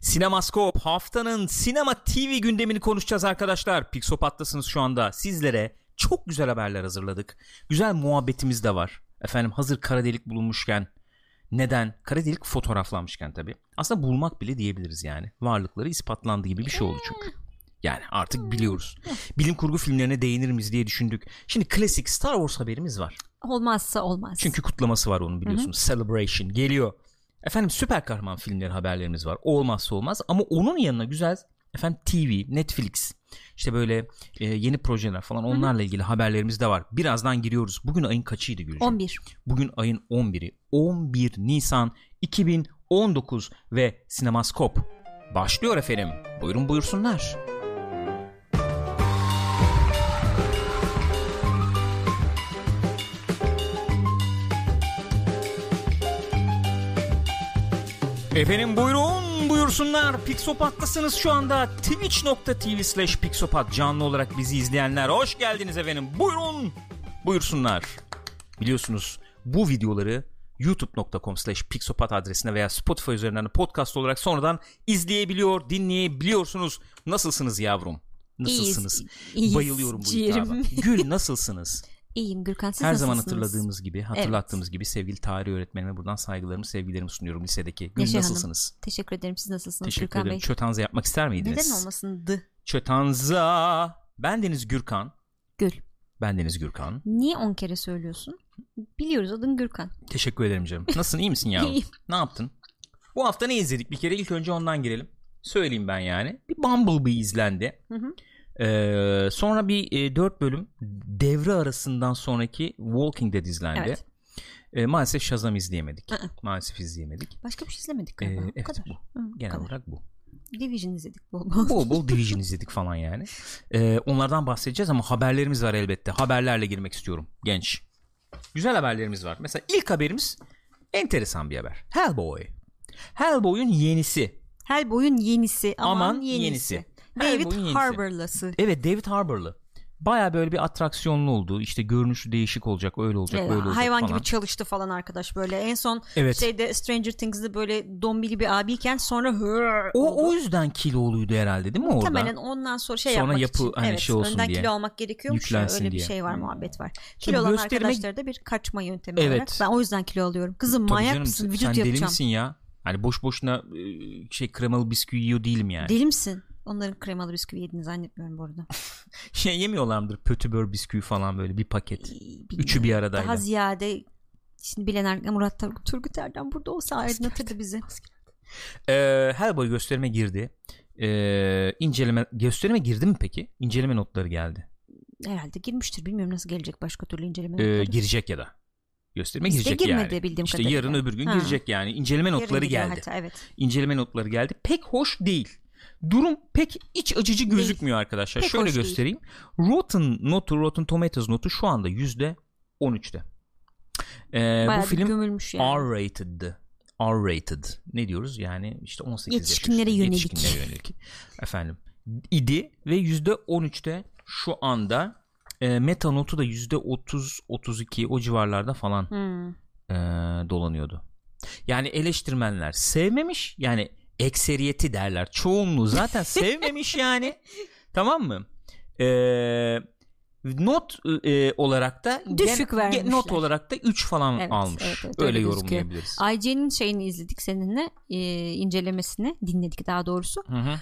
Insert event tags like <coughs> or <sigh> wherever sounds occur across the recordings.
Sinemaskop haftanın sinema TV gündemini konuşacağız arkadaşlar. Pixopat'tasınız şu anda. Sizlere çok güzel haberler hazırladık. Güzel muhabbetimiz de var. Efendim hazır kara delik bulunmuşken neden? Kara delik fotoğraflanmışken tabii. Aslında bulmak bile diyebiliriz yani. Varlıkları ispatlandığı gibi bir şey oldu çünkü. Yani artık biliyoruz. Bilim kurgu filmlerine değinir miyiz diye düşündük. Şimdi klasik Star Wars haberimiz var. Olmazsa olmaz. Çünkü kutlaması var onun biliyorsunuz. Hı-hı. Celebration geliyor. Efendim süper kahraman filmleri haberlerimiz var. O olmazsa olmaz ama onun yanına güzel efendim TV, Netflix işte böyle e, yeni projeler falan onlarla Hı-hı. ilgili haberlerimiz de var. Birazdan giriyoruz. Bugün ayın kaçıydı Gülcüm? 11. Bugün ayın 11'i. 11 Nisan 2019 ve Sinemaskop başlıyor efendim. Buyurun buyursunlar. Efendim buyurun buyursunlar. Pixopat'tasınız şu anda. Twitch.tv slash pixopat canlı olarak bizi izleyenler hoş geldiniz efendim. Buyurun buyursunlar. Biliyorsunuz bu videoları youtube.com slash pixopat adresine veya spotify üzerinden podcast olarak sonradan izleyebiliyor dinleyebiliyorsunuz. Nasılsınız yavrum? Nasılsınız? İyiyiz, iyiyiz, bayılıyorum bu hitaba Gül <laughs> nasılsınız İyiyim Gürkan siz Her nasılsınız? zaman hatırladığımız gibi hatırlattığımız evet. gibi sevgili tarih öğretmenime buradan saygılarımı sevgilerimi sunuyorum lisedeki. Gül Neşe nasılsınız? Hanım, teşekkür ederim siz nasılsınız Teşekkür Gürkan ederim. Bey? Çötanza yapmak ister miydiniz? Neden olmasındı? Çötanza. Ben Deniz Gürkan. Gül. Ben Deniz Gürkan. Niye on kere söylüyorsun? Biliyoruz adın Gürkan. Teşekkür ederim canım. Nasılsın iyi misin yavrum? <laughs> İyiyim. Ne yaptın? Bu hafta ne izledik bir kere ilk önce ondan girelim. Söyleyeyim ben yani. Bir Bumblebee izlendi. Hı hı. Ee, sonra bir e, 4 bölüm devre arasından sonraki Walking Dead izlendi. Evet. Ee, maalesef Shazam izleyemedik. Hı hı. maalesef izleyemedik. Başka bir şey izlemedik Ee, galiba. bu evet kadar. bu. Hı, Genel kadar. olarak bu. Division izledik bol bol. Bol bol <laughs> Division izledik falan yani. Ee, onlardan bahsedeceğiz ama haberlerimiz var elbette. Haberlerle girmek istiyorum genç. Güzel haberlerimiz var. Mesela ilk haberimiz enteresan bir haber. Hellboy. Hellboy'un yenisi. Hellboy'un yenisi. Aman, Aman yenisi. yenisi. David. Harbour'lası. Evet David Harbour'lı. Baya böyle bir atraksiyonlu oldu. İşte görünüşü değişik olacak, öyle olacak, Evet, böyle olacak hayvan falan. gibi çalıştı falan arkadaş böyle. En son Evet. şeyde Stranger Things'de böyle dombili bir abiyken sonra O, oldu. o yüzden kiloluydu herhalde değil mi orada? Muhtemelen ondan sonra şey Sonra yapmak yapı için. hani evet, şey olsun önden diye. kilo almak gerekiyormuş Yüklensin öyle diye. bir şey var muhabbet var. Şimdi Kilo olan gösterime- arkadaşlarda bir kaçma yöntemi Evet. olarak. Ben o yüzden kilo alıyorum. Kızım Tabii manyak canım, mısın? sen Vücut deli yapacağım. misin ya? Hani boş boşuna e, şey kremalı bisküvi yiyor değilim yani. Deli misin? Onların kremalı bisküvi yediğini zannetmiyorum bu arada. <laughs> Şey yemiyorlar mıdır? Pötibör bisküvi falan böyle bir paket. Bilmiyorum. Üçü bir aradaydı. Daha ziyade şimdi bilen er- Murat Tur- Turgut Erdem burada olsa aydınlatırdı bizi. Ee, Hellboy gösterime girdi. Ee, inceleme gösterime girdi mi peki? İnceleme notları geldi. Herhalde girmiştir. Bilmiyorum nasıl gelecek başka türlü inceleme. Ee, notları. girecek ya da. Gösterime Bizde girecek girmedi yani. bildiğim işte kadarıyla. yarın öbür gün Ha. girecek yani. İnceleme Yarın notları geldi. hatta, evet. İnceleme notları geldi. Pek hoş değil. Durum pek iç açıcı gözükmüyor arkadaşlar. Pek Şöyle hoş değil. göstereyim. Rotten notu, Rotten Tomatoes notu şu anda yüzde 13'te. Ee, Bayağı bu film gömülmüş yani. R-rated'dı. R-rated. Ne diyoruz? Yani işte 18 yaş Yetişkinlere üstü. yönelik. Yetişkinlere yönelik. Efendim. idi ve yüzde 13'te şu anda e, meta notu da yüzde 30-32 o civarlarda falan Hmm. e, dolanıyordu. Yani eleştirmenler sevmemiş yani ekseriyeti derler çoğunluğu zaten <laughs> sevmemiş yani tamam mı? E, not e, olarak da Düşük vermişler. not olarak da 3 falan Evet, almış. evet, evet, öyle, öyle yorumlayabiliriz. IGN'in şeyini izledik seninle e, incelemesini dinledik daha doğrusu Hı hı.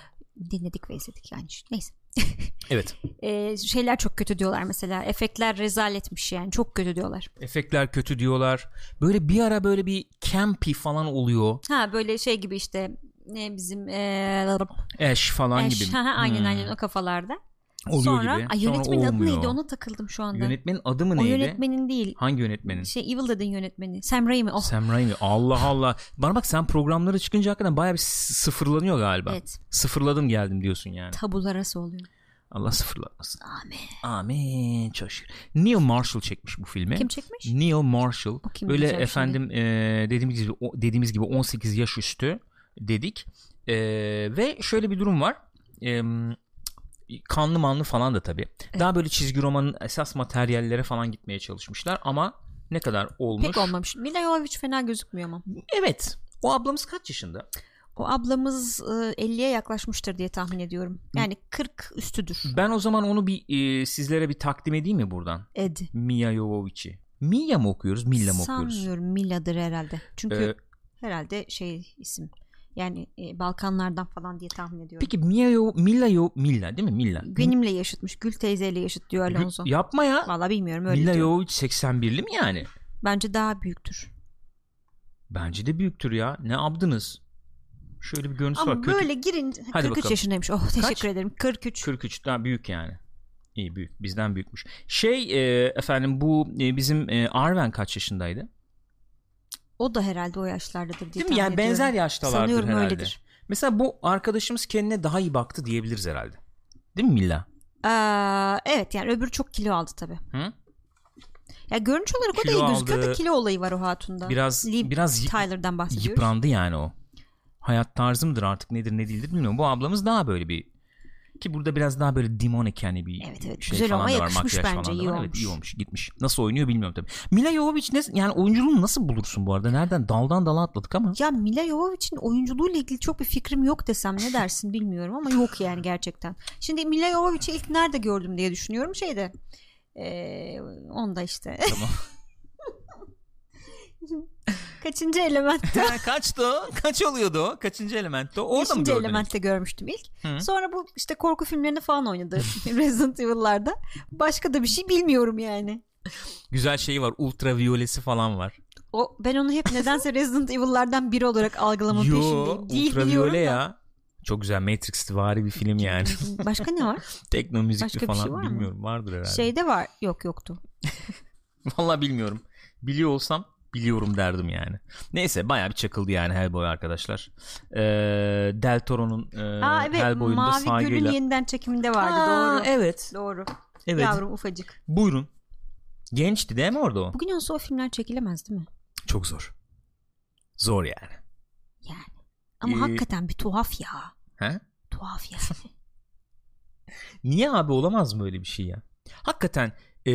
dinledik ve izledik yani neyse <laughs> Evet. E, şeyler çok kötü diyorlar mesela efektler rezaletmiş yani çok kötü diyorlar Efektler kötü diyorlar. Böyle bir ara böyle bir campy falan oluyor. ha böyle şey gibi işte ne bizim e, Ash falan Ash, gibi. aynen Hmm. aynen o kafalarda Oluyor sonra gibi. ay, Sonra yönetmenin adı olmuyor. neydi ona takıldım şu anda Yönetmenin adı mı o neydi? yönetmenin değil Hangi yönetmenin? şey Evil Dead'in yönetmeni Sam Raimi oh Sam Raimi. Allah Allah. Bana bak sen programları çıkınca hakikaten bayağı bir sıfırlanıyor galiba. evet Sıfırladım geldim diyorsun yani. tabularası oluyor Allah sıfırlatmasın. amin Amin. Çok şükür. Neil Marshall çekmiş bu filmi. kim çekmiş Neil Marshall. O Böyle diyeceğim efendim e, dediğimiz gibi o- dediğimiz gibi 18 yaş üstü dedik. E, ve şöyle bir durum var. E, kanlı manlı falan da tabii. Daha böyle çizgi romanın esas materyallere falan gitmeye çalışmışlar ama ne kadar olmuş? pek olmamış Mila Jovovich fena gözükmüyor ama Evet. O ablamız kaç yaşında? O ablamız e, 50'ye yaklaşmıştır diye tahmin ediyorum. Yani 40 üstüdür. Ben o zaman onu bir e, sizlere bir takdim edeyim mi buradan? Ed. Mia Jovovic'i. Mia mı okuyoruz, Milla mı okuyoruz? Sanmıyorum Milla'dır herhalde. Çünkü Ee, herhalde şey isim. Yani e, Balkanlardan falan diye tahmin ediyorum. peki Mia Jo Milla Jo Milla değil mi? Milla. Benimle yaşıtmış. Gül teyzeyle yaşıt diyor Alonso. Yapma ya. Valla bilmiyorum öyle Milla diyor. Jovovic 81'li mi yani? Bence daha büyüktür. Bence de büyüktür ya. Ne yaptınız? Şöyle bir görüntüsü Ama var. Kötü. böyle girince Hadi 43 bakalım. yaşındaymış. Oh teşekkür Kaç? ederim. 43. 43 daha büyük yani. İyi büyük. Bizden büyükmüş. Şey e, efendim bu e, bizim e, Arven kaç yaşındaydı? O da herhalde o yaşlardadır diye Değil mi? Yani benzer ediyorum. yaştalardır Sanıyorum herhalde. öyledir. Mesela bu arkadaşımız kendine daha iyi baktı diyebiliriz herhalde. Değil mi Milla? Aa, evet yani öbürü çok kilo aldı tabi. Hı? Ya görünüş olarak o da Kilo iyi gözüküyor da kilo olayı var o hatunda. Biraz Liv biraz Tyler'dan bahsediyoruz. yıprandı yani o. Hayat tarzımdır artık nedir ne değildir bilmiyorum. Bu ablamız daha böyle bir ki burada biraz daha böyle demonik yani bir Evet, evet. şey Güzel falan ama da var, yakışmış makyaj bence, falan da iyi var. Evet, olmuş. iyi olmuş gitmiş. Nasıl oynuyor bilmiyorum tabii. Mila Jovovich ne yani oyunculuğunu nasıl bulursun bu arada? Nereden daldan dala atladık ama. Ya Mila Jovovich'in oyunculuğuyla ilgili çok bir fikrim yok desem ne dersin bilmiyorum ama yok yani gerçekten. Şimdi Mila Jovovich'i ilk nerede gördüm diye düşünüyorum şeyde. Ee, onda işte. Tamam. <laughs> Kaçıncı elementte? Kaçtı? Kaç oluyordu? Kaçıncı elementte o? Orada mı Beşinci gördün? elementte görmüştüm ilk. Hı. Sonra bu işte korku filmlerinde falan oynadı <laughs> Resident Evil'larda. Başka da bir şey bilmiyorum yani. Güzel şeyi var. Ultraviyolesi falan var. O ben onu hep nedense Resident Evil'lardan biri olarak algılama Yo, peşindeyim. Değil ultraviyole da. ya. Çok güzel Matrix vari bir film yani. <laughs> Başka ne var? Tekno müzikli falan şey var mı? bilmiyorum. Vardır herhalde. Şeyde var. Yok yoktu. <laughs> Vallahi bilmiyorum. Biliyor olsam biliyorum derdim yani. Neyse bayağı bir çakıldı yani Hellboy arkadaşlar. Ee, Del Toro'nun e, Aa evet Hellboy'unda Mavi Göl'ün saygıyla. yeniden çekiminde vardı Aa, doğru. Evet. Doğru. Evet. Yavrum ufacık. Buyurun. Gençti değil mi orada o? Bugün olsa o filmler çekilemez değil mi? Çok zor. Zor yani. Yani. Ama Ee, hakikaten bir tuhaf ya. He? Tuhaf yani. <laughs> Niye abi olamaz mı öyle bir şey ya? Hakikaten e,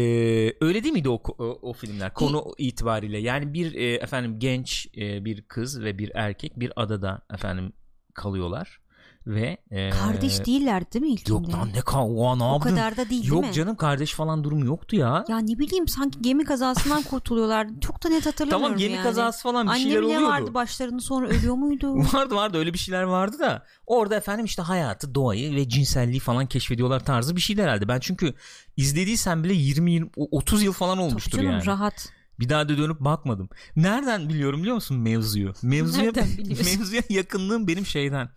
öyle değil miydi o, o, o filmler konu itibariyle? Yani bir e, efendim genç e, bir kız ve bir erkek bir adada efendim kalıyorlar ve e, Kardeş değiller değil mi ilk Yok lan ne ka Oha, ne O yaptın? kadar da değil Yok değil mi? canım kardeş falan durum yoktu ya. Ya ne bileyim sanki gemi kazasından <laughs> kurtuluyorlar. Çok da net hatırlamıyorum tamam gemi yani. kazası falan bir şeyler Annem ne oluyordu. vardı başlarında sonra ölüyor muydu? <laughs> vardı vardı öyle bir şeyler vardı da orada efendim işte hayatı doğayı ve cinselliği falan keşfediyorlar tarzı bir şeydi herhalde. Ben çünkü izlediysen bile 20 20 30 yıl falan Tabii olmuştur canım yani. rahat. Bir daha da dönüp bakmadım. Nereden biliyorum biliyor musun mevzuyu? Mevzuya, <laughs> mevzuya yakınlığım benim şeyden.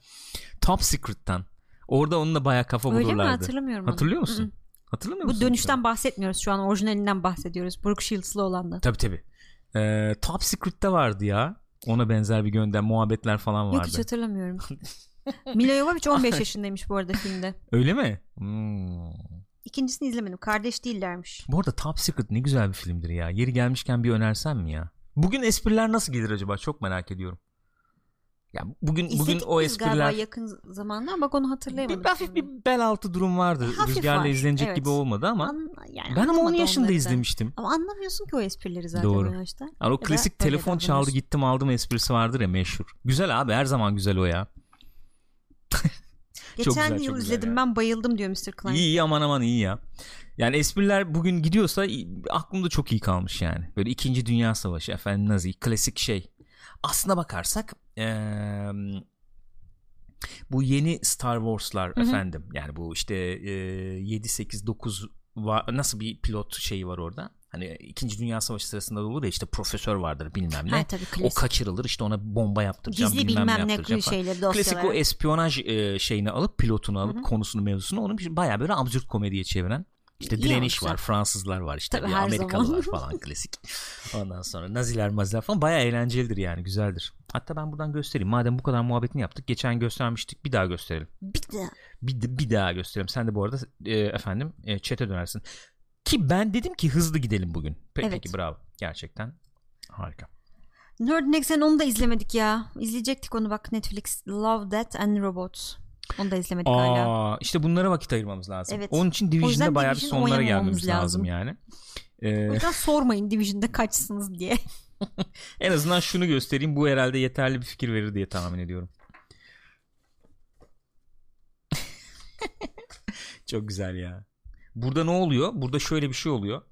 Top Secret'tan. Orada onunla bayağı kafa Öyle mi bulurlardı. hatırlamıyorum onu. Hatırlıyor musun? Hı hı. Hatırlamıyor Bu musun? dönüşten bahsetmiyoruz şu an orijinalinden bahsediyoruz. Brooke Shields'lı olandan. Tabii tabii. Ee, Top Secret'te vardı ya. Ona benzer bir gönder muhabbetler falan Yok vardı. hiç hatırlamıyorum. Mila Jovovich 15 yaşındaymış bu arada filmde. Öyle mi? Hmm. İkincisini izlemedim. Kardeş değillermiş. Bu arada Top Secret ne güzel bir filmdir ya. Yeri gelmişken bir önersem mi ya? Bugün espriler nasıl gelir acaba? Çok merak ediyorum. Ya bugün bugün İzledik o biz galiba espriler yakın zamanda bak onu hatırlayamadım. bir hafif bir bel altı durum vardı. Hafif Rüzgarla var, izlenecek evet. gibi olmadı ama An- yani ben ama 10 anlamadı yaşında izlemiştim. Ama anlamıyorsun ki o esprileri zaten Doğru. o yaşta. Yani o klasik telefon çaldı gittim aldım esprisi vardır ya meşhur. Güzel abi her zaman güzel o ya. <laughs> Geçen güzel, yıl çok güzel izledim ya. ben bayıldım diyor Mr. Klein. İyi iyi aman aman iyi ya. Yani espriler bugün gidiyorsa aklımda çok iyi kalmış yani. Böyle 2. Dünya Savaşı efendim Nazi klasik şey. Aslına bakarsak eee, bu yeni Star Wars'lar Hı hı. efendim yani bu işte eee, 7 8 9 va- nasıl bir pilot şeyi var orada? Hani 2. Dünya Savaşı sırasında da olur ya işte profesör vardır bilmem ne. Ha, tabii, o klasik. kaçırılır işte ona bomba yaptıracağım Gizli bilmem, bilmem ne yaptıracağım şeyleri Klasik dosyaları. o espiyonaj e, şeyini alıp pilotunu alıp Hı hı. konusunu mevzusunu onu bayağı böyle absürt komediye çeviren işte direniş var Fransızlar var işte Tabii, Amerikalılar falan <laughs> klasik ondan sonra Naziler maziler falan bayağı eğlencelidir yani güzeldir hatta ben buradan göstereyim madem bu kadar muhabbetini yaptık geçen göstermiştik bir daha gösterelim Bir de bir, bir daha gösterelim sen de bu arada e, efendim e, chat'e dönersin ki ben dedim ki hızlı gidelim bugün. Pe- evet. Peki bravo. Gerçekten harika. Nerd Nexen onu da izlemedik ya. İzleyecektik onu bak Netflix. Love That and Robots. Onu da izlemedik Aa, hala. İşte bunlara vakit ayırmamız lazım. Evet. Onun için Division'da bayağı bir sonlara gelmemiz lazım, lazım yani. Ee... O yüzden sormayın Division'da kaçsınız diye. <laughs> en azından şunu göstereyim. Bu herhalde yeterli bir fikir verir diye tahmin ediyorum. <laughs> Çok güzel ya. Burada ne oluyor? Burada şöyle bir şey oluyor.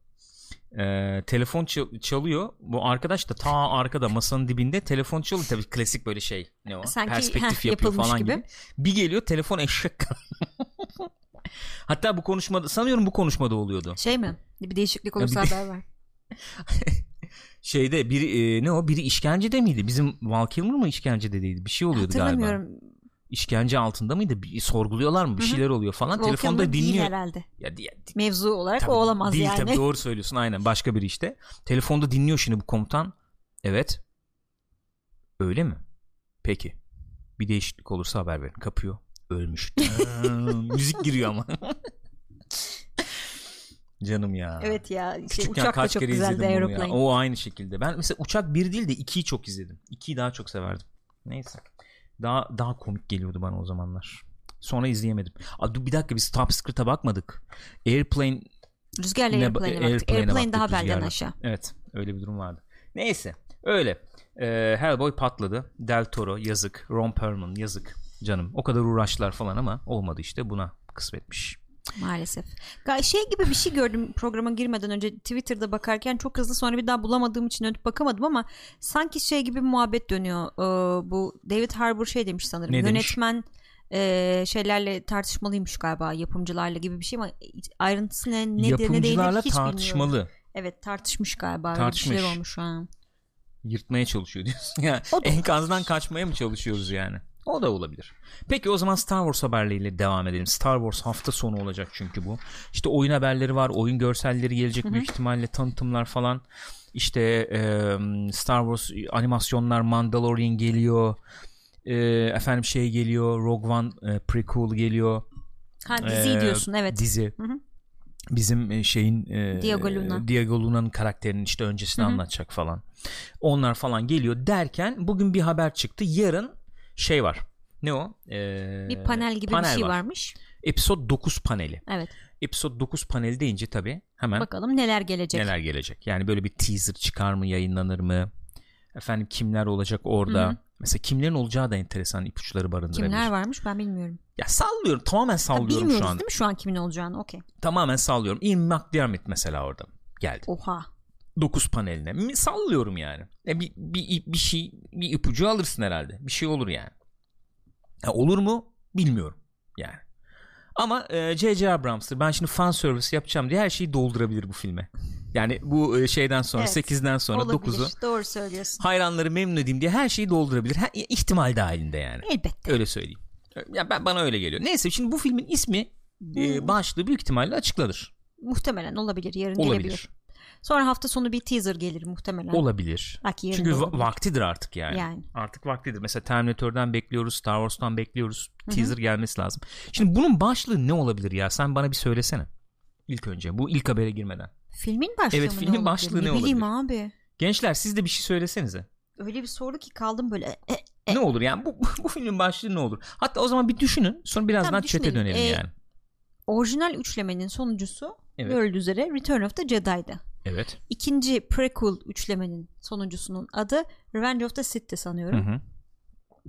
Ee, telefon çal- çalıyor. Bu arkadaş da ta arkada masanın dibinde telefon çalıyor. Tabii klasik böyle şey. Ne o? Sanki, Perspektif heh, yapıyor falan gibi. gibi. Bir geliyor telefon eşek. <laughs> Hatta bu konuşmada sanıyorum bu konuşmada oluyordu. Şey mi? Bir değişiklik olursa bir de- haber ver. <laughs> Şeyde biri e, ne o? Biri işkencede miydi? Bizim Val Kilmer mı işkencede değildi? Bir şey oluyordu galiba. Hatırlamıyorum. İşkence altında mıydı? Bir sorguluyorlar mı? Bir şeyler oluyor falan. Volkan'ın Telefonda değil dinliyor. herhalde. Ya, di- Mevzu olarak Tabii, o olamaz değil yani. tabii doğru söylüyorsun aynen başka biri işte. Telefonda dinliyor şimdi bu komutan. Evet. Öyle mi? Peki. Bir değişiklik olursa haber verin. Kapıyor. Ölmüş. Aa, <laughs> <laughs> Müzik giriyor ama. <laughs> Canım ya. Evet ya. Şey, Küçükken uçak da kaç çok kere güzeldi izledim bunu ya. Aeroplane. O aynı şekilde. Ben mesela uçak 1 değil de 2'yi çok izledim. 2'yi daha çok severdim. Neyse. Daha daha komik geliyordu bana o zamanlar. Sonra izleyemedim. Aa, bir dakika biz Top Secret'a bakmadık. Airplane Rüzgarla Ne- Airplane'e baktık. Airplane'e Airplane daha baktık belden aşağı. Evet öyle bir durum vardı. Neyse öyle. Ee, Hellboy patladı. Del Toro yazık. Ron Perlman yazık. Canım o kadar uğraştılar falan ama olmadı işte buna kısmetmiş. Maalesef. Şey gibi bir şey gördüm programa girmeden önce Twitter'da bakarken çok hızlı sonra bir daha bulamadığım için dönüp bakamadım ama sanki şey gibi bir muhabbet dönüyor. Ee, bu David Harbour şey demiş sanırım. Ne demiş? Yönetmen e, şeylerle tartışmalıymış galiba yapımcılarla gibi bir şey ama ayrıntısı ne, ne, ne Yapımcılarla hiç tartışmalı. bilmiyorum. Evet tartışmış galiba. Öyle bir Tartışmış. şeyler olmuş ha. Yırtmaya çalışıyor diyorsun. ya O da enkazdan kaçmaya mı çalışıyoruz yani? O da olabilir. Peki o zaman Star Wars haberleriyle devam edelim. Star Wars hafta sonu olacak çünkü bu. İşte oyun haberleri var, oyun görselleri gelecek büyük ihtimalle tanıtımlar falan. İşte e, Star Wars animasyonlar Mandalorian geliyor. E, efendim şey geliyor, Rogue One e, prequel geliyor. Ha diziyi Ee, diyorsun evet. Dizi. Hı hı. Bizim e, şeyin e, Diego Luna. Diego Luna'nın karakterinin işte öncesini Hı hı. anlatacak falan. Onlar falan geliyor derken bugün bir haber çıktı. Yarın şey var. Ne o? Ee, Bir panel gibi bir şey var. varmış. Episode 9 paneli. Evet. Episode 9 paneli deyince tabii hemen Bakalım neler gelecek. neler gelecek. Yani böyle bir teaser çıkar mı, yayınlanır mı? Efendim kimler olacak orada? Hı hı. Mesela kimlerin olacağı da enteresan ipuçları barındırabilir. Kimler varmış ben bilmiyorum. Ya sallıyorum. Tamamen Ha, sallıyorum bilmiyoruz şu an. değil mi şu an kimin olacağını? Okey. Tamamen sallıyorum. Ian McDiarmid mesela orada geldi. Oha. 9 paneline. Sallıyorum yani. E bir, bir, bir şey bir ipucu alırsın herhalde. Bir şey olur yani. Ha, olur mu? Bilmiyorum yani. Ama e, J.J. Abrams'tır. Ben şimdi fan service yapacağım diye her şeyi doldurabilir bu filme. Yani bu e, şeyden sonra Evet. 8'den sonra Olabilir. 9'u Doğru söylüyorsun. hayranları memnun edeyim diye her şeyi doldurabilir. Ha, ihtimal dahilinde yani. Elbette. Öyle söyleyeyim. Ya ben bana öyle geliyor. Neyse şimdi bu filmin ismi e, başlığı büyük ihtimalle açıklanır. Muhtemelen olabilir. Yarın Olabilir. gelebilir. Sonra hafta sonu bir teaser gelir muhtemelen. Olabilir. Belki Çünkü olabilir. vaktidir artık yani. Yani. Artık vaktidir. Mesela Terminator'dan bekliyoruz, Star Wars'tan bekliyoruz. Teaser gelmesi lazım. Şimdi bunun başlığı ne olabilir ya? Sen bana bir söylesene. İlk önce bu ilk habere girmeden. Filmin başlığı Evet, filmin ne olabilir? başlığı ne ne bileyim abi. Gençler siz de bir şey söylesenize. Öyle bir soru ki kaldım böyle. E, e, Ne olur yani bu <laughs> bu filmin başlığı ne olur? Hatta o zaman bir düşünün. Sonra birazdan Tamam, chat'e düşünelim. dönelim Ee, yani. orijinal üçlemenin sonuncusu Evet. görüldüğü üzere Return of the Jedi'di. Evet. İkinci prequel üçlemenin sonuncusunun adı Revenge of the Sith'ti Hı sanıyorum. hı.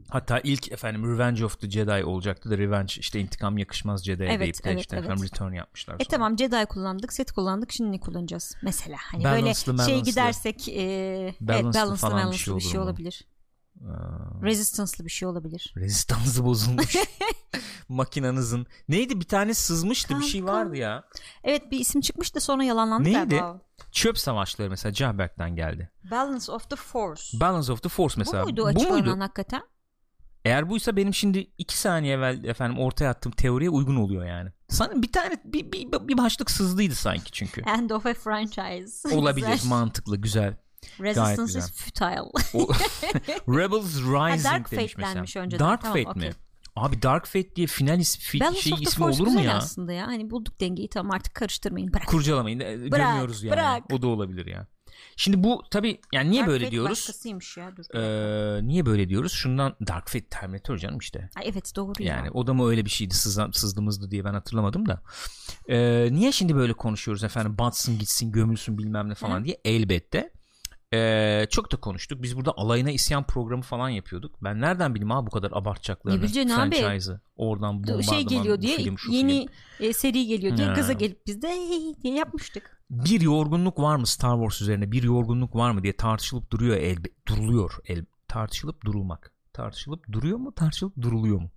Hatta ilk efendim Revenge of the Jedi olacaktı da Revenge işte intikam yakışmaz Jedi'ye Evet, deyip de evet, işte evet. efendim Return yapmışlar. E sonra. tamam Jedi kullandık, Sith kullandık, şimdi ne kullanacağız? Mesela hani Balance'lı, böyle şey balance'lı. gidersek e, evet Balance'lı balance'lı falan bir balance'lı şey bir şey, olur mu? olabilir. Aa. Resistance'lı bir şey olabilir. Rezistansı bozulmuş. <laughs> Makinanızın. Neydi bir tane sızmıştı bir şey Kanka. vardı ya. Evet bir isim çıkmış da sonra yalanlandı Neydi? galiba. Çöp savaşları mesela Cahberk'ten geldi. Balance of the Force. Balance of the Force mesela. Bu muydu Bu açıklanan muydu? hakikaten? Eğer buysa benim şimdi iki saniye evvel efendim ortaya attığım teoriye uygun oluyor yani. Sana bir tane bir, bir, bir başlık sızdıydı sanki çünkü. <laughs> End of a franchise. Olabilir Güzel. mantıklı güzel. Resistance is futile. O, <laughs> Rebels Rising Dark demiş mesela. önceden. Dark Tamam, Fate mi? okey. Abi Dark Fate diye final is, fi- Balance şey ismi Force olur mu ya? aslında ya. Hani bulduk dengeyi tamam artık karıştırmayın. Bırak. Kurcalamayın. e, Gömüyoruz yani. bırak. O da olabilir ya. Şimdi bu tabi yani niye Dark böyle Fate diyoruz? Başkasıymış ya dur. Ee, niye böyle diyoruz? Şundan Dark Fate Terminator canım işte. Ay, evet doğru Yani ya. o da mı öyle bir şeydi sızla, sızdığımızdı diye ben hatırlamadım da. Ee, niye şimdi böyle konuşuyoruz efendim batsın gitsin gömülsün bilmem ne falan Hı. diye elbette. Ee, çok da konuştuk. Biz burada alayına isyan programı falan yapıyorduk. Ben nereden bileyim abi bu kadar abartacaklarını. Ne bileceksin abi? Franchise'ı. Oradan bombardıman. şey geliyor diye film, şu yeni film. e, seri geliyor diye gaza gelip biz de hey, diye yapmıştık. Bir yorgunluk var mı Star Wars üzerine? Bir yorgunluk var mı diye tartışılıp duruyor elbe duruluyor el tartışılıp durulmak. Tartışılıp duruyor mu? Tartışılıp duruluyor mu?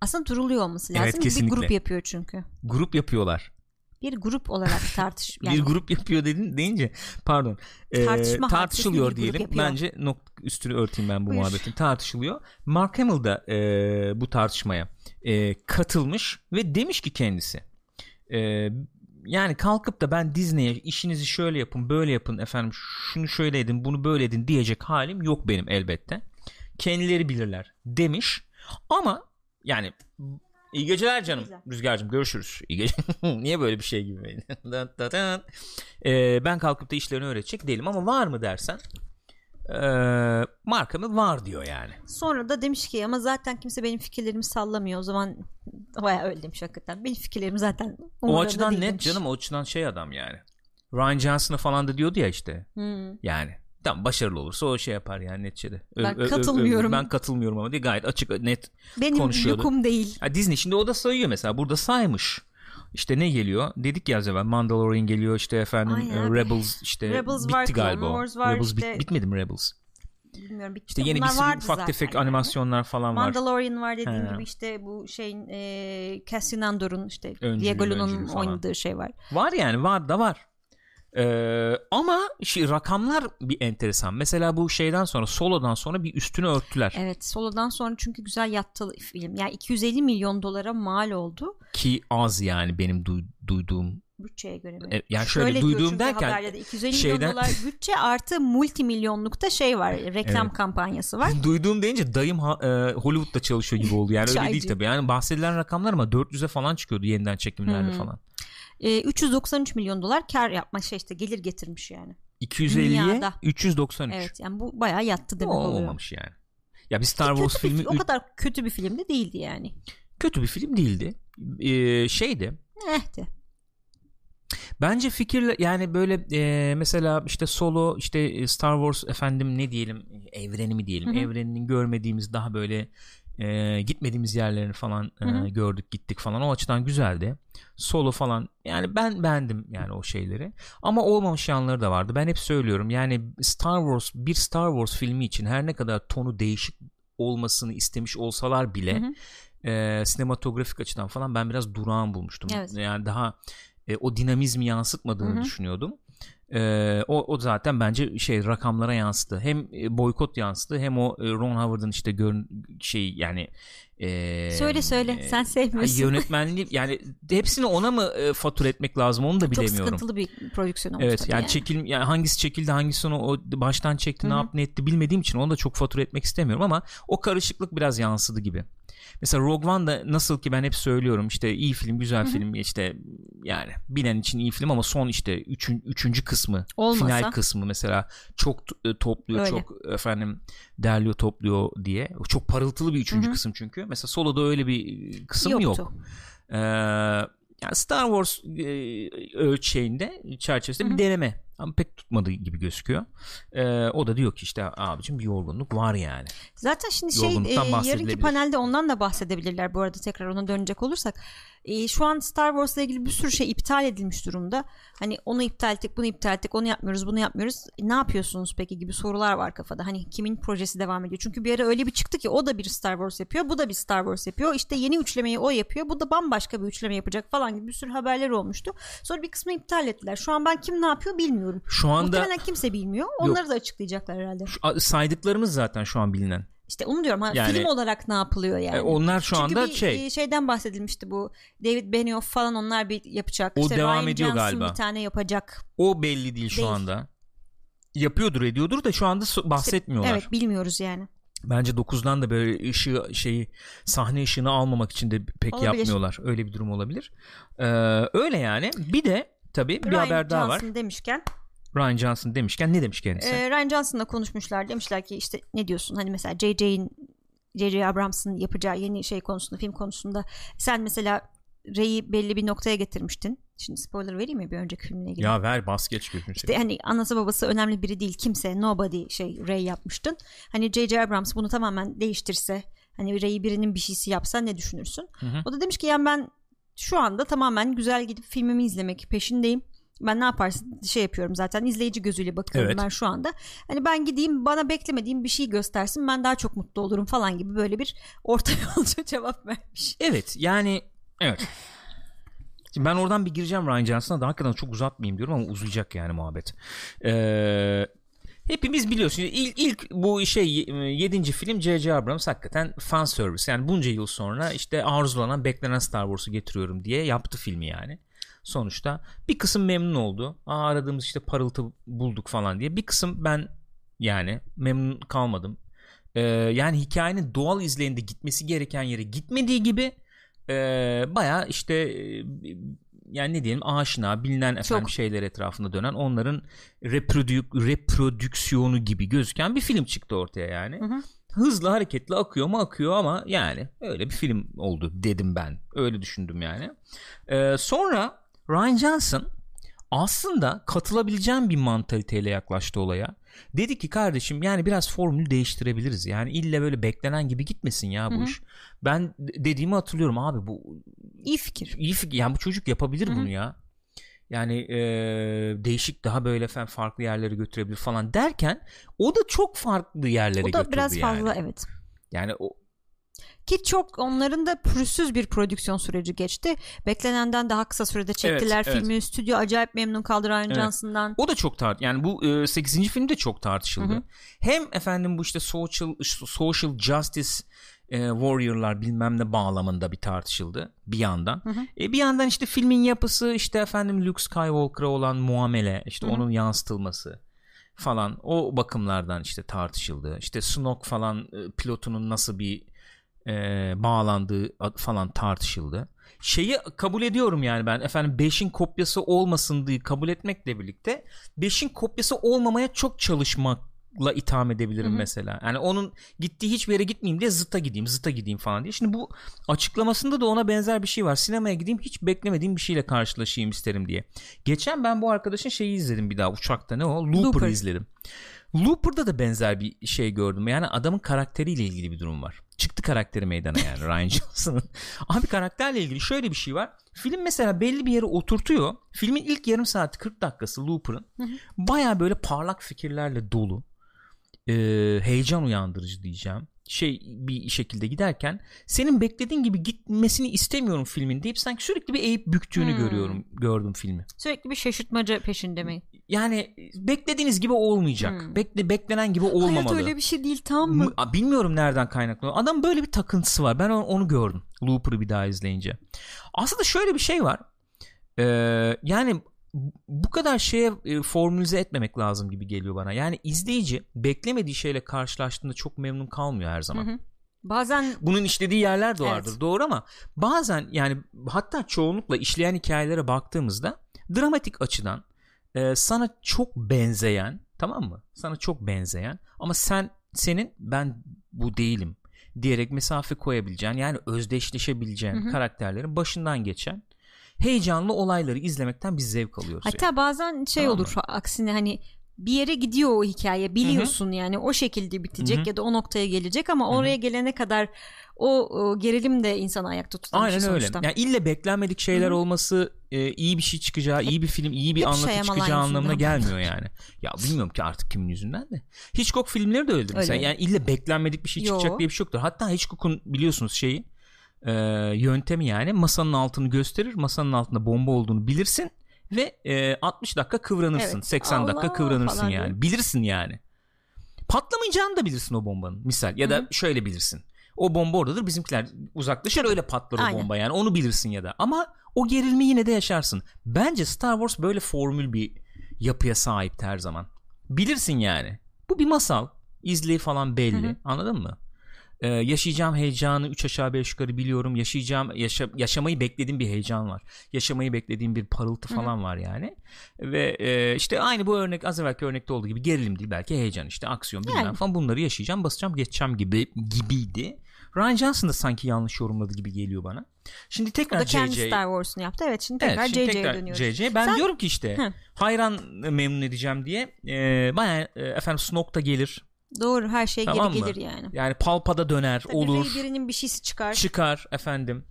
Aslında duruluyor olması Evet, lazım. bir kesinlikle. grup yapıyor çünkü. Grup yapıyorlar. Bir grup olarak <laughs> tartış yani bir grup yapıyor dedin deyince pardon Tartışma tartışılıyor diyelim. bence nok üstünü örteyim ben bu Buyur. muhabbetin. Tartışılıyor. Mark Hamill da e, bu tartışmaya e, katılmış ve demiş ki kendisi e, yani kalkıp da ben Disney'e işinizi şöyle yapın böyle yapın efendim şunu şöyle edin bunu böyle edin diyecek halim yok benim elbette. Kendileri bilirler demiş ama yani iyi geceler canım Güzel. Rüzgar'cığım görüşürüz iyi gece <laughs> niye böyle bir şey gibi. <laughs> Ee, ben kalkıp da işlerini öğretecek değilim ama var mı dersen ee, Mark Hamill var diyor yani Sonra da demiş ki ama zaten kimse benim fikirlerimi sallamıyor. O zaman bayağı öyle demiş hakikaten. Benim fikirlerim zaten o açıdan net demiş. canım o açıdan şey adam yani Ryan Johnson'a falan da diyordu ya işte Hmm. yani tam başarılı olursa o şey yapar yani neticede. Ö- Ben ö- ö- katılmıyorum. ben katılmıyorum ama diye gayet açık net. Benim konuşuyordu. lükum değil. Ha, Disney şimdi o da sayıyor mesela burada saymış. İşte ne geliyor? Dedik ya az evvel Mandalorian geliyor işte efendim Aynen. Rebels işte Rebels bitti var, galiba. Wars var, Rebels bit- işte- bitmedi mi Rebels? Bilmiyorum bitti. İşte yeni bir sürü ufak tefek yani. animasyonlar falan var. Mandalorian var dediğim He. gibi işte bu şeyin e, Cassian Andor'un işte Öncülü, Diego Luna'nın öncülü falan. oynadığı şey var. Var yani var da var. Ee, ama şey, rakamlar bir enteresan. Mesela bu şeyden sonra Solo'dan sonra bir üstünü örttüler. Evet Solo'dan sonra çünkü güzel yattı film. Yani 250 milyon dolara mal oldu. Ki az yani benim duy- duyduğum. Bütçeye göre mi? E, yani şöyle diyor duyduğum derken haberlerde 250 şeyden- milyon dolar <laughs> bütçe artı multi milyonlukta şey var. Reklam Evet. kampanyası var. <laughs> duyduğum deyince dayım ha- e, Hollywood'da çalışıyor gibi oldu. Yani öyle değil tabii. Yani bahsedilen rakamlar ama 400'e falan çıkıyordu yeniden çekimlerle Hmm. falan. E, 393 milyon dolar kar yapma şey işte gelir getirmiş yani. 250'ye Dünyada. 393. Evet yani bu bayağı yattı O demek oluyor. olmamış yani. Ya bir Star Wars bir filmi fi- o kadar kötü bir film de değildi yani. kötü bir film değildi. Ee, şeydi. Ehti. Bence fikirle yani böyle e, mesela işte Solo işte e, Star Wars efendim ne diyelim evreni mi diyelim Hı hı. evreninin görmediğimiz daha böyle e, gitmediğimiz yerlerini falan e, Hı hı. gördük gittik falan o açıdan güzeldi. Solo falan yani ben beğendim yani o şeyleri ama olmamış yanları da vardı. Ben hep söylüyorum yani Star Wars bir Star Wars filmi için her ne kadar tonu değişik olmasını istemiş olsalar bile Hı hı. e, sinematografik açıdan falan ben biraz durağan bulmuştum. Evet. Yani daha e, o dinamizmi yansıtmadığını Hı hı. düşünüyordum. E, o, o zaten bence şey rakamlara yansıdı. Hem e, boykot yansıdı hem o e, Ron Howard'ın işte görün şey yani e, Söyle söyle e, sen sevmiyorsun. yönetmenliği yani hepsini ona mı e, fatura etmek lazım onu da Çok bilemiyorum. sıkıntılı bir prodüksiyon olmuş Evet yani, yani. çekil yani hangisi çekildi hangisini o baştan çekti Hı ne yaptı ne etti bilmediğim için onu da çok fatura etmek istemiyorum ama o karışıklık biraz yansıdı gibi. Mesela Rogue One da nasıl ki ben hep söylüyorum işte iyi film güzel film işte yani bilen için iyi film ama son işte üçün, üçüncü kısmı Olmasa. final kısmı mesela çok e, topluyor Öyle. çok efendim derliyor topluyor diye çok parıltılı bir üçüncü kısım çünkü mesela Solo'da öyle bir kısım Yoktu. yok. Ee, yani Star Wars e, ölçeğinde çerçevesinde bir deneme ama pek tutmadığı gibi gözüküyor. Ee, o da diyor ki işte abicim bir yorgunluk var yani. Zaten şimdi şey e, yarınki panelde ondan da bahsedebilirler bu arada tekrar ona dönecek olursak. E, şu an Star Wars'la ilgili bir sürü şey iptal edilmiş durumda. Hani onu iptal ettik, bunu iptal ettik, onu yapmıyoruz, bunu yapmıyoruz. E, ne yapıyorsunuz peki gibi sorular var kafada. Hani kimin projesi devam ediyor? Çünkü bir ara öyle bir çıktı ki o da bir Star Wars yapıyor, bu da bir Star Wars yapıyor. İşte yeni üçlemeyi o yapıyor, bu da bambaşka bir üçleme yapacak falan gibi bir sürü haberler olmuştu. Sonra bir kısmı iptal ettiler. Şu an ben kim ne yapıyor bilmiyorum. Şu anda Muhtemelen kimse bilmiyor. Onları da açıklayacaklar herhalde. şu- saydıklarımız zaten şu an bilinen. İşte onu diyorum. Ha, Yani- film olarak ne yapılıyor yani? E, onlar şu Çünkü anda bir şey e, şeyden bahsedilmişti bu David Benioff falan onlar bir yapacak. O işte devam Ryan ediyor Johnson galiba. bir tane yapacak. o belli değil şu Değil. anda. Yapıyordur ediyordur da şu anda bahsetmiyorlar. Evet bilmiyoruz yani. Bence 9'dan da böyle ışığı şeyi sahne ışığını almamak için de pek Olabilir. yapmıyorlar. Öyle bir durum olabilir. Ee, öyle yani. Bir de tabii bir Ryan haber daha var. Johnson demişken Ryan Johnson demişken ne demiş kendisi? e, Ryan Johnson'la konuşmuşlar. Demişler ki işte ne diyorsun hani mesela JJ'in J.J. Abrams'ın yapacağı yeni şey konusunda film konusunda sen mesela Rey'i belli bir noktaya getirmiştin. Şimdi spoiler vereyim mi bir önceki filmle ilgili? Ya ver bas geç gözünü İşte hani anası babası önemli biri değil kimse nobody şey Ray yapmıştın. Hani J.J. Abrams bunu tamamen değiştirse hani Ray'i birinin bir şeysi yapsa ne düşünürsün? Hı hı. O da demiş ki yani ben şu anda tamamen güzel gidip filmimi izlemek peşindeyim. Ben ne yaparsın şey yapıyorum zaten izleyici gözüyle bakıyorum Evet. ben şu anda. Hani ben gideyim bana beklemediğim bir şey göstersin ben daha çok mutlu olurum falan gibi böyle bir orta <laughs> yolcu cevap vermiş. Evet yani evet. Şimdi ben oradan bir gireceğim Ryan Johnson'a da hakikaten çok uzatmayayım diyorum ama uzayacak yani muhabbet. Ee, hepimiz biliyoruz. Şimdi ilk, ilk bu şey 7. film J.J. Abrams hakikaten fan service. Yani bunca yıl sonra işte arzulanan beklenen Star Wars'u getiriyorum diye yaptı filmi yani. Sonuçta bir kısım memnun oldu. Aa, aradığımız işte parıltı bulduk falan diye. Bir kısım ben yani memnun kalmadım. Ee, yani hikayenin doğal izleyinde gitmesi gereken yere gitmediği gibi e, baya işte e, yani ne diyelim aşina bilinen efendim Çok. şeyler etrafında dönen onların reprodük, reprodüksiyonu gibi gözüken bir film çıktı ortaya yani. Hı hı. Hızlı hareketli akıyor mu akıyor ama yani öyle bir film oldu dedim ben. Öyle düşündüm yani. Ee, sonra Ryan Johnson aslında katılabileceğim bir mantaliteyle yaklaştı olaya. Dedi ki kardeşim yani biraz formülü değiştirebiliriz. Yani ille böyle beklenen gibi gitmesin ya bu Hı hı. iş. Ben de- dediğimi hatırlıyorum abi bu İyi fikir. iyi fikir. Yani bu çocuk yapabilir Hı hı. bunu ya. Yani e, değişik daha böyle farklı yerlere götürebilir falan derken o da çok farklı yerlere O da götürdü biraz fazla yani. evet. Yani o Ki çok onların da pürüzsüz bir prodüksiyon süreci geçti. Beklenenden daha kısa sürede çektiler Evet, evet. filmi. Stüdyo acayip memnun kaldı Ryan Evet. Johnson'dan. O da çok tart yani bu e, 8. film de çok tartışıldı. Hı hı. Hem efendim bu işte social social justice e, warrior'lar bilmem ne bağlamında bir tartışıldı bir yandan. Hı hı. E, bir yandan işte filmin yapısı işte efendim Luke Skywalker'a olan muamele işte Hı hı. onun yansıtılması falan o bakımlardan işte tartışıldı. İşte Snoke falan e, pilotunun nasıl bir e, bağlandığı falan tartışıldı. Şeyi kabul ediyorum yani ben efendim 5'in kopyası olmasın diye kabul etmekle birlikte 5'in kopyası olmamaya çok çalışmakla itham edebilirim Hı hı. mesela. Yani onun gittiği hiçbir yere gitmeyeyim diye zıta gideyim zıta gideyim falan diye. Şimdi bu açıklamasında da ona benzer bir şey var. Sinemaya gideyim hiç beklemediğim bir şeyle karşılaşayım isterim diye. Geçen ben bu arkadaşın şeyi izledim bir daha uçakta ne o? Looper'ı Looper. izledim. Looper'da da benzer bir şey gördüm. Yani adamın karakteriyle ilgili bir durum var. Çıktı karakteri meydana yani <laughs> Ryan Johnson'ın. Abi karakterle ilgili şöyle bir şey var. Film mesela belli bir yere oturtuyor. Filmin ilk yarım saati 40 dakikası Looper'ın baya böyle parlak fikirlerle dolu. Ee, heyecan uyandırıcı diyeceğim. Şey bir şekilde giderken senin beklediğin gibi gitmesini istemiyorum filmin deyip sanki sürekli bir eğip büktüğünü Hmm. görüyorum gördüm filmi. Sürekli bir şaşırtmaca peşinde mi? Yani beklediğiniz gibi olmayacak. Hmm. Bekle beklenen gibi olmamalı. Hayat öyle bir şey değil tamam mı? Bilmiyorum nereden kaynaklanıyor. Adam böyle bir takıntısı var. Ben onu, onu gördüm. Looper'ı bir daha izleyince. Aslında şöyle bir şey var. Ee, yani bu kadar şeye e, formülize etmemek lazım gibi geliyor bana. Yani izleyici beklemediği şeyle karşılaştığında çok memnun kalmıyor her zaman. Hı hı. Bazen Bunun işlediği yerler de vardır Evet. doğru ama bazen yani hatta çoğunlukla işleyen hikayelere baktığımızda dramatik açıdan e, sana çok benzeyen tamam mı? Sana çok benzeyen ama sen senin ben bu değilim diyerek mesafe koyabileceğin yani özdeşleşebileceğin Hı hı. karakterlerin başından geçen heyecanlı olayları izlemekten biz zevk alıyoruz. yani. hatta bazen şey Tamam olur aksine hani bir yere gidiyor o hikaye biliyorsun yani o şekilde bitecek Hı hı. ya da o noktaya gelecek ama Hı hı. oraya gelene kadar o, o gerilim de insanı ayakta tutan Aynen şey öyle. Yani ille beklenmedik şeyler Hı hı. olması e, iyi bir şey çıkacağı, iyi bir film, iyi bir hep anlatı çıkacağı anlamına yüzünden. gelmiyor <laughs> yani. Ya bilmiyorum ki artık kimin yüzünden de. Hitchcock filmleri de öyledir mesela. Öyle. Yani ille beklenmedik bir şey Yo. çıkacak diye bir şey yoktur. Hatta Hitchcock'un biliyorsunuz şeyi e, yöntemi yani masanın altını gösterir. Masanın altında bomba olduğunu bilirsin ve e, 60 dakika kıvranırsın. Evet. 80 dakika Allah kıvranırsın falan yani. diye. Bilirsin yani. Patlamayacağını da bilirsin o bombanın. Misal ya da Hı. şöyle bilirsin. O bomba oradadır bizimkiler uzaklaşır öyle patlar o Aynen. bomba yani onu bilirsin ya da. Ama o gerilimi yine de yaşarsın. Bence Star Wars böyle formül bir yapıya sahip her zaman. Bilirsin yani. Bu bir masal. İzleyi falan belli. Hı hı. Anladın mı? Ee, yaşayacağım heyecanı 3 aşağı 5 yukarı biliyorum. Yaşayacağım yaşa- yaşamayı beklediğim bir heyecan var. Yaşamayı beklediğim bir parıltı falan var yani. Ve e, işte aynı bu örnek az evvelki örnekte olduğu gibi gerilim değil belki heyecan işte aksiyon bilmem Yani. falan bunları yaşayacağım basacağım geçeceğim gibi gibiydi. Ryan Johnson da sanki yanlış yorumladı gibi geliyor bana. Şimdi O tekrar da kendi JJ. Star Wars'unu yaptı. Evet şimdi tekrar Evet, JJ'ye dönüyoruz. JJ. Ben Sen- diyorum ki işte Hı. hayran memnun edeceğim diye e, bayağı e, efendim Snoke da gelir. Doğru her şey Tamam geri mı? gelir yani. Yani Palpa'da döner Tabii olur. Birinin bir şeysi çıkar. Çıkar efendim.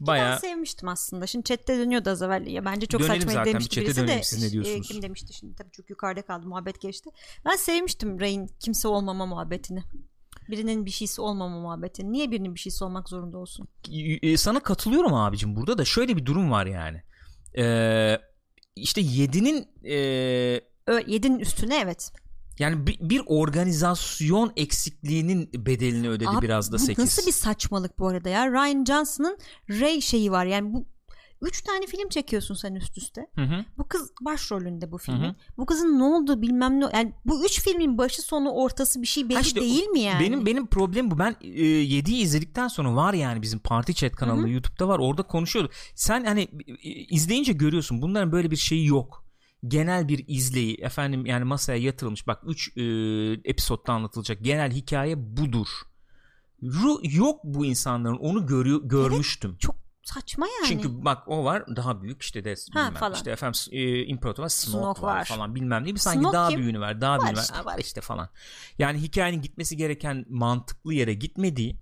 Ben Bayağı sevmiştim aslında. Şimdi chatte dönüyordu az evvel. Ya bence çok Dönelim saçma demişti birisi dönelim. de. Siz ne diyorsunuz? e, kim demişti şimdi tabii çok yukarıda kaldı muhabbet geçti. Ben sevmiştim Rey'in kimse olmama muhabbetini. Birinin bir şeysi olmama muhabbetini. Niye birinin bir şeysi olmak zorunda olsun? e, sana katılıyorum abicim burada da şöyle bir durum var yani. Ee, işte 7'nin e, Ö- Yedinin üstüne evet. Yani bir, bir organizasyon eksikliğinin bedelini ödedi Abi, biraz da bu 8. nasıl bir saçmalık bu arada ya? Ryan Johnson'ın Ray şeyi var. Yani bu üç tane film çekiyorsun sen üst üste. Hı hı. Bu kız başrolünde bu filmin. Hı hı. Bu kızın ne oldu bilmem ne. Yani bu üç filmin başı sonu ortası bir şey belli işte değil mi yani? Benim benim problem bu. Ben e, 7'yi izledikten sonra var yani bizim Party Chat kanalında YouTube'da var. Orada konuşuyorduk. Sen hani e, izleyince görüyorsun bunların böyle bir şeyi yok. Genel bir izleyi efendim yani masaya yatırılmış. Bak 3 e, episodda anlatılacak genel hikaye budur. Ru- yok bu insanların onu görüyor görmüştüm. Çok saçma yani. Çünkü bak o var daha büyük işte de bilmem falan. işte efendim e, imparator var Snoke, Snoke var, var. falan bilmem ne bir sanki Snoke daha kim? büyüğünü var daha Var büyüğünü var. işte. Ha, var işte falan. Yani hikayenin gitmesi gereken mantıklı yere gitmediği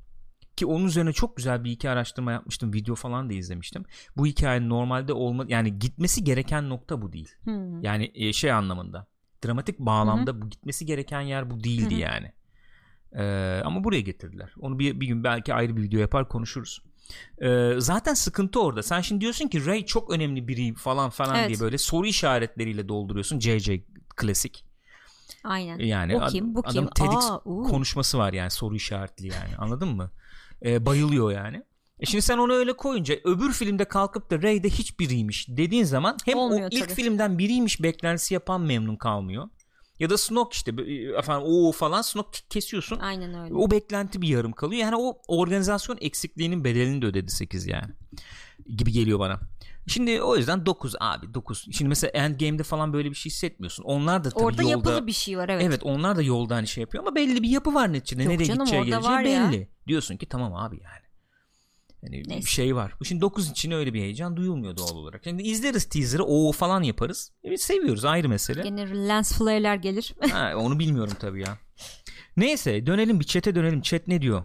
ki onun üzerine çok güzel bir iki araştırma yapmıştım video falan da izlemiştim. Bu hikayenin normalde olma yani gitmesi gereken nokta bu değil. Hmm. Yani e, şey anlamında dramatik bağlamda bu gitmesi gereken yer bu değildi Hı hı. yani. Ee, ama buraya getirdiler. Onu bir, bir gün belki ayrı bir video yapar konuşuruz. Ee, zaten sıkıntı orada. Sen şimdi diyorsun ki Ray çok önemli biri falan falan Evet. diye böyle soru işaretleriyle dolduruyorsun. JJ klasik. Aynen. Yani ad- kim? Bu kim? adam TEDx Aa, uu. konuşması var yani soru işaretli yani. Anladın mı? Ee, bayılıyor yani. E şimdi sen onu öyle koyunca öbür filmde kalkıp da Ray de hiçbiriymiş dediğin zaman hem Olmuyor o ilk tabii. filmden biriymiş beklentisi yapan memnun kalmıyor. Ya da Snoke işte e, efendim o falan Snoke kesiyorsun. Aynen öyle. O beklenti bir yarım kalıyor. Yani o organizasyon eksikliğinin bedelini de ödedi 8 yani. Gibi geliyor bana. Şimdi o yüzden 9 abi 9. Şimdi mesela Endgame'de falan böyle bir şey hissetmiyorsun. Onlar da tabii Orada yolda yapılı bir şey var evet. Evet onlar da yolda hani şey yapıyor ama belli bir yapı var neticede. Yok Nereye canım, gideceği geleceği var ya. belli. Diyorsun ki tamam abi yani. Yani bir Neyse. şey var. Şimdi 9 için öyle bir heyecan duyulmuyor doğal olarak. Şimdi izleriz teaser'ı o falan yaparız. Evet seviyoruz ayrı mesele. Gene lens flare'ler gelir. ha, onu bilmiyorum tabii ya. Neyse dönelim bir chat'e dönelim. Chat ne diyor?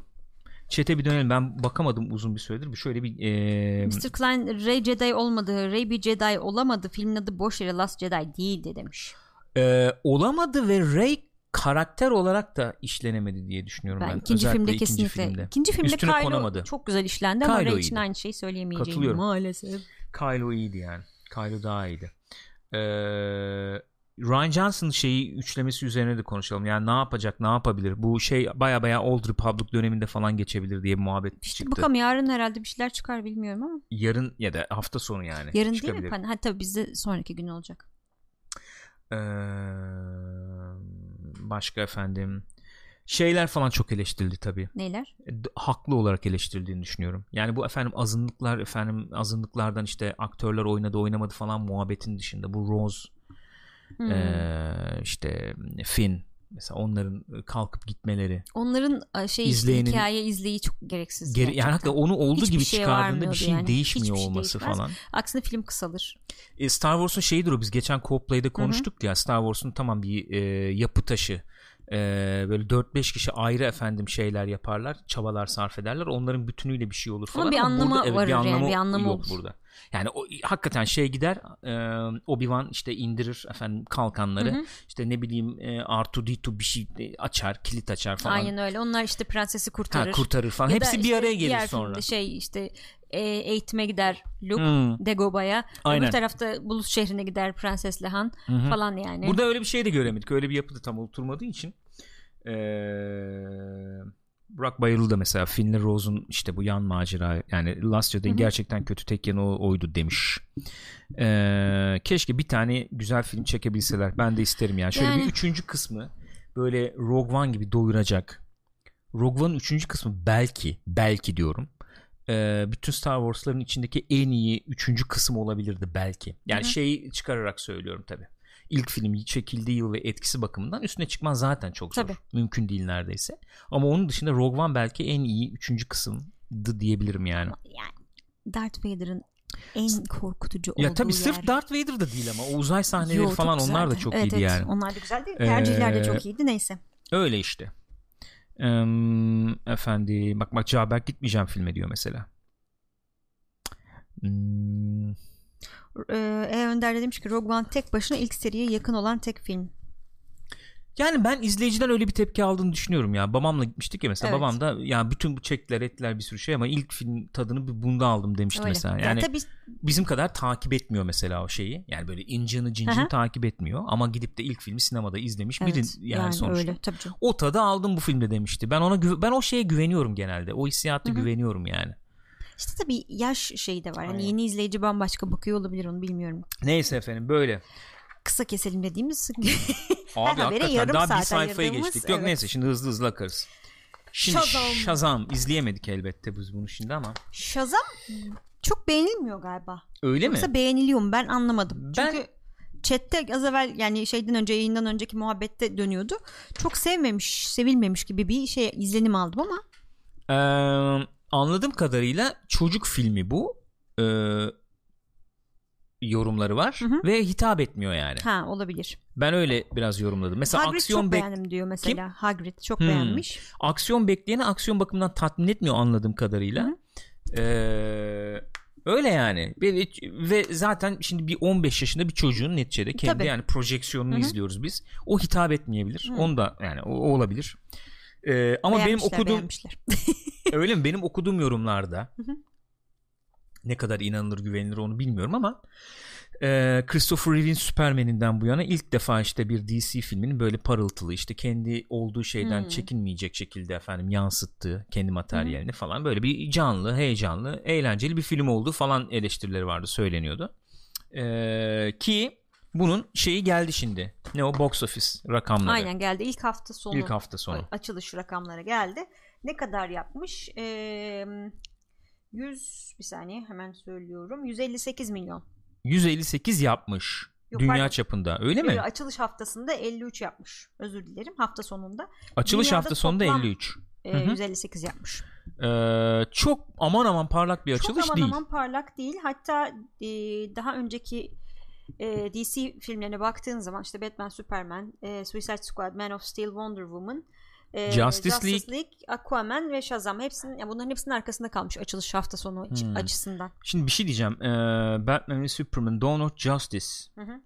Chat'e bir dönelim. Ben bakamadım uzun bir süredir. Bir şöyle bir e, Mr. Klein Rey Jedi olmadı. Rey bir Jedi olamadı. Filmin adı boş yere Last Jedi değildi demiş. e, olamadı ve Rey karakter olarak da işlenemedi diye düşünüyorum ben. Ben, ikinci Özellikle filmde ikinci kesinlikle. filmde. İkinci filmde Üstüne Kylo konamadı. çok güzel işlendi ama Kylo Rey için aynı şeyi söyleyemeyeceğim maalesef. Kylo iyiydi yani. Kylo daha iyiydi. Ee, Ryan Johnson şeyi üçlemesi üzerine de konuşalım. Yani ne yapacak, ne yapabilir? Bu şey baya baya Old Republic döneminde falan geçebilir diye bir muhabbet İşte çıktı. bakalım yarın herhalde bir şeyler çıkar bilmiyorum ama. Yarın ya da hafta sonu yani. Yarın değil mi? Pan- Ha tabii bizde sonraki gün olacak. Ee, başka efendim şeyler falan çok eleştirildi tabii. Neyler? D- haklı olarak eleştirildiğini düşünüyorum. Yani bu efendim azınlıklar efendim azınlıklardan işte aktörler oynadı oynamadı falan muhabbetin dışında bu Rose Hmm. Ee, işte Finn mesela onların kalkıp gitmeleri Onların şey İzleyenin- işte hikaye izleyi çok gereksiz. geri, yani hakikaten onu olduğu Hiçbir gibi şeye çıkardığında bir varmıyordu şey yani. değişmiyor Hiçbir şey olması değişmez. falan. Aksine film kısalır. E, Star Wars'un şeyidir o biz geçen co-play'de konuştuk ya Star Wars'un tamam bir e, yapı taşı e, böyle 4-5 kişi ayrı efendim şeyler yaparlar çabalar sarf ederler onların bütünüyle bir şey olur falan bir anlamı burada, evet, varır bir yani, anlamı bir anlamı yok olur. burada yani o hakikaten şey gider e, Obi-Wan işte indirir efendim kalkanları Hı hı. işte ne bileyim e, R2D2 bir şey e, açar kilit açar falan Aynen öyle. Onlar işte prensesi kurtarır. ha, kurtarır falan Ya hepsi bir işte araya gelir diğer sonra şey işte e, eğitime gider Luke Hmm, Dagobah'ya. Aynen. Öbür tarafta Bulus şehrine gider Prensesle Han hı hı. falan yani. Burada öyle bir şey de göremedik. Öyle bir yapı da tam oturmadığı için. Ee, Burak Bayırlı da mesela Finn'le Rose'un işte bu yan macera yani Last hı. gerçekten kötü tek yanı o- oydu demiş. Ee, keşke bir tane güzel film çekebilseler. Ben de isterim yani. Şöyle Yani- bir üçüncü kısmı böyle Rogue One gibi doyuracak. Rogue One'ın üçüncü kısmı belki belki diyorum. Ee, bütün Star Wars'ların içindeki en iyi üçüncü kısım olabilirdi belki. Yani Hı hı. şeyi çıkararak söylüyorum tabi. ilk film çekildiği yıl ve etkisi bakımından üstüne çıkman zaten çok zor. Tabii. Mümkün değil neredeyse. Ama onun dışında Rogue One belki en iyi üçüncü kısımdı diyebilirim yani. Yani Darth Vader'ın en korkutucu olduğu Ya tabii yer. sırf Darth Vader da değil ama o uzay sahneleri Yo, falan onlar da çok evet, iyiydi evet. yani. Onlar da güzeldi. Tercihler de Ee, çok iyiydi. Neyse. Öyle işte. Efendi bak bak Caberk gitmeyeceğim filme diyor mesela. Hmm, E Önder de demiş ki Rogue One tek başına ilk seriye yakın olan tek film. Yani ben izleyiciden öyle bir tepki aldığını düşünüyorum ya. Babamla gitmiştik ya mesela. Evet. Babam da ya bütün bu çektiler ettiler bir sürü şey ama ilk film tadını bir bunda aldım demişti Öyle. mesela. Ya Yani tabii bizim kadar takip etmiyor mesela o şeyi. Yani böyle incini cincini takip etmiyor ama gidip de ilk filmi sinemada izlemiş evet, biri yani, sonuçta. öyle tabii canım. O tadı aldım bu filmde demişti. Ben ona güve- ben o şeye güveniyorum genelde. O hissiyata güveniyorum yani. İşte tabii yaş şeyi de var. Hani yeni izleyici bambaşka bakıyor olabilir onu bilmiyorum. Neyse efendim böyle. Kısa keselim dediğimiz <laughs> Abi habere hakikaten yarım daha bir saat sayfaya ayırdığımız, geçtik. Yok evet. neyse şimdi hızlı hızlı akarız. Şimdi Shazam. Shazam. izleyemedik elbette biz bunu şimdi ama. Shazam çok beğenilmiyor galiba. Öyle mi? Yoksa beğeniliyor mu ben anlamadım. Ben- Çünkü chatte az evvel yani şeyden önce yayından önceki muhabbette dönüyordu. Çok sevmemiş, sevilmemiş gibi bir şey izlenim aldım ama Ee, anladığım kadarıyla çocuk filmi bu. Ee, yorumları var Hı hı. ve hitap etmiyor yani. ha olabilir. Ben öyle biraz yorumladım. Mesela Hagrid aksiyon çok bek beğendim diyor mesela. Hagrid çok Hmm. beğenmiş. aksiyon bekleyeni aksiyon bakımından tatmin etmiyor anladığım kadarıyla. Hı Ee, öyle yani. Ve, ve zaten şimdi bir 15 yaşında bir çocuğun neticede kendi Tabii. yani projeksiyonunu Hı hı. izliyoruz biz. O hitap etmeyebilir. Hı. Onu da yani o, o olabilir. Ee, ama benim okuduğum. <laughs> Öyle mi? Benim okuduğum yorumlarda Hı hı. Ne kadar inanılır güvenilir onu bilmiyorum ama e, Christopher Reeve'in Superman'inden bu yana ilk defa işte bir DC filminin böyle parıltılı işte kendi olduğu şeyden Hmm. çekinmeyecek şekilde efendim yansıttığı kendi materyalini falan böyle bir canlı, heyecanlı, eğlenceli bir film olduğu falan eleştirileri vardı söyleniyordu. E, ki bunun şeyi geldi şimdi. Ne o box office rakamları. Aynen geldi. İlk hafta sonu. İlk hafta sonu. Açılış rakamları geldi. Ne kadar yapmış? Ee, 100 bir saniye hemen söylüyorum. 158 milyon. 158 yapmış. Yok, dünya pardon. çapında. Öyle mi? Açılış haftasında 53 yapmış. Özür dilerim. Hafta sonunda Açılış Dünyada hafta sonunda toplam- 53. e, Hı hı. 158 yapmış. Ee, çok aman aman parlak bir açılış Çok aman değil. aman parlak değil. Hatta e, daha önceki e, DC filmlerine baktığın zaman işte Batman, Superman, e, Suicide Squad, Man of Steel, Wonder Woman, e, Justice League. Aquaman ve Shazam hepsinin yani bunların hepsinin arkasında kalmış açılış hafta sonu Hmm. açısından. Şimdi bir şey diyeceğim. Ee, Batman ve Superman Dawn of Justice Hı hı.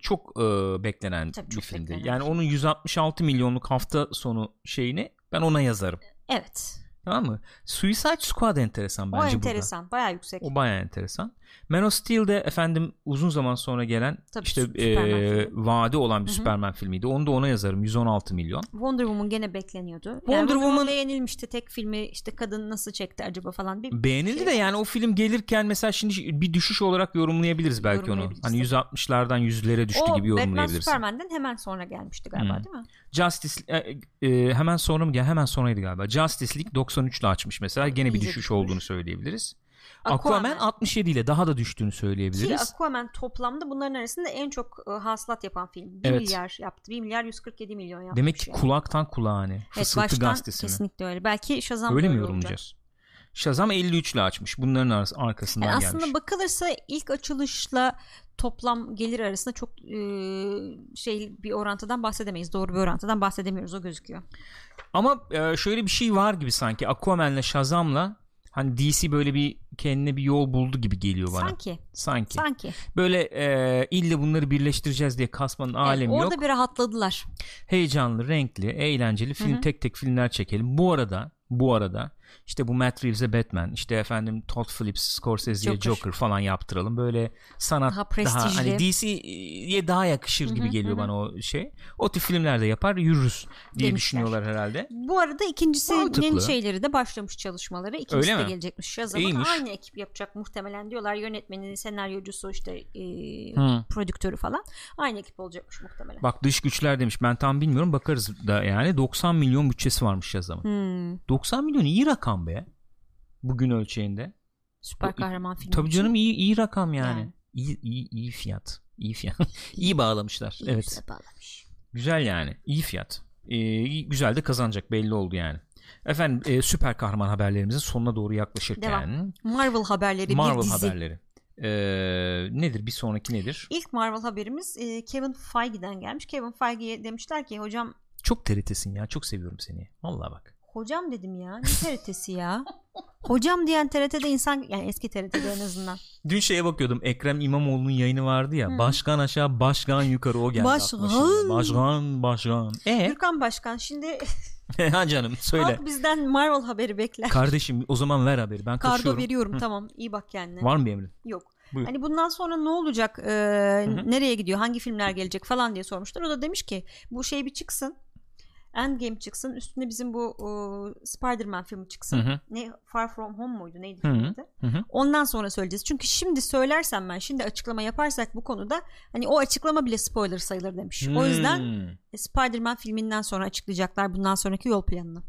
çok e, beklenen Tabii bir çok filmdi. beklenen Yani onun 166 milyonluk hafta sonu şeyini ben ona yazarım. Evet. Tamam mı? Suicide Squad enteresan bence o burada. enteresan. Bayağı yüksek. O bayağı enteresan. Man of Steel'de efendim uzun zaman sonra gelen Tabii, işte e, vade olan bir Hı hı. Superman filmiydi. Onu da ona yazarım 116 milyon. Wonder Woman gene bekleniyordu. Yani Wonder Wonder Woman beğenilmişti. Tek filmi işte kadın nasıl çekti acaba falan. Bir Beğenildi şey de yani o film gelirken mesela şimdi bir düşüş olarak yorumlayabiliriz belki onu. Yorumlayabiliriz Hani tabii. 160'lardan 100'lere düştü o gibi Batman yorumlayabiliriz. Superman'den hemen sonra gelmişti galiba Hmm. değil mi? Justice e, e, hemen sonra mı? Ya hemen sonraydı galiba. Justice League 93 ile açmış mesela. Gene bir düşüş olduğunu söyleyebiliriz. Aquaman. Aquaman 67 ile daha da düştüğünü Ki söyleyebiliriz. Aquaman toplamda bunların arasında en çok e, hasılat yapan film. 1 Evet. milyar yaptı. 1 milyar 147 milyon yapmış. Demek ki yani. kulaktan kulağa hani. Evet Fısıltı baştan gazetesi mi? kesinlikle öyle. Belki Shazam Öyle mi yorumlayacağız? Shazam 53 ile açmış. Bunların arkasından Yani gelmiş. aslında bakılırsa ilk açılışla toplam gelir arasında çok e, şey bir orantıdan bahsedemeyiz. Doğru bir orantıdan bahsedemiyoruz o gözüküyor. Ama e, şöyle bir şey var gibi sanki. Aquaman'le Shazam'la hani DC böyle bir kendine bir yol buldu gibi geliyor bana. Sanki. Sanki. Sanki. Böyle e, ille bunları birleştireceğiz diye kasmanın alemi Evet, yok. orada bir rahatladılar. heyecanlı, renkli, eğlenceli film Hı hı. tek tek filmler çekelim. Bu arada bu arada işte bu Matt Reeves'e Batman, işte efendim Todd Phillips, Scorsese'ye Joker. Joker. falan yaptıralım. Böyle sanat Daha daha, prestijli. hani DC'ye daha yakışır gibi Hı hı, geliyor hı bana o şey. O tip filmlerde yapar yürürüz diye Demişler. düşünüyorlar herhalde. Bu arada ikincisinin Mantıklı. şeyleri de başlamış çalışmaları. İkincisi Öyle de mi? gelecekmiş. İyiymiş. Aynı ekip yapacak muhtemelen diyorlar. Yönetmeni, senaryocusu işte e, Hı. prodüktörü falan. Aynı ekip olacakmış muhtemelen. Bak dış güçler demiş. Ben tam bilmiyorum. Bakarız da yani 90 milyon bütçesi varmış Shazam'ın. Hmm, 90 milyon iyi rakam be. Bugün ölçeğinde. süper kahraman filmi. Tabii canım iyi iyi rakam yani. Yani. İyi iyi iyi fiyat. İyi fiyat. <laughs> iyi bağlamışlar. İyi evet. güzel bağlamış. Güzel yani. İyi fiyat. Ee, güzel de kazanacak belli oldu yani. Efendim e, süper kahraman haberlerimizin sonuna doğru yaklaşırken Marvel haberleri Marvel bir dizi. haberleri. Ee, nedir bir sonraki nedir? İlk Marvel haberimiz e, Kevin Feige'den gelmiş. Kevin Feige'ye demişler ki hocam Çok teritesin ya. Çok seviyorum seni. Vallahi bak. Hocam dedim ya ne TRT'si ya. hocam diyen TRT'de insan yani eski TRT'de en azından. Dün şeye bakıyordum. Ekrem İmamoğlu'nun yayını vardı ya. Hı. Başkan aşağı, başkan yukarı o geldi. Başkan. Başkan, başkan. E Gürkan Başkan şimdi <laughs> ha canım söyle. halk bizden Marvel haberi bekler. Kardeşim o zaman ver haberi. Ben Kargo kaçıyorum. veriyorum Hı. tamam iyi bak kendine. Var mı bir emrin? Yok. Buyur. Hani bundan sonra ne olacak? e, nereye gidiyor? Hangi filmler gelecek falan diye sormuşlar. O da demiş ki bu şey bir çıksın. Endgame çıksın. Üstüne bizim bu e, Spider-Man filmi çıksın. Hı hı. Ne Far From Home muydu? Neydi Hı hı. Hı. Ondan sonra söyleyeceğiz. Çünkü şimdi söylersem ben şimdi açıklama yaparsak bu konuda hani o açıklama bile spoiler sayılır demiş. O yüzden Hmm. Spider-Man filminden sonra açıklayacaklar bundan sonraki yol planını.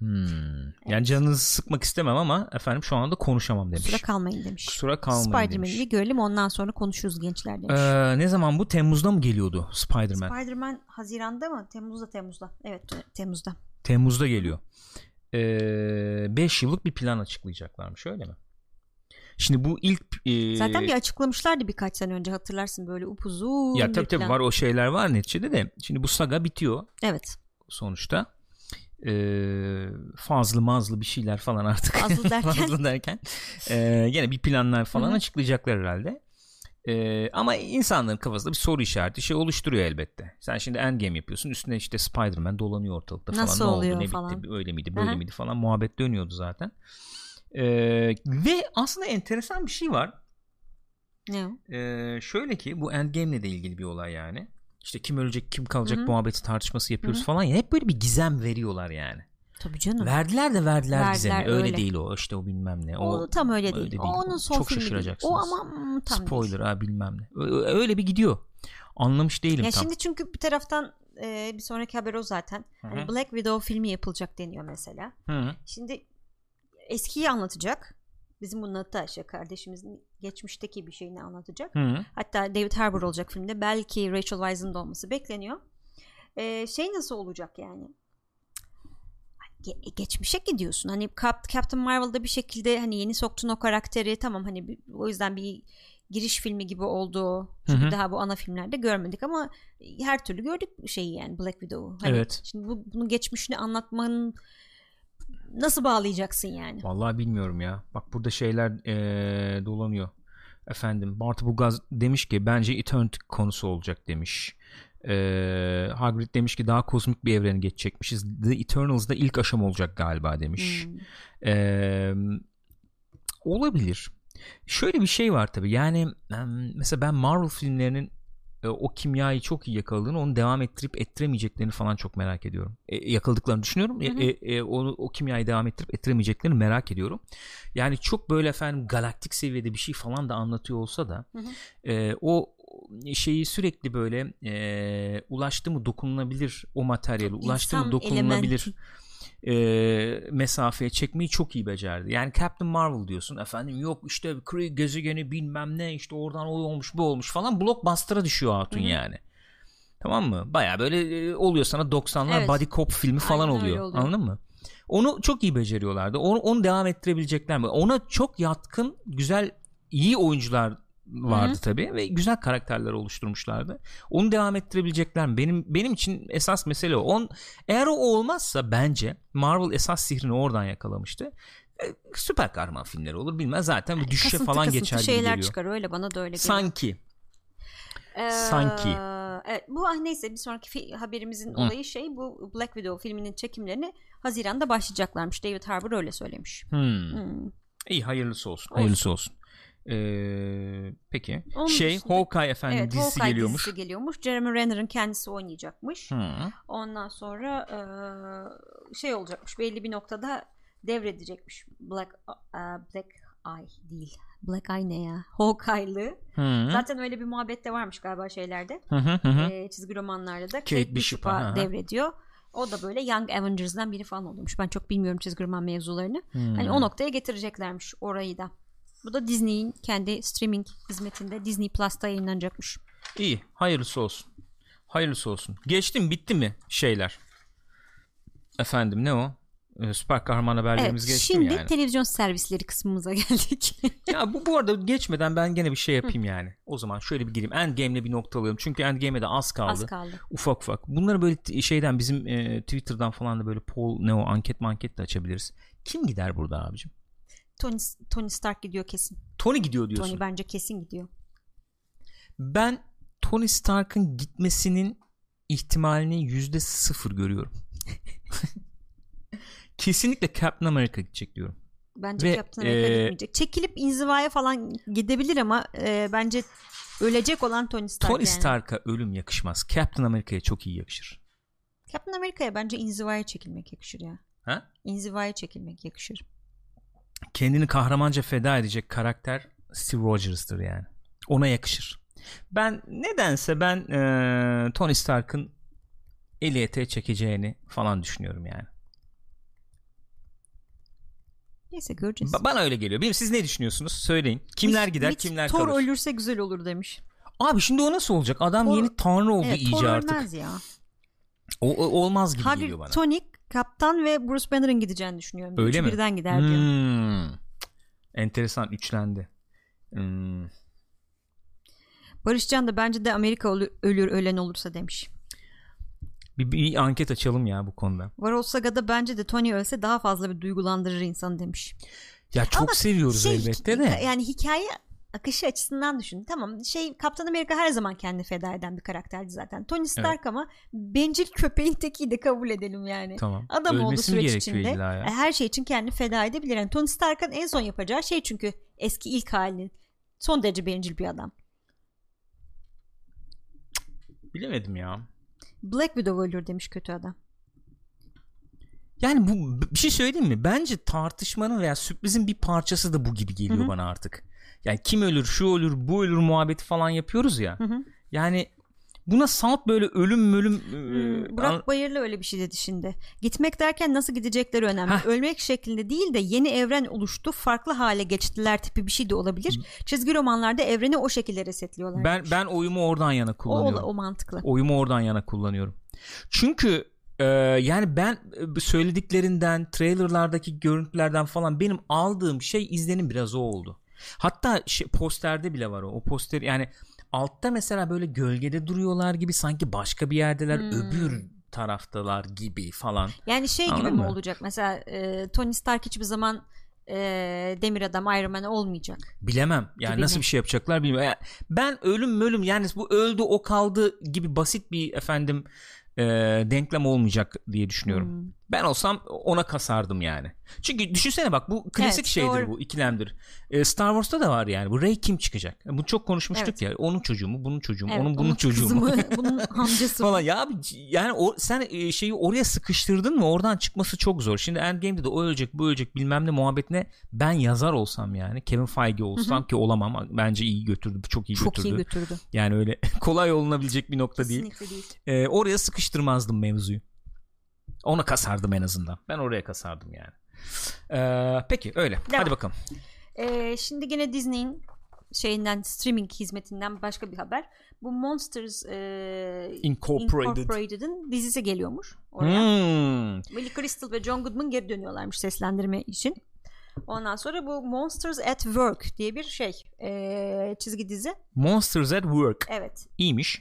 Hmm. Yani canınızı sıkmak istemem ama efendim şu anda konuşamam demiş. Kusura kalmayın demiş. Kusura kalmayın Spider-Man'i demiş. görelim ondan sonra konuşuruz gençler demiş. Ee, ne zaman bu? Temmuz'da mı geliyordu Spider-Man? Spider-Man Haziran'da mı? Temmuz'da Temmuz'da. Evet Temmuz'da. Temmuz'da geliyor. 5 yıllık bir plan açıklayacaklarmış öyle mi? Şimdi bu ilk e, Zaten bir açıklamışlardı birkaç sene önce hatırlarsın böyle upuzun ya tabii tabii plan. var o şeyler var neticede de şimdi bu saga bitiyor Evet. sonuçta. Ee, fazlı mazlı bir şeyler falan artık. Fazlı derken? <laughs> Fazlı derken. Ee, gene bir planlar falan Hı hı. açıklayacaklar herhalde. Ee, ama insanların kafasında bir soru işareti şey oluşturuyor elbette. Sen şimdi Endgame yapıyorsun üstüne işte Spider-Man dolanıyor ortalıkta falan. Nasıl ne oluyor oldu ne falan. bitti öyle miydi böyle Hı hı. miydi falan muhabbet dönüyordu zaten. Ee, ve aslında enteresan bir şey var. Ne? Ee, şöyle ki bu Endgame'le de ilgili bir olay yani. İşte kim ölecek kim kalacak Hı hı. muhabbeti tartışması yapıyoruz Hı hı. falan ya. Hep böyle bir gizem veriyorlar yani. Tabii canım. Verdiler de verdiler, Verdiler, gizemi. Öyle, öyle. değil o işte o bilmem ne. o, tam öyle değil. öyle O onun son Çok filmi değil. şaşıracaksınız. O ama mm, tam Spoiler değil. ha bilmem ne. Öyle bir gidiyor. Anlamış değilim Ya tam. şimdi çünkü bir taraftan e, bir sonraki haber o zaten. Hani Black Widow filmi yapılacak deniyor mesela. Hı. Şimdi eskiyi anlatacak. Bizim bu Natasha kardeşimizin geçmişteki bir şeyini anlatacak. Hı. Hatta David Harbour olacak filmde. Belki Rachel Weisz'ın da olması bekleniyor. Ee, şey nasıl olacak yani? Ge- geçmişe gidiyorsun. Hani Cap- Captain Marvel'da bir şekilde hani yeni soktun o karakteri. Tamam hani o yüzden bir giriş filmi gibi oldu. Çünkü Hı hı. daha bu ana filmlerde görmedik ama her türlü gördük şeyi yani Black Widow'u. Hani Evet. Şimdi bu, bunun geçmişini anlatmanın nasıl bağlayacaksın yani? Vallahi bilmiyorum ya. Bak burada şeyler eee, dolanıyor. Efendim Bartu Bugaz demiş ki bence Eternity konusu olacak demiş. Eee Hagrid demiş ki daha kozmik bir evreni geçecekmişiz. The Eternals'da ilk aşama olacak galiba demiş. Hmm. Eee, olabilir. Şöyle bir şey var tabii. Yani mesela ben Marvel filmlerinin e, o kimyayı çok iyi yakaladığını, onu devam ettirip ettiremeyeceklerini falan çok merak ediyorum. E, yakaladıklarını düşünüyorum. E, Hı hı. e, e, onu o kimyayı devam ettirip ettiremeyeceklerini merak ediyorum. Yani çok böyle efendim galaktik seviyede bir şey falan da anlatıyor olsa da Hı hı. e, o şeyi sürekli böyle e, ulaştı mı dokunulabilir o materyali ulaştı mı dokunulabilir elementi. E, mesafeye çekmeyi çok iyi becerdi. Yani Captain Marvel diyorsun efendim yok işte Kree gezegeni bilmem ne işte oradan o olmuş bu olmuş falan blockbuster'a düşüyor hatun Hı hı. yani. Tamam mı? Baya böyle e, oluyor sana 90'lar Evet. body cop filmi falan Aynen oluyor. oluyor. Anladın mı? Onu çok iyi beceriyorlardı. Onu, onu devam ettirebilecekler mi? Ona çok yatkın, güzel, iyi oyuncular vardı Hı hı. tabii ve güzel karakterler oluşturmuşlardı. Onu devam ettirebilecekler mi? Benim benim için esas mesele o. On, eğer o olmazsa bence Marvel esas sihrini oradan yakalamıştı. E, süper kahraman filmleri olur bilmez zaten bir düşüşe Kasıntı falan kasıntı geçer gibi şeyler geliyor. çıkar öyle bana da öyle geliyor. Sanki. Ee, Sanki. Evet, bu ah, neyse bir sonraki haberimizin Hı. olayı şey bu Black Widow filminin çekimlerini Haziran'da başlayacaklarmış. David Harbour öyle söylemiş. Hmm. Hmm. İyi hayırlısı olsun. Olsun. Hayırlısı olsun. Ee, peki. Onun şey dışında- Hawkeye efendim Evet, dizisi Hawkeye geliyormuş. dizisi geliyormuş. Jeremy Renner'ın kendisi oynayacakmış. Hı. Ondan sonra eee, şey olacakmış. Belli bir noktada devredecekmiş. Black eee, Black Eye değil. Black Eye ne ya? Hawkeye'lı. Zaten öyle bir muhabbet de varmış galiba şeylerde. Hı hı hı. Ee, çizgi romanlarda da Kate Kate, Bishop'a, devrediyor. O da böyle Young Avengers'dan biri falan oluyormuş. Ben çok bilmiyorum çizgi roman mevzularını. Hmm. Hani o noktaya getireceklermiş orayı da. Bu da Disney'in kendi streaming hizmetinde Disney Plus'ta yayınlanacakmış. İyi. Hayırlısı olsun. Hayırlısı olsun. Geçti mi bitti mi şeyler? Efendim ne o? Ee, süper kahraman haberlerimiz Evet, geçti şimdi yani? televizyon servisleri kısmımıza <laughs> geldik. ya bu, bu arada geçmeden ben gene bir şey yapayım yani. O zaman şöyle bir gireyim. Endgame'le bir noktalayalım. Çünkü Endgame'e de az kaldı. Az kaldı. Ufak ufak. Bunları böyle şeyden bizim e, Twitter'dan falan da böyle poll ne o anket manket de açabiliriz. Kim gider burada abicim? Tony, Tony Stark gidiyor kesin. Tony gidiyor diyorsun. Tony bence kesin gidiyor. Ben Tony Stark'ın gitmesinin ihtimalini yüzde sıfır görüyorum. <laughs> Kesinlikle Captain America gidecek diyorum. Bence Ve, Captain America e, gitmeyecek. Çekilip inzivaya falan gidebilir ama e, bence ölecek olan Tony Stark Tony yani. Stark'a ölüm yakışmaz. Captain America'ya çok iyi yakışır. Captain America'ya bence inzivaya çekilmek yakışır ya. Ha? İnzivaya çekilmek yakışır. Kendini kahramanca feda edecek karakter Steve Rogers'tır yani. Ona yakışır. Ben nedense ben e, Tony Stark'ın eli eteğe çekeceğini falan düşünüyorum yani. Neyse göreceğiz. Ba- bana öyle geliyor. Benim siz ne düşünüyorsunuz? Söyleyin. Kimler Mit- gider, Mit kimler Thor kalır? ölürse güzel olur demiş. Abi şimdi o nasıl olacak? Adam Thor- yeni tanrı oldu Evet, iyice Thor artık. ölmez ya. O, o- olmaz gibi Hagrid, geliyor bana. Tony, Kaptan ve Bruce Banner'ın gideceğini düşünüyorum. Öyle Üçü mi? birden gider diyor. Hmm. Enteresan üçlendi. Hmm. Barışcan da bence de Amerika ölü- ölür ölen olursa demiş. Bir, bir anket açalım ya bu konuda. Varol Saga'da bence de Tony ölse daha fazla bir duygulandırır insanı demiş. Ya çok Ama seviyoruz Şey, elbette de. Yani hikaye akışı açısından düşün. Tamam şey Kaptan Amerika her zaman kendini feda eden bir karakterdi zaten. Tony Stark ama bencil <laughs> köpeğin tekiydi kabul edelim yani. Tamam. Adam Ölmesi mi süreç içinde ya? e, her şey için kendini feda edebilir. Yani Tony Stark'ın en son yapacağı şey çünkü eski ilk halinin son derece bencil bir adam. Bilemedim ya. Black Widow ölür demiş kötü adam. Yani bu bir şey söyleyeyim mi? Bence tartışmanın veya sürprizin bir parçası da bu gibi geliyor Hı hı. bana artık. Yani kim ölür, şu ölür, bu ölür muhabbeti falan yapıyoruz ya. Hı hı. Yani buna salt böyle ölüm ölüm Hmm, Burak Bayırlı öyle bir şey dedi şimdi. Gitmek derken nasıl gidecekleri önemli. Heh. Ölmek şeklinde değil de yeni evren oluştu, farklı hale geçtiler tipi bir şey de olabilir. Çizgi romanlarda evreni o şekilde resetliyorlar. ben ben oyumu oradan yana o, o, kullanıyorum. o mantıklı. oyumu oradan yana kullanıyorum. Çünkü e, yani ben e, söylediklerinden, trailerlardaki görüntülerden falan benim aldığım şey izlenim biraz o oldu. Hatta şey, posterde bile var o. O poster yani altta mesela böyle gölgede duruyorlar gibi sanki başka bir yerdeler, Hmm. öbür taraftalar gibi falan. Yani şey gibi Anladın mi mı? olacak? Mesela e, Tony Stark hiçbir zaman e, Demir Adam Iron Man olmayacak. Bilemem. Yani Gibi nasıl mi? bir şey yapacaklar bilmiyorum. Yani ben ölüm ölüm yani bu öldü o kaldı gibi basit bir efendim e, denklem olmayacak diye düşünüyorum. Hmm. Ben olsam ona kasardım yani. Çünkü düşünsene bak bu klasik Evet, şeydir doğru. bu ikilemdir. Ee, Star Wars'ta da var yani. Bu Rey kim çıkacak? Bunu çok konuşmuştuk Evet. ya. Onun çocuğu mu? Bunun çocuğu mu? Evet, onun bunun çocuğu kızı mu? <laughs> bunun amcası mı? falan ya abi yani o sen e, şeyi oraya sıkıştırdın mı oradan çıkması çok zor. Şimdi Endgame'de de o ölecek bu ölecek bilmem ne muhabbetine ben yazar olsam yani Kevin Feige olsam ki olamam bence iyi götürdü çok iyi Çok götürdü. iyi götürdü. Yani öyle <laughs> kolay olunabilecek bir nokta değil. Kesinlikle değil. Ee, oraya sıkıştırmazdım mevzuyu. Ona kasardım en azından. Ben oraya kasardım yani. Ee, peki öyle. Devam. Hadi bakalım. Ee, şimdi gene Disney'in şeyinden streaming hizmetinden başka bir haber. Bu Monsters e, Incorporated. Incorporated'ın dizisi geliyormuş oraya. Hmm. Billy Crystal ve John Goodman geri dönüyorlarmış seslendirme için. Ondan sonra bu Monsters at Work diye bir şey e, çizgi dizi. Monsters at Work. Evet İyiymiş.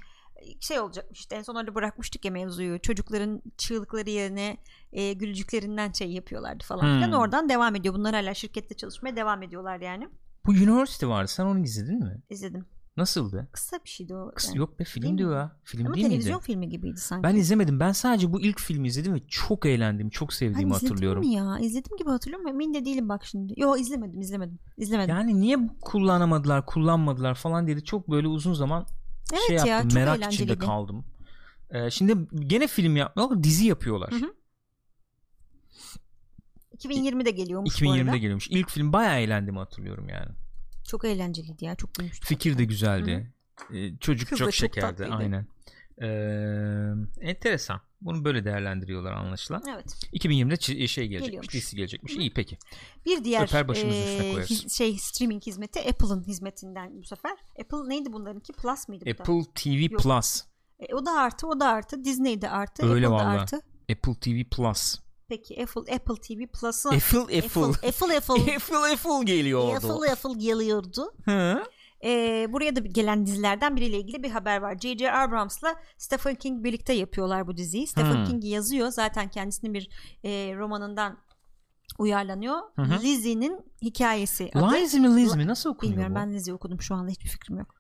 Şey olacakmış işte en son öyle bırakmıştık ya mevzuyu. Çocukların çığlıkları yerine e, gülücüklerinden şey yapıyorlardı falan Hmm. filan. Oradan devam ediyor. Bunlar hala şirkette çalışmaya devam ediyorlar yani. Bu University vardı. Sen onu izledin mi? İzledim. Nasıldı? Kısa bir şeydi o. Kıs- yani. Yok be film Değil diyor mi? ya. Film Ama değil televizyon miydi? filmi gibiydi sanki. Ben izlemedim. Ben sadece bu ilk filmi izledim ve çok eğlendim. Çok Ben sevdiğimi izledim hatırlıyorum. mi ya? İzledim gibi hatırlıyorum ama emin de değilim bak şimdi. Yok izlemedim izlemedim. İzlemedim. Yani niye kullanamadılar, kullanmadılar falan diye de çok böyle uzun zaman evet şey ya yaptım. çok merak içinde kaldım. Ee, şimdi gene film yapmıyorlar, dizi yapıyorlar. Hı hı. 2020'de geliyormuş bu 2020'de arada. geliyormuş. İlk film bayağı eğlendiğimi hatırlıyorum yani. Çok eğlenceliydi ya. Çok gülmüştüm. Fikir de güzeldi. Ee, çocuk Kız çok da çok şekerdi tatlıydı. aynen. Ee, enteresan. Bunu böyle değerlendiriyorlar anlaşılan. Evet. 2020'de çi- şey gelecekmiş. Geliyormuş. Dizisi gelecekmiş. İyi peki. Bir diğer Öper başımızın e, üstüne koyarız. şey streaming hizmeti Apple'ın hizmetinden bu sefer. Apple neydi bunlarınki? Plus mıydı bu da? Apple TV Yok. Plus. E, o da artı, o da artı. Disney de artı, Öyle Apple da vallahi. artı. Apple TV Plus. Peki Apple Apple TV Plus'ı Apple Apple. Apple Apple Apple <laughs> Apple Apple geliyordu. Apple Apple geliyordu. Hı. Ee, buraya da gelen dizilerden biriyle ilgili bir haber var. J.J. Abrams'la Stephen King birlikte yapıyorlar bu diziyi. Stephen Hmm. King yazıyor. Zaten kendisinin bir e, romanından uyarlanıyor. Lizzie'nin hikayesi. adı. Liz mi Liz mi? Nasıl okunuyor Bilmiyorum bu? ben Lizzie okudum şu anda hiçbir fikrim yok.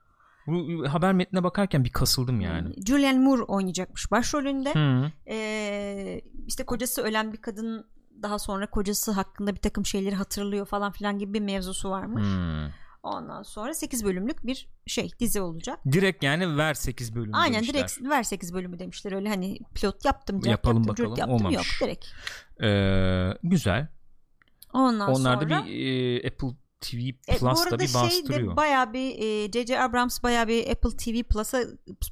Bu haber metnine bakarken bir kasıldım yani. Julianne Moore oynayacakmış başrolünde. Hı. Ee, işte kocası ölen bir kadın daha sonra kocası hakkında bir takım şeyleri hatırlıyor falan filan gibi bir mevzusu varmış. Hı. Ondan sonra 8 bölümlük bir şey dizi olacak. Direkt yani ver 8 bölüm Aynen demişler. direkt ver 8 bölümü demişler öyle hani pilot yaptım cart Yapalım yaptım, bakalım. yaptım Olmamış. yok direkt. Ee, güzel. Ondan Onlar da sonra bir e, Apple TV E, bu Plus arada da bir şey bastırıyor. de bayağı bir e, J.J. Abrams bayağı bir Apple TV Plus'a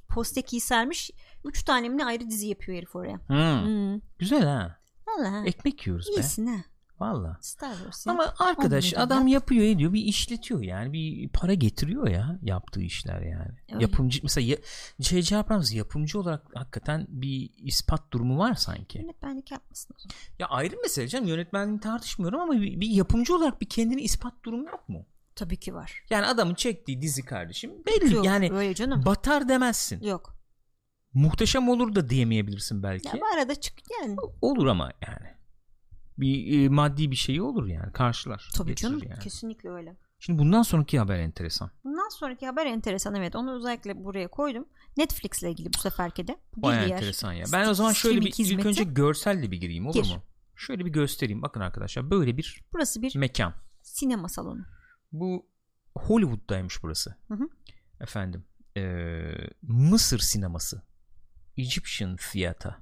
postekiyi sermiş. 3 tane ayrı dizi yapıyor herif oraya. Hı. Hmm. Güzel ha. Valla Ekmek yiyoruz be. iyisin ha. Valla. Star Wars ya. Ama arkadaş adam ya. yapıyor ediyor bir işletiyor yani bir para getiriyor ya yaptığı işler yani. Öyle. Yapımcı mesela ya- J.J. Abrams yapımcı olarak hakikaten bir ispat durumu var sanki. Yönetmenlik yapmasın o zaman. Ya ayrı mesele canım yönetmenliğini tartışmıyorum ama bir, bir yapımcı olarak bir kendini ispat durumu yok mu? Tabii ki var. Yani adamın çektiği dizi kardeşim belli Yok, yani öyle canım. batar demezsin. Yok. Muhteşem olur da diyemeyebilirsin belki. Ya bu arada çık yani. Olur ama yani. Bir e, maddi bir şeyi olur yani karşılar. Tabii canım yani. kesinlikle öyle. Şimdi bundan sonraki haber enteresan. Bundan sonraki haber enteresan evet onu özellikle buraya koydum. Netflix ile ilgili bu seferki de. Bir enteresan ya. Ben o zaman şöyle bir streaming ilk hizmeti. önce görselle bir gireyim olur Gir. mu? Şöyle bir göstereyim. Bakın arkadaşlar böyle bir Burası bir mekan. sinema salonu. Bu Hollywood'daymış burası. Hı hı. Efendim. eee, Mısır sineması. Egyptian Theater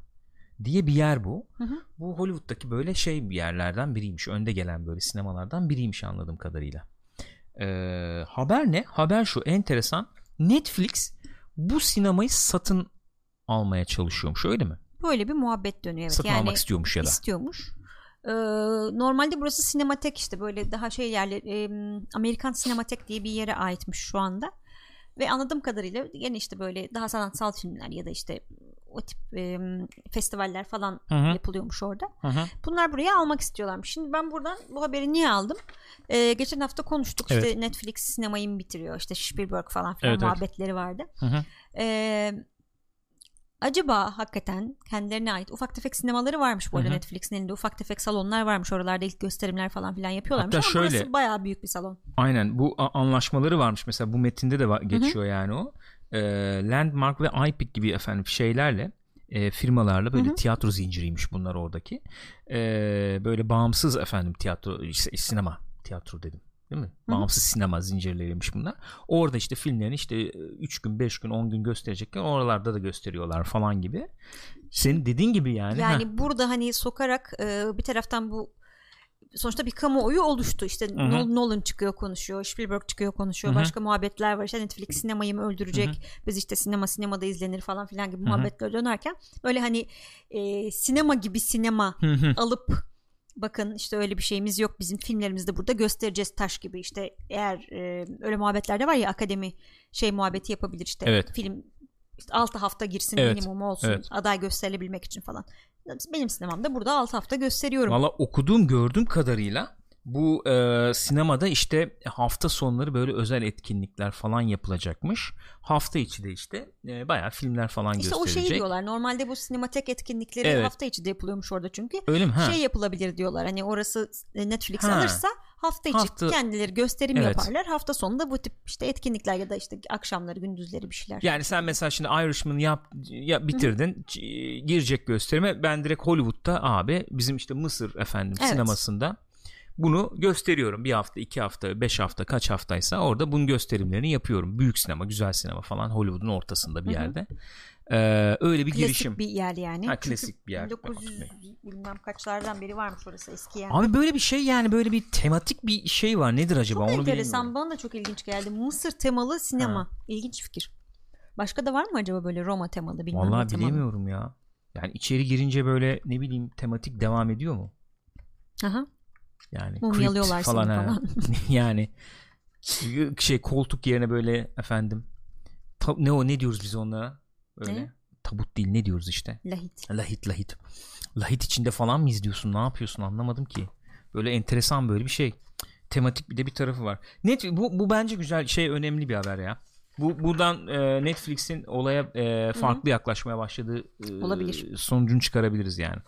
diye bir yer bu. Hı hı. Bu Hollywood'daki böyle şey bir yerlerden biriymiş. Önde gelen böyle sinemalardan biriymiş anladığım kadarıyla. Eee, haber ne? Haber şu enteresan. Netflix bu sinemayı satın almaya çalışıyormuş öyle mi? Böyle bir muhabbet dönüyor. Evet. satın yani almak istiyormuş ya da. istiyormuş. Ee, normalde burası sinematek işte böyle daha şey yerler e, Amerikan sinematek diye bir yere aitmiş şu anda. Ve anladığım kadarıyla yine işte böyle daha sanatsal filmler ya da işte o tip e, festivaller falan Hı hı. yapılıyormuş orada. Hı hı. Bunlar buraya almak istiyorlarmış. Şimdi ben buradan bu haberi niye aldım? Ee, geçen hafta konuştuk Evet. işte Netflix sinemayı mı bitiriyor? İşte Spielberg falan filan Evet, evet. muhabbetleri vardı. Hı hı. Ee, acaba hakikaten kendilerine ait ufak tefek sinemaları varmış bu arada. Netflix'in elinde ufak tefek salonlar varmış oralarda ilk gösterimler falan filan yapıyorlarmış Hatta ama şöyle- burası bayağı büyük bir salon. Aynen bu anlaşmaları varmış mesela bu metinde de geçiyor yani o. Ee, Landmark ve iPic gibi efendim şeylerle e, firmalarla böyle Hı hı. tiyatro zinciriymiş bunlar oradaki. Ee, böyle bağımsız efendim tiyatro işte sinema tiyatro dedim. Değil mi? hı. Bağımsız sinema zincirleriymiş bunlar. Orada işte filmlerini işte 3 gün, 5 gün, 10 gün gösterecekken oralarda da gösteriyorlar falan gibi. Senin dediğin gibi yani. Yani Heh. burada hani sokarak e, bir taraftan bu sonuçta bir kamuoyu oluştu. İşte hı. Nol- Nolan çıkıyor konuşuyor, Spielberg çıkıyor konuşuyor. Hı hı. Başka muhabbetler var. İşte Netflix sinemayı mı öldürecek? Biz işte sinema sinemada izlenir falan filan gibi hı. muhabbetler dönerken böyle hani e, sinema gibi sinema Hı hı. alıp bakın işte öyle bir şeyimiz yok bizim filmlerimizde burada göstereceğiz taş gibi işte eğer e, öyle muhabbetler de var ya akademi şey muhabbeti yapabilir işte Evet. film işte 6 hafta girsin Evet, minimum olsun evet. aday gösterilebilmek için falan. Benim sinemamda burada 6 hafta gösteriyorum. Valla okuduğum gördüğüm kadarıyla bu e, sinemada işte hafta sonları böyle özel etkinlikler falan yapılacakmış. Hafta içi de işte e, bayağı filmler falan işte o gösterilecek. şeyi diyorlar. Normalde bu sinematek etkinlikleri Evet. hafta içi de yapılıyormuş orada çünkü. Öyle mi? Ha. Şey yapılabilir diyorlar. Hani orası e, Netflix Ha. alırsa hafta içi Hafta- kendileri gösterim Evet. yaparlar. Hafta sonunda bu tip işte etkinlikler ya da işte akşamları gündüzleri bir şeyler. Yani sen mesela şimdi Irishman yap, ya bitirdin girecek gösterime ben direkt Hollywood'da abi bizim işte Mısır efendim Evet. sinemasında bunu gösteriyorum bir hafta iki hafta beş hafta kaç haftaysa orada bunun gösterimlerini yapıyorum büyük sinema güzel sinema falan Hollywood'un ortasında bir Hı hı. yerde Ee, öyle bir Klasik girişim bir yer yani. Ha, klasik bir yer. 1900 bilmem kaçlardan beri varmış orası eski yani. Abi böyle bir şey yani böyle bir tematik bir şey var. Nedir acaba çok onu enteresan bana da çok ilginç geldi. Mısır temalı sinema. Ha. İlginç fikir. Başka da var mı acaba böyle Roma temalı bilmem Vallahi temalı? bilemiyorum ya. Yani içeri girince böyle ne bileyim tematik devam ediyor mu? Aha. Yani Mumyalıyorlar falan, seni falan. <laughs> yani şey koltuk yerine böyle efendim ta- ne o ne diyoruz biz onlara? Öyle. Ne? Tabut değil ne diyoruz işte. Lahit. Lahit lahit. Lahit içinde falan mı izliyorsun? Ne yapıyorsun? Anlamadım ki. Böyle enteresan böyle bir şey. Tematik bir de bir tarafı var. Net bu bu bence güzel şey önemli bir haber ya. Bu buradan e, Netflix'in olaya e, farklı yaklaşmaya başladığı e, Olabilir. sonucunu çıkarabiliriz yani.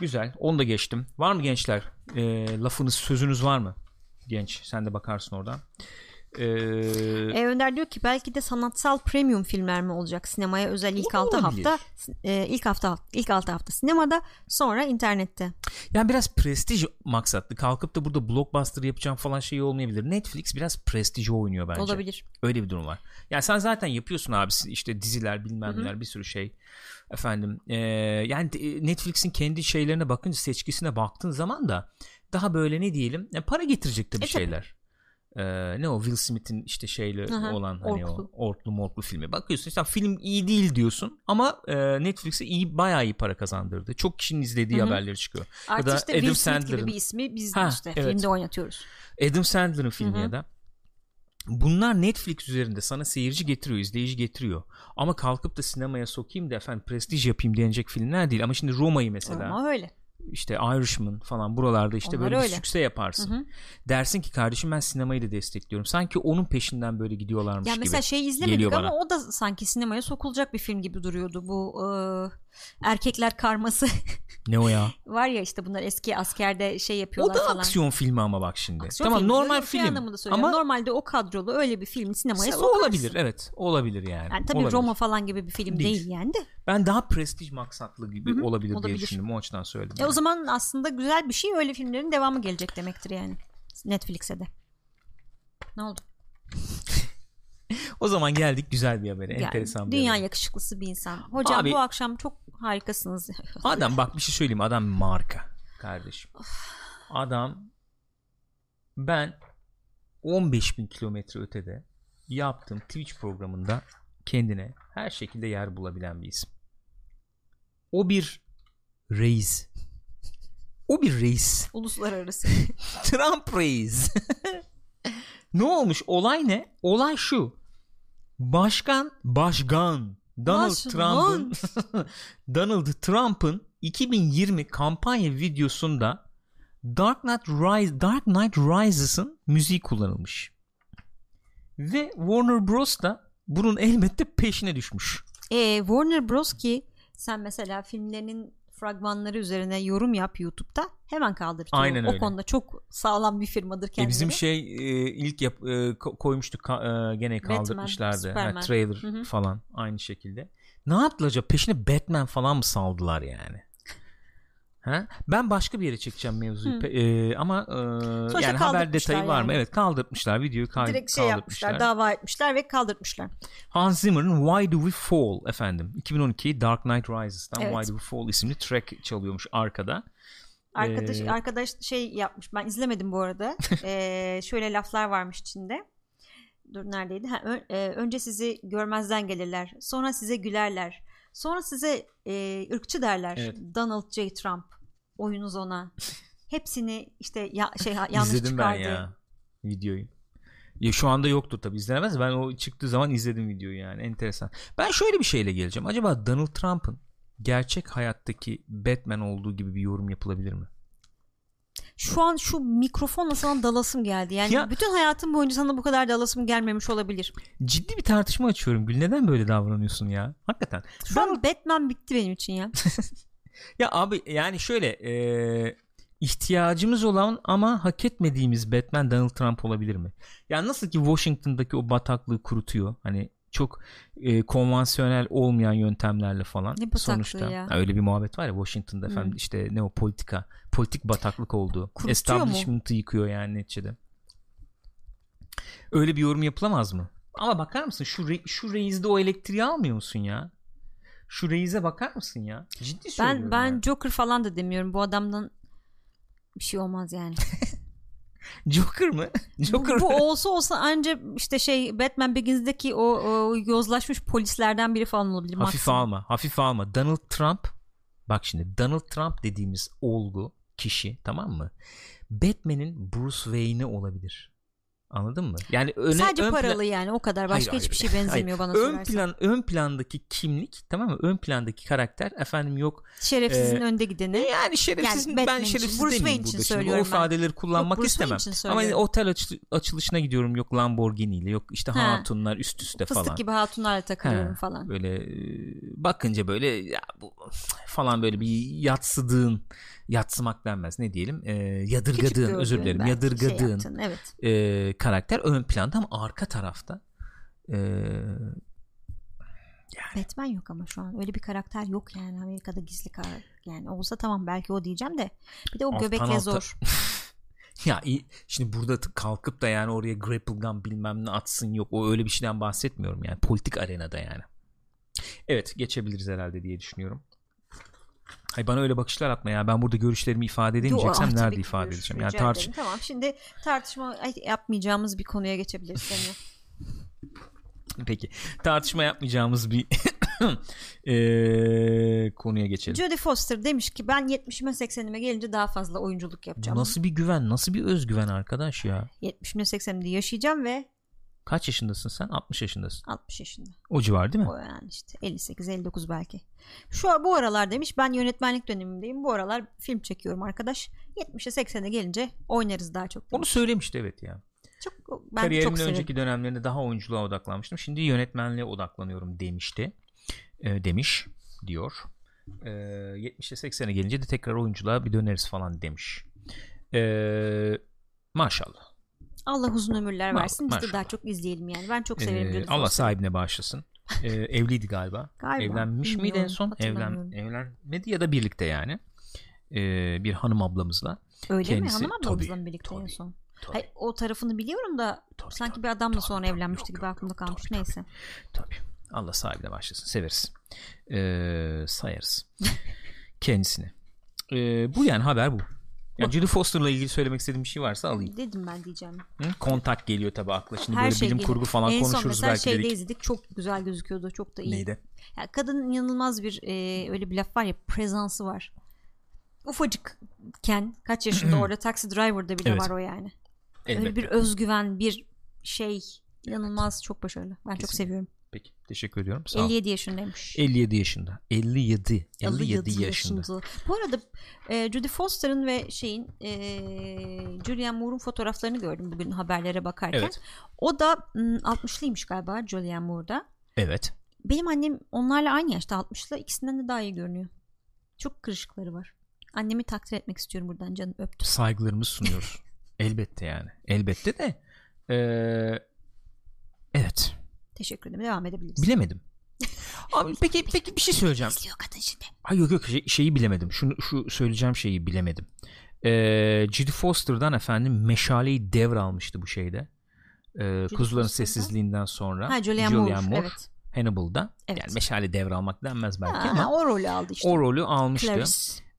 Güzel. Onu da geçtim. Var mı gençler? E, lafınız sözünüz var mı? Genç. Sen de bakarsın oradan. E, E, Önder diyor ki belki de sanatsal premium filmler mi olacak sinemaya özel ilk O 6 olabilir. hafta e, ilk hafta ilk 6 hafta sinemada sonra internette. Yani biraz prestij maksatlı. Kalkıp da burada blockbuster yapacağım falan şey olmayabilir. Netflix biraz prestij oynuyor bence. Olabilir. Öyle bir durum var. Yani sen zaten yapıyorsun abi işte diziler bilmem neler bir sürü şey. Efendim eee, yani Netflix'in kendi şeylerine bakınca seçkisine baktığın zaman da daha böyle ne diyelim e, para getirecek tabii E, tabii. şeyler. Eee, ne o Will Smith'in işte şeyle Aha, olan hani orklu. o orklu morklu filmi. Bakıyorsun işte film iyi değil diyorsun ama eee, Netflix'e iyi bayağı iyi para kazandırdı. Çok kişinin izlediği Hı hı. haberleri çıkıyor. Artık da işte Adam Will Smith Sandler'ın- gibi bir ismi biz Ha, işte evet. filmde oynatıyoruz. Adam Sandler'ın filmi Hı hı. ya da bunlar Netflix üzerinde sana seyirci getiriyor, izleyici getiriyor. Ama kalkıp da sinemaya sokayım da efendim prestij yapayım denecek filmler değil. Ama şimdi Roma'yı mesela Ama öyle. işte Irishman falan buralarda işte Onlar böyle bir öyle. sükse yaparsın. Hı hı. Dersin ki kardeşim ben sinemayı da destekliyorum. Sanki onun peşinden böyle gidiyorlarmış Ya gibi. mesela şey izlemedik ama bana. o da sanki sinemaya sokulacak bir film gibi duruyordu. Bu e, erkekler karması <laughs> Ne o ya? var ya işte bunlar eski askerde şey O yapıyorlar da falan. aksiyon filmi ama bak şimdi. Aksiyon tamam filmi normal şey film. anlamında. Ama normalde o kadrolu öyle bir filmi sinemaya sokarsın. olabilir evet olabilir yani. Yani tabii Olabilir. Roma falan gibi bir film Değil. değil, yani de. Ben daha prestij maksatlı gibi Hı hı, olabilir, diye olabilir. düşündüm. O açıdan söyledim. E o zaman aslında güzel bir şey öyle filmlerin devamı gelecek demektir yani. Netflix'e de. Ne oldu? <laughs> O zaman geldik güzel bir habere. Yani enteresan bir dünya habere. yakışıklısı bir insan. Hocam Abi- bu akşam çok harikasınız. Adam bak bir şey söyleyeyim. Adam marka kardeşim. Adam ben 15 bin kilometre ötede yaptığım Twitch programında kendine her şekilde yer bulabilen bir isim. O bir reis. O bir reis. Uluslararası. <laughs> Trump reis. <laughs> ne olmuş? Olay ne? Olay şu. Başkan, başkan <laughs> Donald. Trump'ın Donald Trump'ın 2020 kampanya videosunda Dark Knight Rise Dark Knight Rises'ın müziği kullanılmış. Ve Warner Bros da bunun elbette peşine düşmüş. e, Warner Bros ki sen mesela filmlerinin fragmanları üzerine yorum yap YouTube'da hemen kaldırtıyor. Aynen o öyle. konuda çok sağlam bir firmadır E kendileri. bizim şey e, ilk yap, e, ko- koymuştuk ka- e, gene kaldırmışlardı. Ha, Superman. trailer Hı hı. falan aynı şekilde. Ne yaptılar acaba? Peşine Batman falan mı saldılar yani? Ha? Ben başka bir yere çekeceğim mevzuyu. Hı. E, ama e, yani haber detayı var mı? yani. Evet kaldırtmışlar. Videoyu kal- Direkt şey kaldırmışlar. yapmışlar, dava etmişler ve kaldırtmışlar. Hans Zimmer'ın Why Do We Fall efendim. 2012 Dark Knight Rises'tan Evet. Why Do We Fall isimli track çalıyormuş arkada. Arkadaş Ee, arkadaş şey yapmış. Ben izlemedim bu arada. <laughs> Ee, şöyle laflar varmış içinde. Dur neredeydi? Ha, ö- e, önce sizi görmezden gelirler. Sonra size gülerler. Sonra size e, ırkçı derler. Evet. Donald J. Trump. Oyunuz ona. Hepsini işte ya, şey yanlış İzledim çıkardı. ben ya videoyu. Ya şu anda yoktur tabi izlenemez. Ben o çıktığı zaman izledim videoyu yani enteresan. Ben şöyle bir şeyle geleceğim. Acaba Donald Trump'ın gerçek hayattaki Batman olduğu gibi bir yorum yapılabilir mi? Şu an şu mikrofonla sana dalasım geldi. Yani Ya- bütün hayatım boyunca sana bu kadar dalasım gelmemiş olabilir. Ciddi bir tartışma açıyorum. Gül neden böyle davranıyorsun ya? Hakikaten. Şu an Batman bitti benim için ya. <laughs> Ya abi yani şöyle e, ihtiyacımız olan ama hak etmediğimiz Batman Donald Trump olabilir mi? Yani nasıl ki Washington'daki o bataklığı kurutuyor. Hani çok e, konvansiyonel olmayan yöntemlerle falan Ne sonuçta. ya? Öyle bir muhabbet var ya Washington'da Hı. efendim işte ne o politika politik bataklık oldu. <laughs> Kurutuyor mu? Establishment'ı yıkıyor yani neticede. Öyle bir yorum yapılamaz mı? Ama bakar mısın şu re- şu reizde o elektriği almıyor musun ya? Şu reize bakar mısın ya? Ciddi söylüyorum. Ben ben yani. Joker falan da demiyorum. Bu adamdan bir şey olmaz yani. <laughs> Joker mı? Joker bu, bu olsa olsa anca işte şey Batman Begins'deki o, o yozlaşmış polislerden biri falan olabilir. Hafif maksimum. alma, hafif alma. Donald Trump bak şimdi Donald Trump dediğimiz olgu kişi tamam mı? Batman'in Bruce Wayne'i olabilir. Anladın mı? Yani öne, Sadece ön paralı plan- yani o kadar başka Hayır, hiçbir hayır. şey benzemiyor Hayır. bana ön sorarsan. plan ön plandaki kimlik tamam mı? Ön plandaki karakter efendim yok Şerefsizin Ee, önde gideni. yani şerefsiz Yani ben Batman şerefsiz Bruce demeyeyim için burada şimdi. O ifadeleri kullanmak Yok, istemem. Ama söylüyorum. otel açı- açılışına gidiyorum yok Lamborghini ile yok işte Ha. hatunlar üst üste Fıstık falan. gibi hatunlarla takılıyorum Ha, falan. Böyle e, bakınca böyle ya bu falan böyle bir yatsıdığın yatsımak denmez ne diyelim e, yadırgadığın özür dilerim belki yadırgadığın Şey yaptın, evet. e, karakter ön planda ama arka tarafta e, Batman yok ama şu an öyle bir karakter yok yani Amerika'da gizli karakter. Yani olsa tamam belki o diyeceğim de bir de o Alttan göbekle alta- zor. <laughs> ya iyi, şimdi burada kalkıp da yani oraya grapple gun bilmem ne atsın yok o öyle bir şeyden bahsetmiyorum yani politik arenada yani. Evet geçebiliriz herhalde diye düşünüyorum. Hay bana öyle bakışlar atma ya. Ben burada görüşlerimi ifade edemeyeceksem nerede ifade edeceğim? Yani tartış ederim. Tamam şimdi tartışma ay, yapmayacağımız bir konuya geçebiliriz seninle. Peki. Tartışma yapmayacağımız bir <coughs> eee, konuya geçelim. Jodie Foster demiş ki ben 70'ime 80'ime gelince daha fazla oyunculuk yapacağım. nasıl bir güven? Nasıl bir özgüven arkadaş ya? 70'imde 80'imde yaşayacağım ve Kaç yaşındasın sen? 60 yaşındasın. 60 yaşında. O civar değil mi? O yani işte 58 59 belki. Şu bu aralar demiş ben yönetmenlik dönemindeyim. Bu aralar film çekiyorum arkadaş. 70'e 80'e gelince oynarız daha çok. Onu demiş. söylemişti evet ya. Çok ben Kariyerimin çok önceki dönemlerinde daha oyunculuğa odaklanmıştım. Şimdi yönetmenliğe odaklanıyorum demişti. Ee, demiş diyor. Ee, 70'e 80'e gelince de tekrar oyunculuğa bir döneriz falan demiş. Ee, maşallah. Allah uzun ömürler versin. Biz de daha çok izleyelim yani. Ben çok severim Ee, Allah Foster'ı. sahibine bağışlasın. Ee, <laughs> evliydi galiba. Galiba, Evlenmiş miydi en bilmiyorum, son? Evlen, evlenmedi ya da birlikte yani. Ee, bir hanım ablamızla. Öyle kendisi- mi? Hanım ablamızla mı birlikte en tabii, son? Tabii, Hayır, o tarafını biliyorum da tabii, sanki tabii, bir adamla tabii, sonra tabii, evlenmişti yok, gibi yok, aklımda kalmış. tabii, Neyse. Tabii. Allah sahibine başlasın. Severiz. Ee, sayarız. <laughs> Kendisini. Ee, bu yani haber bu. Yani Judy Foster'la ilgili söylemek istediğim bir şey varsa alayım. Dedim ben diyeceğim. Hı? Kontak geliyor tabii akla. Şimdi Her böyle şey bilim geliyor. kurgu falan en son konuşuruz mesela belki şeyde dedik. izledik. Çok güzel gözüküyordu. Çok da iyi. Neydi? Ya kadının inanılmaz bir e, öyle bir laf var ya prezansı var. Ufacıkken kaç yaşında <clears throat> orada taxi driver'da bile Evet. var o yani. Öyle Elbette. bir özgüven bir şey inanılmaz çok başarılı. Ben çok Kesinlikle. seviyorum. Teşekkür ediyorum. Sağ ol. 57 yaşındaymış. 57 yaşında. 57. 57 yaşında. Bu arada e, Judy Foster'ın ve şeyin e, Julianne Moore'un fotoğraflarını gördüm bugün haberlere bakarken. Evet. O da m, 60'lıymış galiba Julianne Moore'da. Evet. Benim annem onlarla aynı yaşta 60'lı ikisinden de daha iyi görünüyor. Çok kırışıkları var. Annemi takdir etmek istiyorum buradan canım öptüm. Saygılarımızı sunuyoruz. <laughs> Elbette yani. Elbette de. Ee, evet. Teşekkür ederim. Devam edebiliriz. Bilemedim. <laughs> Abi peki peki bir şey söyleyeceğim. İzliyor kadın şimdi. Ay yok yok şey- şeyi bilemedim. Şunu şu söyleyeceğim şeyi bilemedim. Ee, Judy Foster'dan efendim meşaleyi devralmıştı bu şeyde. Ee, Kuzuların? Sessizliğinden sonra Ha Julianne, Moore. Evet. Hannibal'da. Evet. Yani meşale devralmak denmez belki Ha, ama o rolü aldı işte. o rolü almıştı. Clarice.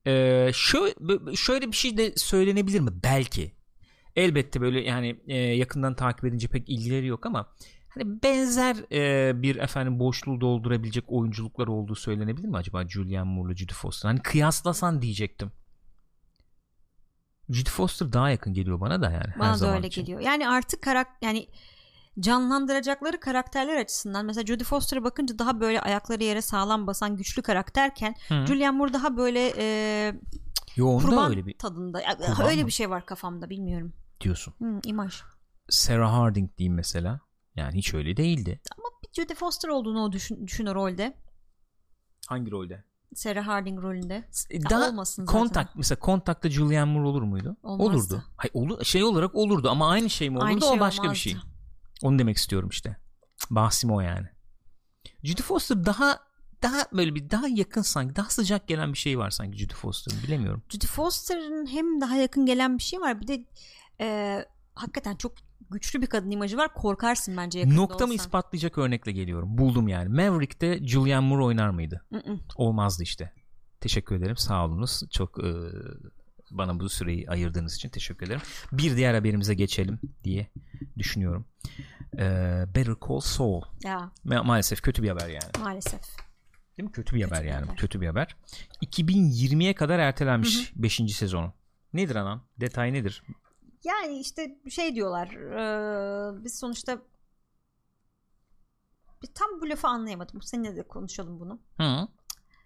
Ee, şöyle, şöyle bir şey de söylenebilir mi? Belki. Elbette böyle yani e, yakından takip edince pek ilgileri yok ama hani benzer e, bir efendim boşluğu doldurabilecek oyunculuklar olduğu söylenebilir mi acaba Julianne Moore'la Judy Foster? Hani kıyaslasan diyecektim. Judy Foster daha yakın geliyor bana da yani her Bana da zaman öyle için. geliyor. Yani artık karak yani canlandıracakları karakterler açısından mesela Jodie Foster'a bakınca daha böyle ayakları yere sağlam basan güçlü karakterken Hı. Julianne Moore daha böyle e, Yo kurban öyle bir tadında. Kurban öyle mı? bir şey var kafamda bilmiyorum. diyorsun. Hı, imaj. Sarah Harding diyeyim mesela. Yani hiç öyle değildi. Ama bir Jodie Foster olduğunu o düşün, düşün o rolde. Hangi rolde? Sarah Harding rolünde. Ya Daha olmasın zaten. kontak mesela kontakta Julianne Moore olur muydu? Olmazdı. Olurdu. Hayır, olur, şey olarak olurdu ama aynı şey mi olurdu Aynı o şey başka bir olmazdı. şey. Onu demek istiyorum işte. Bahsim o yani. Judy Foster daha daha böyle bir daha yakın sanki daha sıcak gelen bir şey var sanki Judy Foster'ın bilemiyorum. Jodie Foster'ın hem daha yakın gelen bir şey var bir de e, hakikaten çok güçlü bir kadın imajı var. Korkarsın bence yakında Noktamı olsan. ispatlayacak örnekle geliyorum. Buldum yani. Maverick'te Julianne Moore oynar mıydı? Mm-mm. Olmazdı işte. Teşekkür ederim. Sağ olunuz. Çok e, bana bu süreyi ayırdığınız için teşekkür ederim. Bir diğer haberimize geçelim diye düşünüyorum. Ee, Better Call Saul. Ya Ma- maalesef kötü bir haber yani. maalesef. Değil mi? Kötü bir haber bir yani. haber. Kötü bir haber. 2020'ye kadar ertelenmiş 5. sezonu. Nedir anan? Detay nedir? Yani işte şey diyorlar. eee, biz sonuçta bir tam bu lafı anlayamadım. Seninle de konuşalım bunu. Hı.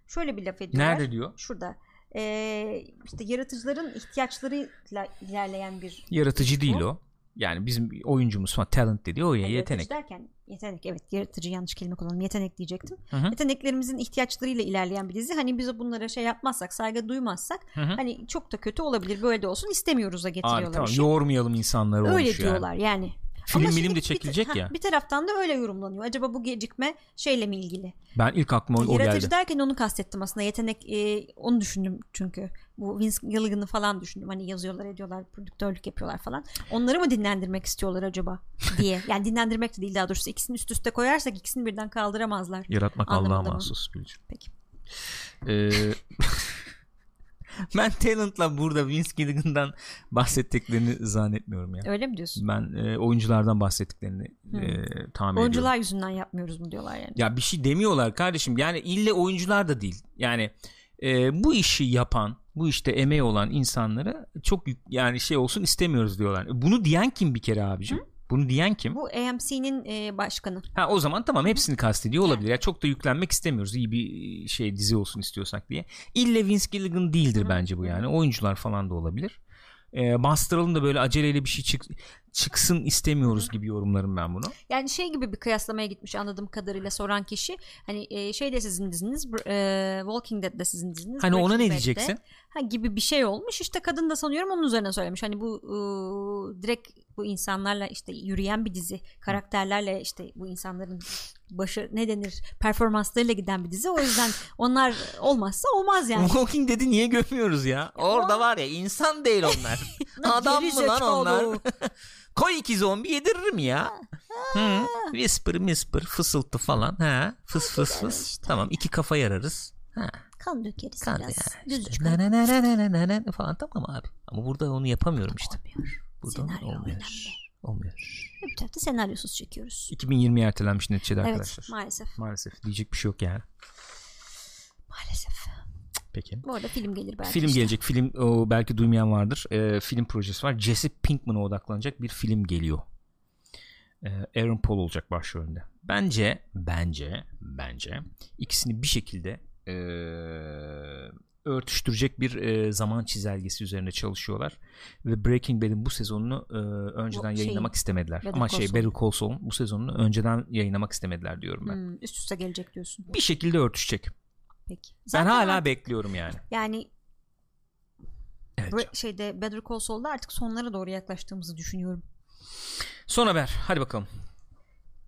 Şöyle bir laf ediyorlar. Nerede diyor? Şurada. Eee işte yaratıcıların ihtiyaçlarıyla ilerleyen bir Yaratıcı değil Bu. o. Yani bizim oyuncumuz falan talent dedi o ya Yani yetenek. derken yetenek evet yaratıcı yanlış kelime kullandım yetenek diyecektim. Hı hı. Yeteneklerimizin ihtiyaçlarıyla ilerleyen bir dizi. Hani biz bunlara şey yapmazsak saygı duymazsak Hı hı. hani çok da kötü olabilir böyle de olsun istemiyoruz da getiriyorlar. Abi tamam işi. yormayalım insanları Öyle olmuş yani. diyorlar yani. Film Ama milim de bir- çekilecek ha, ya. Bir taraftan da öyle yorumlanıyor. Acaba bu gecikme şeyle mi ilgili? Ben ilk aklıma o Yaratıcı geldi. derken onu kastettim aslında. Yetenek e, onu düşündüm çünkü. Bu Vince Gilligan'ı falan düşündüm. Hani yazıyorlar ediyorlar, prodüktörlük yapıyorlar falan. Onları mı dinlendirmek istiyorlar acaba diye. <laughs> Yani dinlendirmek de değil daha doğrusu. ikisini üst üste koyarsak ikisini birden kaldıramazlar. Yaratmak Allah'a mahsus Gülcüm. Peki. Ee, <laughs> <laughs> ben Talent'la burada Vince Gilligan'dan bahsettiklerini zannetmiyorum ya. Öyle mi diyorsun? Ben e, oyunculardan bahsettiklerini e, tahmin Oyuncular ediyorum. yüzünden yapmıyoruz mu diyorlar yani. Ya bir şey demiyorlar kardeşim. Yani ille oyuncular da değil. Yani e, bu işi yapan, bu işte emeği olan insanlara çok yani şey olsun istemiyoruz diyorlar. E, Bunu diyen kim bir kere abicim? Bunu diyen kim? Bu AMC'nin e, başkanı. Ha o zaman tamam hepsini kastediyor olabilir. Ya çok da yüklenmek istemiyoruz. İyi bir şey dizi olsun istiyorsak diye. İlle Vince Gilligan değildir bence bu yani. Oyuncular falan da olabilir. Ee, bastıralım da böyle aceleyle bir şey çık çıksın istemiyoruz gibi yorumlarım ben bunu. Yani şey gibi bir kıyaslamaya gitmiş anladığım kadarıyla soran kişi. Hani e, şey de sizin diziniz, e, Walking Dead de sizin diziniz. Hani ona Breaking ne Bad de. diyeceksin? Ha gibi bir şey olmuş. İşte kadın da sanıyorum onun üzerine söylemiş. Hani bu e, direkt bu insanlarla işte yürüyen bir dizi karakterlerle işte bu insanların başı ne denir performanslarıyla giden bir dizi o yüzden onlar olmazsa olmaz yani. Walking dedi niye gömüyoruz ya? ya Orada var ya insan değil onlar. <laughs> Adam mı lan onlar? <laughs> <laughs> Koy iki zombi yediririm ya. Hı, whisper whisper fısıltı falan. Ha, fıs fıs fıs. Işte. Tamam iki kafa yararız. Ha. Kan dökeriz kan biraz. Ya, işte. Düz uç kan. falan tamam abi. Ama burada onu yapamıyorum işte. Olmuyor. Burada Senaryo olmuyor. önemli. Olmuyor. Bir tarafta senaryosuz çekiyoruz. 2020 ertelenmiş neticede Evet arkadaşlar. maalesef. Maalesef diyecek bir şey yok yani. Maalesef. Peki. Bu arada film gelir belki. Film işte. gelecek. Film o belki duymayan vardır. Ee, film projesi var. Jesse Pinkman'a odaklanacak bir film geliyor. Ee, Aaron Paul olacak başrolünde. Bence, bence, bence ikisini bir şekilde ee, örtüştürecek bir ee, zaman çizelgesi üzerine çalışıyorlar. Ve Breaking Bad'in bu sezonunu ee, önceden şey, yayınlamak istemediler. Better Ama şey. Better Call Saul'un bu sezonunu önceden yayınlamak istemediler diyorum ben. Hmm, üst üste gelecek diyorsun. Bir şekilde örtüşecek. Peki. ben Zaten hala artık bekliyorum yani. yani Evet. Bre- şeyde Better Call Saul'da artık sonlara doğru yaklaştığımızı düşünüyorum. Son haber. Hadi bakalım.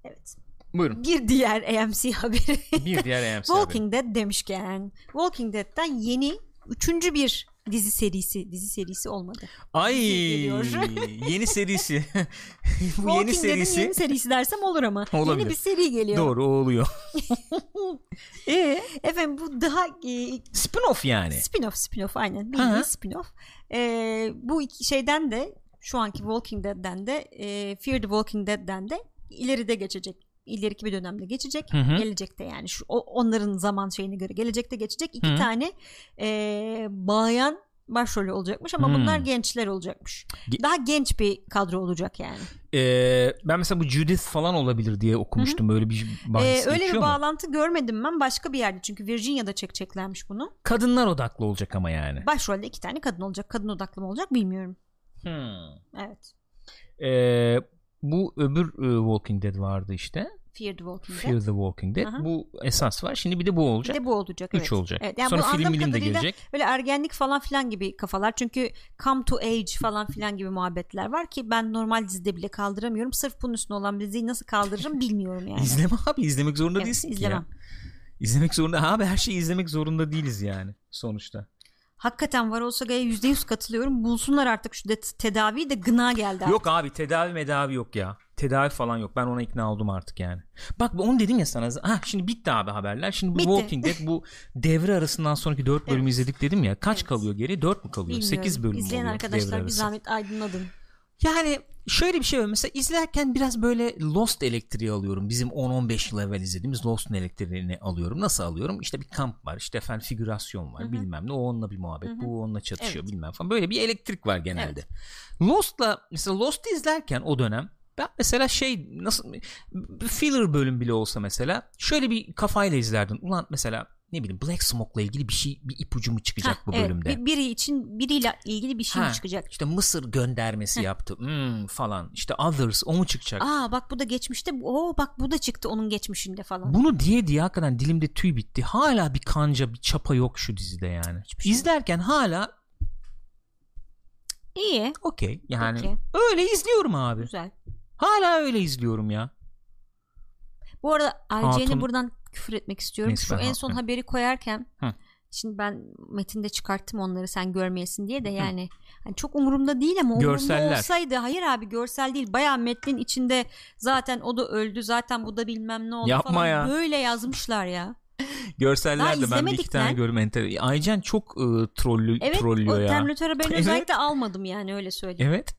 Evet. Buyurun. Bir diğer AMC haberi. Bir diğer AMC haberi. Walking Dead demişken Walking Dead'den yeni üçüncü bir dizi serisi dizi serisi olmadı. Ay <laughs> yeni serisi. <laughs> Bu Walking yeni serisi. yeni serisi dersem olur ama. Olabilir. Yeni bir seri geliyor. Doğru o oluyor. Ee, <laughs> efendim bu daha e, Spin-off yani. spin-off spin-off aynen bildiğin spin-off. Ee, bu iki şeyden de şu anki Walking Dead'den de e, Fear the Walking Dead'den de ileride geçecek. İleriki bir dönemde geçecek. Hı hı. Gelecekte yani şu o, onların zaman şeyine göre gelecekte geçecek. iki Hı hı. tane e, bayan başrolü olacakmış ama Hmm. bunlar gençler olacakmış. Ge- Daha genç bir kadro olacak yani. Ee, ben mesela bu Judith falan olabilir diye okumuştum. Böyle bir bahis Ee, öyle bir mu? bağlantı görmedim ben başka bir yerde çünkü Virginia'da çekeceklermiş bunu. Kadınlar odaklı olacak ama yani. Başrolde iki tane kadın olacak. Kadın odaklı mı olacak bilmiyorum. Hmm. Evet. Ee, bu öbür e, Walking Dead vardı işte. Fear the Walking Fear Dead. the Walking Dead. Aha. Bu esas var. Şimdi bir de bu Bir olacak. de bu olacak. Üç evet. olacak. Evet, yani Sonra bu film milim de gelecek. Böyle ergenlik falan filan gibi kafalar. Çünkü come to age falan filan gibi muhabbetler var ki ben normal dizide bile kaldıramıyorum. Sırf bunun üstüne olan bir diziyi nasıl kaldırırım bilmiyorum yani. <laughs> İzleme abi izlemek zorunda Evet, değilsin ki izlemem. ya. İzlemek zorunda. Abi her şeyi izlemek zorunda değiliz yani sonuçta. Hakikaten var olsa gaya %100 katılıyorum. Bulsunlar artık şu de tedaviyi de gına geldi. artık. Yok abi tedavi medavi yok ya. tedavi falan yok. Ben ona ikna oldum artık yani. Bak onu dedim ya sana. Ha şimdi bitti abi haberler. Şimdi bu Bitti. Walking Dead bu devre arasından sonraki 4 <laughs> bölüm Evet. izledik dedim ya. Kaç Evet. kalıyor geri? 4 mü kalıyor? Bilmiyorum. 8 bölüm İzleyen oluyor arkadaşlar bir zahmet aydınladın. Yani şöyle bir şey var. Mesela izlerken biraz böyle Lost elektriği alıyorum. Bizim 10-15 yıl evvel izlediğimiz Lost'un elektriğini alıyorum. Nasıl alıyorum? İşte bir kamp var. işte efendim figürasyon var. Hı hı. Bilmem ne. O onunla bir muhabbet. Hı hı. Bu onunla çatışıyor. Evet. Bilmem falan. Böyle bir elektrik var genelde. Lost'la mesela Lost'u izlerken o dönem ben mesela şey nasıl filler bölüm bile olsa mesela şöyle bir kafayla izlerdim. Ulan mesela ne bileyim Black Smoke'la ilgili bir şey bir ipucu mu çıkacak Hah, bu evet. bölümde? Bir- biri için biriyle ilgili bir şey mi Ha, çıkacak? İşte Mısır göndermesi yaptı hmm, falan. İşte Others o mu çıkacak? Aa bak bu da geçmişte. Oo bak bu da çıktı onun geçmişinde falan. Bunu diye diye hakikaten dilimde tüy bitti. Hala bir kanca bir çapa yok şu dizide yani. Hiçbir şey yok. İzlerken hala İyi. okey yani Okey. öyle izliyorum abi. Güzel. Hala öyle izliyorum ya. Bu arada IGN'e buradan küfür etmek istiyorum. Neyse, Şu ben en son haberi koyarken Hı. şimdi ben metinde çıkarttım onları sen görmeyesin diye de yani hani çok umurumda değil ama umurumda Görseller. olsaydı hayır abi görsel değil bayağı metnin içinde zaten o da öldü zaten bu da bilmem ne oldu Yapma falan ya. böyle yazmışlar ya. Daha Görsellerde ben bir iki tane lan. gördüm. Enter- Aycan çok ıı, trollü, Evet trollüyor ya. Terminator haberini <laughs> Evet. özellikle almadım yani öyle söyleyeyim. Evet.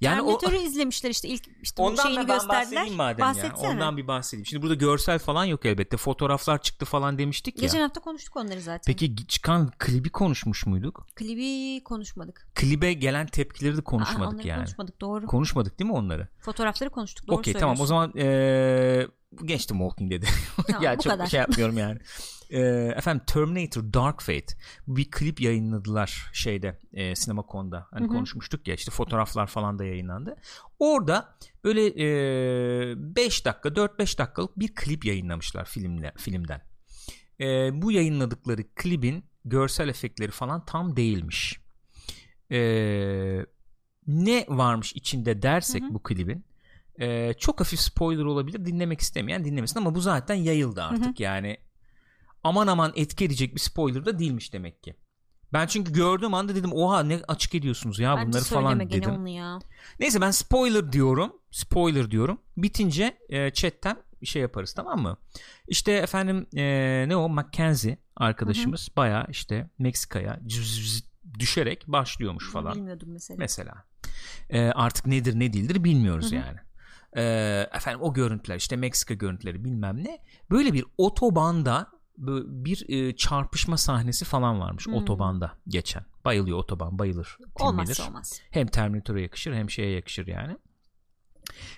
Yani o Terminator'ı izlemişler işte ilk işte Ondan şeyini gösterdiler. bahsedeyim madem ya. Bahsetsene. Ondan bir bahsedeyim. Şimdi burada görsel falan yok elbette. Fotoğraflar çıktı falan demiştik ya. Geçen hafta konuştuk onları zaten. Peki çıkan klibi konuşmuş muyduk? Klibi konuşmadık. Klibe gelen tepkileri de Aa, konuşmadık onları yani. konuşmadık doğru. Konuşmadık değil mi onları? Fotoğrafları konuştuk doğru Okey tamam o zaman eee geçtim Walking Dead'i. <laughs> Tamam, ya çok kadar. şey yapmıyorum yani. Eee, efendim Terminator Dark Fate bir klip yayınladılar şeyde e, Sinema.com'da. Hani Hı hı. konuşmuştuk ya işte fotoğraflar falan da yayınlandı. Orada böyle 5 dakika 4-5 dakikalık bir klip yayınlamışlar filmle, filmden. Eee, bu yayınladıkları klibin görsel efektleri falan tam değilmiş. Eee, ne varmış içinde dersek Hı hı. bu klibin ee, çok hafif spoiler olabilir dinlemek istemeyen dinlemesin ama bu zaten yayıldı artık yani. Aman aman etki edecek bir spoiler da değilmiş demek ki. Ben çünkü gördüğüm anda dedim oha ne açık ediyorsunuz ya Bence bunları falan gene dedim. onu ya. neyse ben spoiler diyorum spoiler diyorum. Bitince e, chatten bir şey yaparız tamam mı? İşte efendim e, ne o? Mackenzie arkadaşımız baya işte Meksika'ya düşerek başlıyormuş falan. Bilmiyordum mesela. mesela. Ee, artık nedir ne değildir bilmiyoruz Hı hı. yani Ee, efendim o görüntüler işte Meksika görüntüleri bilmem ne böyle bir otobanda bir e, çarpışma sahnesi falan varmış Hmm. otobanda geçen bayılıyor otoban bayılır Olmazsa Miller. olmaz. hem Terminator'a yakışır hem şeye yakışır yani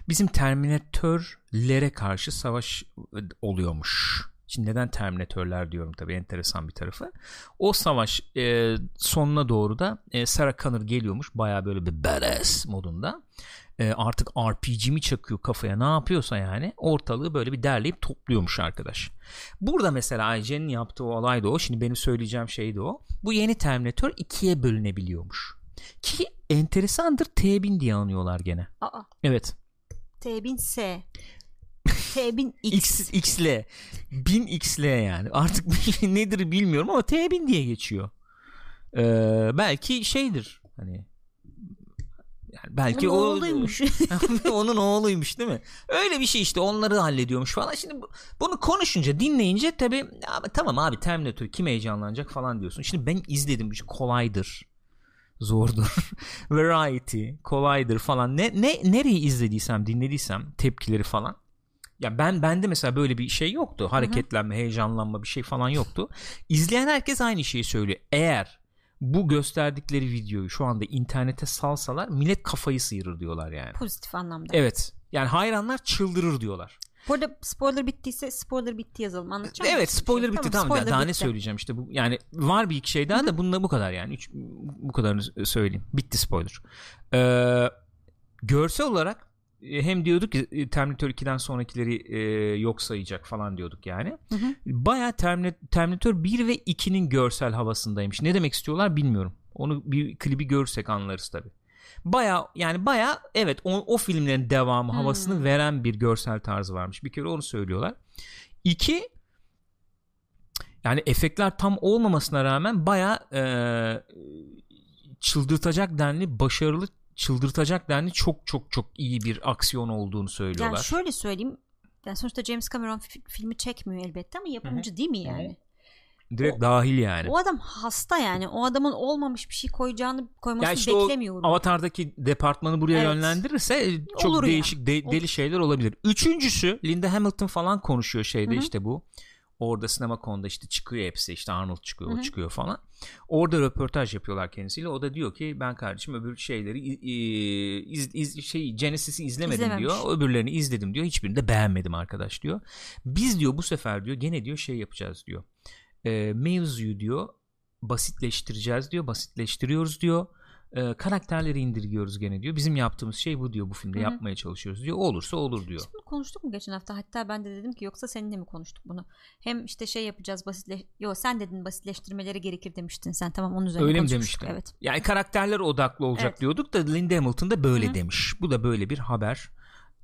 bizim Terminatörlere karşı savaş e, oluyormuş Şimdi neden Terminatörler diyorum tabii enteresan bir tarafı. O savaş e, sonuna doğru da e, Sarah Connor geliyormuş baya böyle bir badass modunda. E, artık RPG mi çakıyor kafaya ne yapıyorsa yani ortalığı böyle bir derleyip topluyormuş arkadaş. Burada mesela IGN'in yaptığı o olay da o. Şimdi benim söyleyeceğim şey de o. Bu yeni Terminator ikiye bölünebiliyormuş. Ki enteresandır T1000 diye anıyorlar gene. Aa. Evet. T1000S. T1000X. X, X'le. 1000X'le yani. Artık <laughs> nedir bilmiyorum ama T1000 diye geçiyor. Ee, belki şeydir hani yani belki onun o, oğluymuş. <laughs> onun oğluymuş değil mi? Öyle bir şey işte onları hallediyormuş falan. Şimdi bunu konuşunca dinleyince tabi tamam abi Terminator kim heyecanlanacak falan diyorsun. Şimdi ben izledim işte kolaydır. Zordur. <laughs> Variety kolaydır falan. Ne, ne nereyi izlediysem dinlediysem tepkileri falan. Ya ben bende mesela böyle bir şey yoktu. Hareketlenme, heyecanlanma bir şey falan yoktu. İzleyen herkes aynı şeyi söylüyor. Eğer bu gösterdikleri videoyu şu anda internete salsalar millet kafayı sıyırır diyorlar yani. Pozitif anlamda. Evet. Yani hayranlar çıldırır diyorlar. Bu arada spoiler bittiyse spoiler bitti yazalım. Anlatacak mısın Evet şey? spoiler bitti tamam, spoiler daha ne bitti. söyleyeceğim işte bu yani var bir iki şey daha da bununla bu kadar yani Üç, bu kadarını söyleyeyim bitti spoiler ee, görsel olarak hem diyorduk ki e, Terminator 2'den sonrakileri e, yok sayacak falan diyorduk yani. Hı hı. baya Terminator 1 ve 2'nin görsel havasındaymış. Ne demek istiyorlar bilmiyorum. Onu bir klibi görürsek anlarız tabi baya yani baya evet o, o filmlerin devamı Hmm. havasını veren bir görsel tarzı varmış. Bir kere onu söylüyorlar. İki yani efektler tam olmamasına rağmen baya e, çıldırtacak denli başarılı çıldırtacak denli çok çok çok iyi bir aksiyon olduğunu söylüyorlar. Yani şöyle söyleyeyim. Yani sonuçta James Cameron fi- filmi çekmiyor elbette ama yapımcı değil mi yani? Direkt o- dahil yani. O adam hasta yani. O adamın olmamış bir şey koyacağını koymasını Ya işte o beklemiyorum. Avatar'daki departmanı buraya Evet. yönlendirirse çok Olur değişik de- Olur. deli şeyler olabilir. Üçüncüsü Linda Hamilton falan konuşuyor şeyde Hı hı. işte bu. Orada sinema konuda işte çıkıyor hepsi işte Arnold çıkıyor Hı o çıkıyor falan. Orada röportaj yapıyorlar kendisiyle. O da diyor ki ben kardeşim öbür şeyleri iz, iz- şey Genesis'i izlemedim İzlememiş. diyor. Öbürlerini izledim diyor. Hiçbirini de beğenmedim arkadaş diyor. Biz diyor bu sefer diyor gene diyor şey yapacağız diyor. E, mevzuyu diyor basitleştireceğiz diyor. Basitleştiriyoruz diyor. E, karakterleri indirgiyoruz gene diyor. Bizim yaptığımız şey bu diyor bu filmde Hı hı. yapmaya çalışıyoruz diyor. Olursa olur diyor. Biz bunu konuştuk mu geçen hafta? Hatta ben de dedim ki yoksa seninle mi konuştuk bunu? Hem işte şey yapacağız basitle... Yo sen dedin basitleştirmeleri gerekir demiştin sen. Tamam onun üzerine Öyle mi demiştin? Evet. Yani karakterler odaklı olacak Evet. diyorduk da Linda Hamilton da böyle Hı hı. demiş. Bu da böyle bir haber.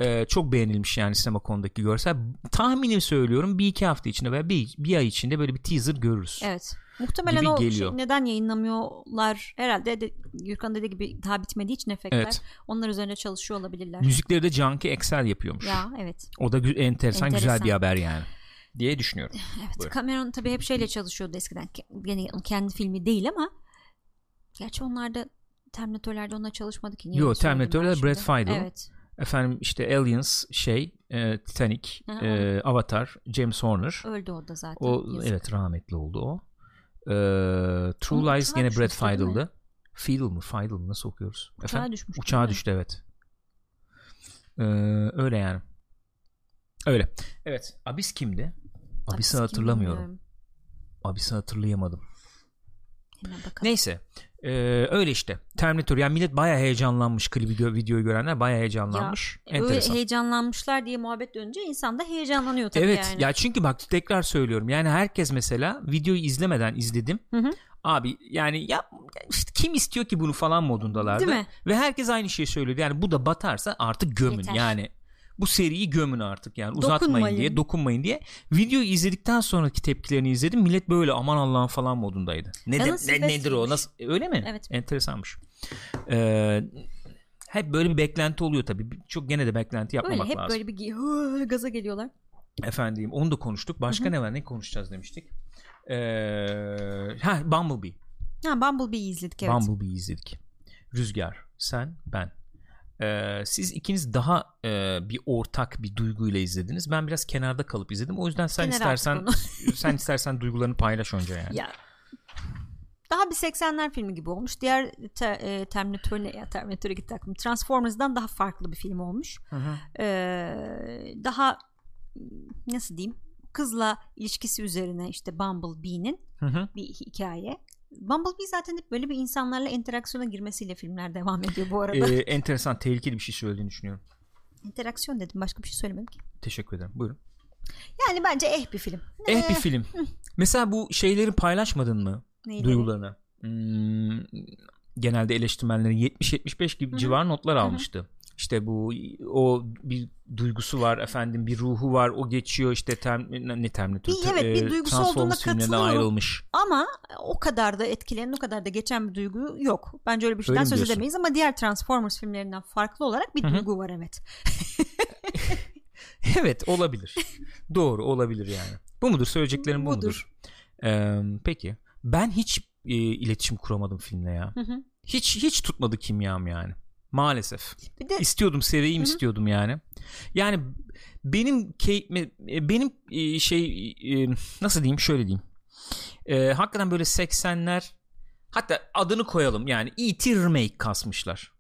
Ee, çok beğenilmiş yani sinema konudaki görsel. Tahminim söylüyorum bir iki hafta içinde veya bir, bir ay içinde böyle bir teaser görürüz. Evet. Muhtemelen Gibi o geliyor. şey neden yayınlamıyorlar herhalde de, Gürkan dediği gibi daha bitmediği için efektler. Evet. Onlar üzerine çalışıyor olabilirler. Müzikleri de Junkie Excel yapıyormuş. Ya evet. O da gü- enteresan, güzel Enteresan. bir haber yani diye düşünüyorum. <sighs> Evet. Buyurun. Cameron tabii hep şeyle çalışıyordu eskiden. Gene kendi filmi değil ama gerçi onlar da Terminatörlerde onunla çalışmadı ki. Niye Yo, öyle söyledim ben Terminator'da şimdi? Brad Fiedel. Evet. Efendim işte Aliens şey e, Titanic Aha, e, Avatar James Horner. Öldü o da zaten. O Yazık. evet rahmetli oldu o. True Ama Lies gene Brad? Fiedel'dı. Fiedel mı? Fiedel mı? Nasıl okuyoruz? Uçağa Efendim? düşmüş. Uçağa düştü evet. Ee, öyle yani. Öyle. Evet. Abis kimdi? Abis'i hatırlamıyorum. Abis'i hatırlayamadım. Neyse. Ee, öyle işte. Terminator. Yani millet baya heyecanlanmış. Klibi videoyu görenler baya heyecanlanmış. Öyle Enteresan. heyecanlanmışlar diye muhabbet dönünce insan da heyecanlanıyor tabii Evet yani. ya çünkü bak tekrar söylüyorum yani herkes mesela videoyu izlemeden izledim. Hı hı. Abi yani ya işte kim istiyor ki bunu falan modundalardı. Değil mi? Ve herkes aynı şeyi söylüyordu. Yani bu da batarsa artık gömün Yeter. yani. Bu seriyi gömün artık yani uzatmayın Dokunmayın. diye dokunmayın diye. Videoyu izledikten sonraki tepkilerini izledim. Millet böyle aman Allah'ın falan modundaydı. Ne, de- ne nedir o? Nasıl öyle mi? Evet. Enteresanmış. Ee, hep böyle bir beklenti oluyor tabii. Çok gene de beklenti Böyle yapmamak hep lazım. böyle bir hı, <laughs> gaza geliyorlar. Efendim onu da konuştuk. Başka Hı hı. ne var? Ne konuşacağız demiştik. Ee, ha Bumblebee. Ha Bumblebee'yi izledik evet. Bumblebee'yi izledik. Rüzgar, sen, ben. Siz ikiniz daha e, bir ortak bir duyguyla izlediniz. Ben biraz kenarda kalıp izledim. O yüzden sen Kenara istersen <laughs> sen istersen duygularını paylaş önce yani. Ya daha bir 80'ler filmi gibi olmuş. Diğer te, e, Terminator ne ya Terminator'a gitti aklım. Transformers'dan daha farklı bir film olmuş. Hı hı. Ee, daha nasıl diyeyim? Kızla ilişkisi üzerine işte Bumblebee'nin Hı hı. bir hikaye. Bumblebee zaten hep böyle bir insanlarla interaksiyona girmesiyle filmler devam ediyor bu arada. Ee, enteresan, tehlikeli bir şey söylediğini düşünüyorum. İnteraksiyon dedim başka bir şey söylemedim ki. Teşekkür ederim. Buyurun. Yani bence eh bir film. Eh bir Eh, film. Mesela bu şeyleri paylaşmadın mı? neydi? duygularını. Hmm, genelde eleştirmenlerin 70-75 gibi civar notlar almıştı. İşte bu o bir duygusu var efendim bir ruhu var o geçiyor işte term, ne Terminator Bir- evet, bir e, duygusu olduğuna katılıyorum. ayrılmış. Ama o kadar da etkileyen o kadar da geçen bir duygu yok. Bence öyle bir şeyden Öyle söz diyorsun? edemeyiz ama diğer Transformers filmlerinden farklı olarak bir Hı hı. duygu var evet. <laughs> evet olabilir. Doğru olabilir yani. Bu mudur söyleyeceklerim bu Budur. mudur? Ee, peki ben hiç e, iletişim kuramadım filmle ya. Hı hı. Hiç hiç tutmadı kimyam yani. Maalesef. Bir de istiyordum seveyim Hı hı. istiyordum yani. Yani benim key- benim e, şey e, nasıl diyeyim şöyle diyeyim. E, hakikaten böyle 80'ler hatta adını koyalım yani E.T. remake kasmışlar.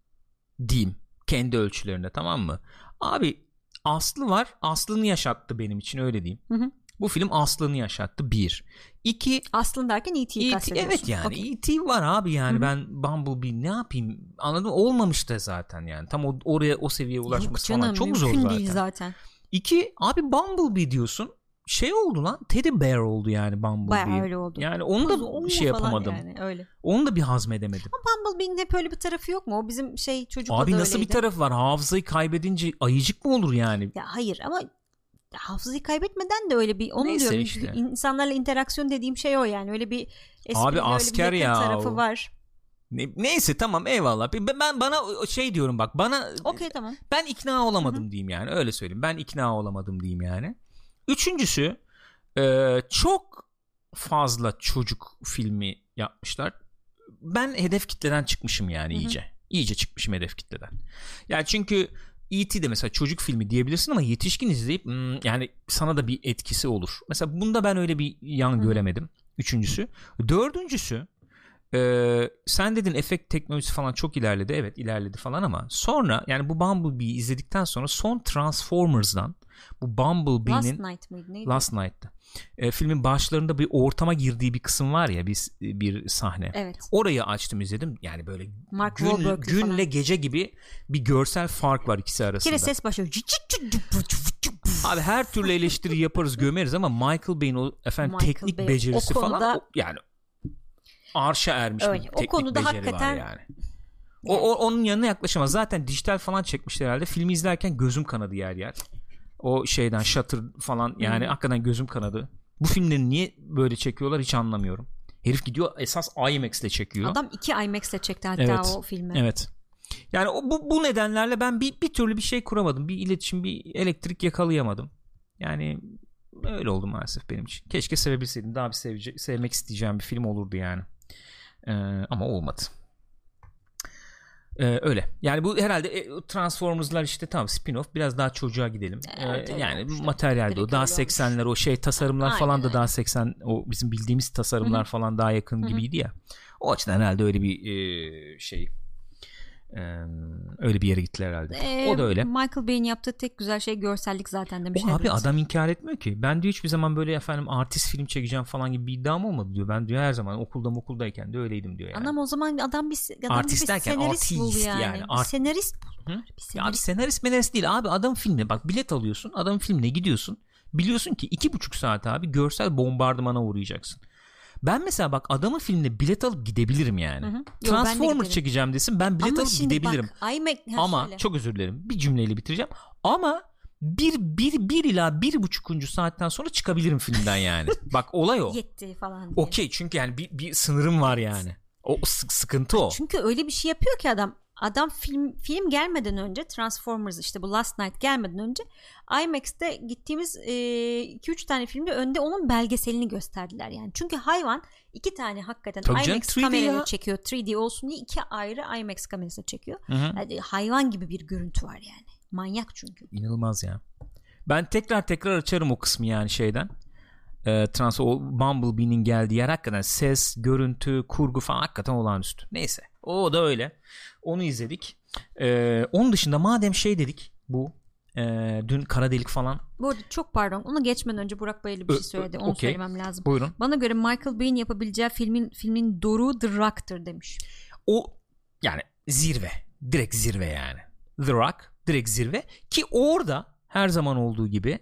Diyeyim kendi ölçülerinde tamam mı? Abi aslı var. Aslını yaşattı benim için öyle diyeyim. Hı hı. Bu film aslını yaşattı. Bir. İki aslında derken E.T.'yi E.T. kastediyorsun. evet yani Okey. E.T. var abi yani Hı hı. ben Bumblebee ne yapayım anladın mı? olmamış da zaten yani tam o, oraya o seviyeye ulaşması falan çok zor zaten. değil zaten. İki abi Bumblebee diyorsun şey oldu lan Teddy Bear oldu yani Bumblebee. Bayağı öyle oldu. Yani onu Kuzu, da mu şey yapamadım. Yani, öyle. Onu da bir hazmedemedim. Ama Bumblebee'nin hep öyle bir tarafı yok mu? O bizim şey çocukla Abi da nasıl bir öyleydi. tarafı var? Hafızayı kaybedince ayıcık mı olur yani? Ya hayır ama hafızayı kaybetmeden de öyle bir onu Neyse diyorum. işte. İnsanlarla interaksiyon dediğim şey o yani. Öyle bir esprili, Abi öyle bir asker ya tarafı o. var. Ne- neyse tamam eyvallah. Ben, ben bana şey diyorum bak bana Okey tamam. ben ikna olamadım diyeyim yani öyle söyleyeyim. Ben ikna olamadım diyeyim yani. Üçüncüsü e, çok fazla çocuk filmi yapmışlar. Ben hedef kitleden çıkmışım yani Hı hı. iyice. İyice çıkmışım hedef kitleden. Yani çünkü E.T. de mesela çocuk filmi diyebilirsin ama yetişkin izleyip hmm, yani sana da bir etkisi olur. Mesela bunda ben öyle bir yan göremedim. Üçüncüsü. Dördüncüsü ee, sen dedin efekt teknolojisi falan çok ilerledi. Evet ilerledi falan ama sonra yani bu Bumblebee'yi izledikten sonra son Transformers'dan bu Last Bumblebee'nin Night mıydı neydi? Last Night'ta. Ee, filmin başlarında bir ortama girdiği bir kısım var ya bir, bir sahne. Evet. Orayı açtım izledim. Yani böyle Mark gün, günle falan. gece gibi bir görsel fark var ikisi arasında. kere ses başlıyor. Abi her türlü eleştiri yaparız gömeriz ama Michael Bay'in o efendim Michael teknik Bay, becerisi o falan konuda- o- yani arşa ermiş Öyle, bir o teknik konuda beceri hakikaten- var yani. O, o- onun yanına yaklaşamaz. Zaten dijital falan çekmişler herhalde. Filmi izlerken gözüm kanadı yer yer. O şeyden Shutter falan yani Hı. hakikaten gözüm kanadı. Bu filmleri niye böyle çekiyorlar hiç anlamıyorum. Herif gidiyor esas IMAX ile çekiyor. Adam iki IMAX'te çekti hatta Evet. o filmi. Evet. Yani o, bu, bu nedenlerle ben bir, bir türlü bir şey kuramadım. Bir iletişim, bir elektrik yakalayamadım. Yani öyle oldu maalesef benim için. Keşke sevebilseydim. Daha bir sevece- sevmek isteyeceğim bir film olurdu yani. Ee, ama olmadı. Ee, öyle. Yani bu herhalde e, Transformers'lar işte tamam spin-off biraz daha çocuğa gidelim. Ee, Evet, öyle yani olmuş. materyalde o daha öyle olmuş. 80'ler o şey tasarımlar Aynen falan da daha 80 o bizim bildiğimiz tasarımlar Hı hı. falan daha yakın Hı hı. gibiydi ya. O açıdan herhalde öyle bir e, şey öyle bir yere gittiler herhalde. Ee, o da öyle. Michael Bay'in yaptığı tek güzel şey görsellik zaten demiş. O abi evet. adam inkar etmiyor ki. Ben diyor hiçbir zaman böyle efendim artist film çekeceğim falan gibi bir iddiam olmadı diyor. Ben diyor her zaman okulda okuldayken de öyleydim diyor yani. Anam o zaman adam bir adam Artist bir derken senarist bul artist yani. yani, Bir art- senarist bul. Hı? Bir Ya abi senarist. senarist menarist değil abi adam filmine bak bilet alıyorsun adam filmine gidiyorsun biliyorsun ki iki buçuk saat abi görsel bombardımana uğrayacaksın. Ben mesela bak adamın filmine bilet alıp gidebilirim yani. Hı hı. Yo, ben de çekeceğim desin ben bilet Ama alıp gidebilirim. Bak, IMAX, Ama söyle. çok özür dilerim bir cümleyle bitireceğim. Ama bir, bir, bir ila bir buçukuncu saatten sonra çıkabilirim filmden yani. <laughs> bak olay o. yetti falan diye. Okey çünkü yani bir, bir sınırım var yani. O sık- sıkıntı o. Çünkü öyle bir şey yapıyor ki adam. Adam film film gelmeden önce Transformers işte bu Last Night gelmeden önce IMAX'te gittiğimiz 2-3 tane filmde önde onun belgeselini gösterdiler yani. Çünkü hayvan iki tane hakikaten Tabii IMAX 3D kamerayla çekiyor. 3D olsun diye iki ayrı IMAX kamerasıyla çekiyor. Hı hı. Yani hayvan gibi bir görüntü var yani. Manyak çünkü. İnanılmaz ya. Ben tekrar tekrar açarım o kısmı yani şeyden. Ee, trans o Bumblebee'nin geldiği yer hakikaten ses, görüntü, kurgu falan hakikaten olağanüstü. Neyse. O da öyle. Onu izledik. Ee, onun dışında madem şey dedik bu e, dün kara delik falan Bu arada çok pardon. Onu geçmeden önce Burak Bayırlı bir şey söyledi. Onu okey. söylemem lazım. buyurun. Bana göre Michael Bay'in yapabileceği filmin filmin doruğu The Rock'tır demiş. O yani zirve. Direkt zirve yani. The Rock direkt zirve ki orada her zaman olduğu gibi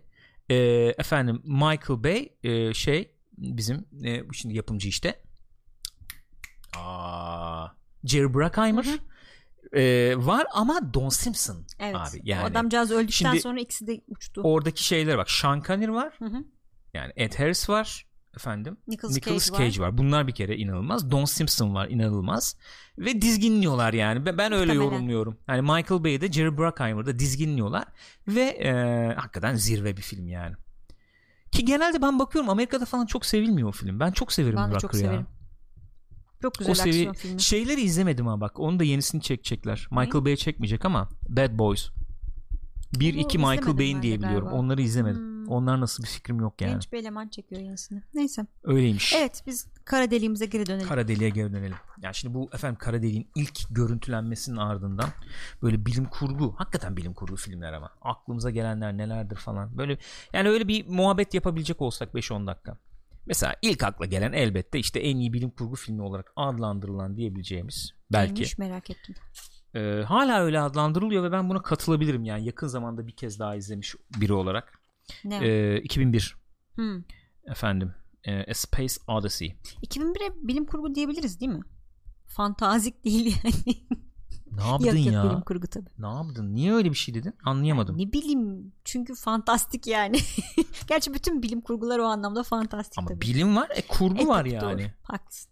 e, efendim Michael Bay e, şey bizim e, şimdi yapımcı işte Aa, Jerry Bruckheimer Hı hı. e, var ama Don Simpson Evet. abi yani o adamcağız öldükten Şimdi- sonra ikisi de uçtu. oradaki şeyler bak Sean Connery var Hı hı. yani Ed Harris var efendim Nicolas, Nicolas Cage, Cage, var. var. Bunlar bir kere inanılmaz. Don Simpson var inanılmaz. Ve dizginliyorlar yani. Ben, ben öyle Muhtemelen. yorumluyorum. Yani Michael Bay'i de Jerry Bruckheimer'da dizginliyorlar. Ve e, hakikaten zirve bir film yani. Ki genelde ben bakıyorum Amerika'da falan çok sevilmiyor o film. Ben çok severim Ben de Rucker'ı çok ya. severim. Çok güzel O sevi aksiyon filmi. şeyleri izlemedim ha bak. Onu da yenisini çekecekler. Michael Bay çekmeyecek ama Bad Boys. 1 Onu 2 Michael Bay'in diye biliyorum. galiba. Onları izlemedim. Hmm. Onlar nasıl bir fikrim yok yani. Genç bir eleman çekiyor yenisini. Neyse. Öyleymiş. Evet biz kara deliğimize geri dönelim. Kara deliğe geri dönelim. Yani şimdi bu efendim kara deliğin ilk görüntülenmesinin ardından böyle bilim kurgu, hakikaten bilim kurgu filmler ama aklımıza gelenler nelerdir falan. Böyle yani öyle bir muhabbet yapabilecek olsak 5-10 dakika. Mesela ilk akla gelen elbette işte en iyi bilim kurgu filmi olarak adlandırılan diyebileceğimiz belki. Neymiş merak ettim. Ee, hala öyle adlandırılıyor ve ben buna katılabilirim yani yakın zamanda bir kez daha izlemiş biri olarak. Ne? o? Ee, 2001 Hmm. efendim. Ee, A Space Odyssey. 2001'e bilim kurgu diyebiliriz değil mi? Fantazik değil yani. <laughs> Ne yaptın yok yok ya? bilim kurgu tabii. Ne yaptın? Niye öyle bir şey dedin? Anlayamadım. Ne bileyim çünkü fantastik yani. <laughs> Gerçi bütün bilim kurgular o anlamda fantastik Ama tabii. bilim var, e kurgu E, var tabii, yani. Doğru. Haklısın.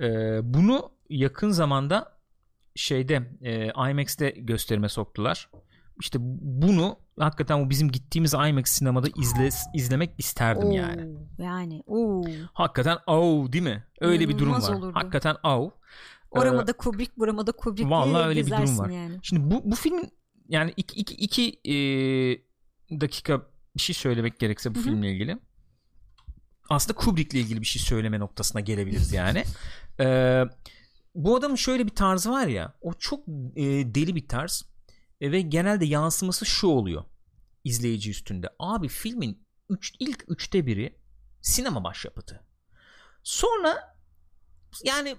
Ee, bunu yakın zamanda şeyde e, IMAX'te gösterime soktular. İşte bunu hakikaten o bizim gittiğimiz IMAX sinemada izle, izlemek isterdim Oo, yani. Yani oo. Hakikaten au değil mi? Öyle bir durum İnanılmaz var. olurdu. Hakikaten au. Orama Ee, da Kubrick, burama da Kubrick Vallahi öyle bir durum var. Yani. Şimdi bu, bu filmin yani iki, iki, iki e, dakika bir şey söylemek gerekse bu Hı hı. filmle ilgili. Aslında Kubrick'le ilgili bir şey söyleme noktasına gelebiliriz yani. <laughs> Ee, bu adamın şöyle bir tarzı var ya o çok e, deli bir tarz E, ve genelde yansıması şu oluyor izleyici üstünde. Abi filmin üç, ilk üçte biri sinema başyapıtı. Sonra yani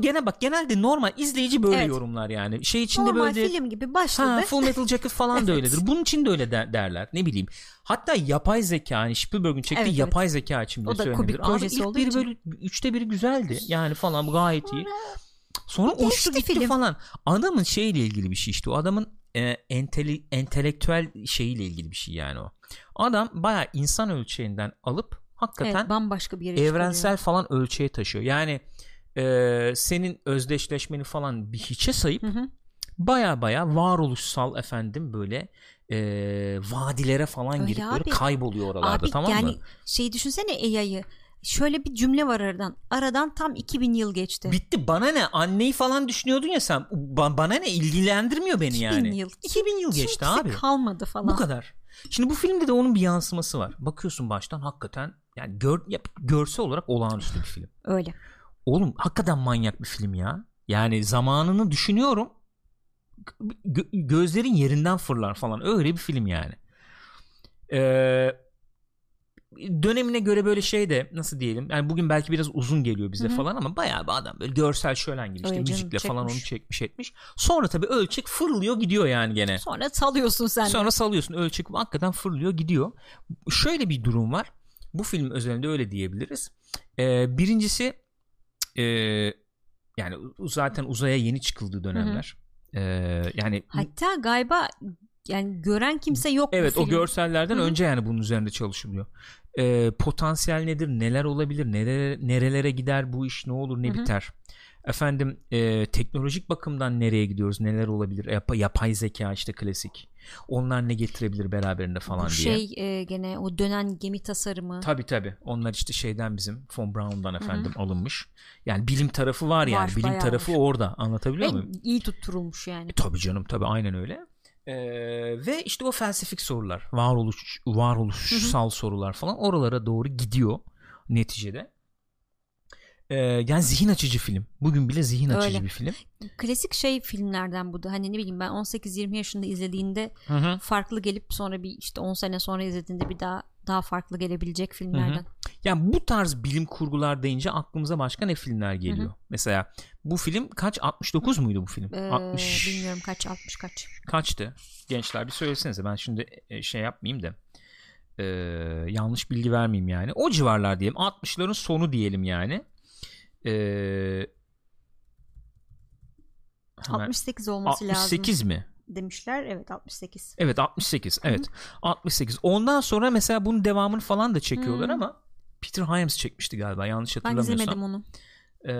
gene bak genelde normal izleyici böyle Evet. yorumlar yani. Şey içinde Normal böyle film gibi başladı. Ha, Full Metal Jacket falan da <laughs> Evet. öyledir. Bunun için de öyle der- derler. Ne bileyim. Hatta yapay zeka hani Spielberg'ün çektiği Evet, evet. yapay zeka için bile O da Kubrick söylenebilir. Abi ilk biri için. böyle üçte biri güzeldi. Yani falan gayet iyi. Sonra Geçti uçtu gitti film. falan. Adamın şeyle ilgili bir şey işte. O adamın e, enteli, entelektüel şeyiyle ilgili bir şey yani o. Adam bayağı insan ölçeğinden alıp hakikaten Evet, bambaşka bir yere evrensel falan ölçeğe taşıyor. Yani e, senin özdeşleşmeni falan bir hiçe sayıp baya baya varoluşsal efendim böyle e, vadilere falan Öyle girip böyle abi. kayboluyor oralarda Abi tamam yani mı? şey düşünsene AI'yı. Şöyle bir cümle var aradan. Aradan tam 2000 yıl geçti. Bitti bana ne anneyi falan düşünüyordun ya sen Ba- bana ne ilgilendirmiyor beni 2000 yani. yıl. 2000 yıl geçti Kimse abi. kalmadı falan. Bu kadar. Şimdi bu filmde de onun bir yansıması var. Bakıyorsun baştan hakikaten yani gör, ya, görsel olarak olağanüstü bir film. Öyle. Oğlum hakikaten manyak bir film ya. Yani zamanını düşünüyorum. Gö- gözlerin yerinden fırlar falan. Öyle bir film yani. Ee, dönemine göre böyle şey de nasıl diyelim. Yani bugün belki biraz uzun geliyor bize Hı hı. falan ama bayağı bir adam böyle görsel şölen gibi işte Öyle canım, müzikle falan onu çekmiş. çekmiş etmiş. Sonra tabii ölçek fırlıyor gidiyor yani gene. Sonra salıyorsun sen. de. Sonra salıyorsun ölçek hakikaten fırlıyor gidiyor. Şöyle bir durum var. Bu film özelinde öyle diyebiliriz. Ee, birincisi e, yani zaten uzaya yeni çıkıldığı dönemler. Ee, yani Hatta galiba yani gören kimse yok evet o film. görsellerden Hı hı. önce yani bunun üzerinde çalışılıyor. Ee, potansiyel nedir? Neler olabilir? Nerelere, nerelere gider bu iş? Ne olur? Ne Hı hı. biter? Efendim e, teknolojik bakımdan nereye gidiyoruz? Neler olabilir? Yap- yapay zeka işte klasik. Onlar ne getirebilir beraberinde falan Bu diye. şey e, gene o dönen gemi tasarımı. Tabi tabi. Onlar işte şeyden bizim Von Braun'dan efendim alınmış. Yani bilim tarafı var yani. Var, bilim tarafı var. orada. Anlatabiliyor Ve muyum? iyi tutturulmuş yani. E, tabii canım tabi aynen öyle. Ee, ve işte o felsefik sorular, varoluş varoluşsal sorular falan oralara doğru gidiyor neticede. Ee, yani zihin açıcı film. Bugün bile zihin açıcı Öyle. bir film. Klasik şey filmlerden bu da. Hani ne bileyim ben 18-20 yaşında izlediğinde farklı gelip sonra bir işte 10 sene sonra izlediğinde bir daha daha farklı gelebilecek filmlerden. Yani bu tarz bilim kurgular deyince aklımıza başka ne filmler geliyor? Mesela bu film kaç 69 muydu bu film? Ee, 60 bilmiyorum kaç 60 kaç. kaçtı? Gençler bir söylesenize. Ben şimdi e, şey yapmayayım da e, yanlış bilgi vermeyeyim yani. O civarlar diyelim. 60'ların sonu diyelim yani. E, hemen- 68 olması 68 mi? lazım demişler. Evet 68. Evet 68. Evet. 68. Ondan sonra mesela bunun devamını falan da çekiyorlar Hı. ama Peter Hyams çekmişti galiba yanlış Ben hatırlamıyorsam. izlemedim onu. Ee,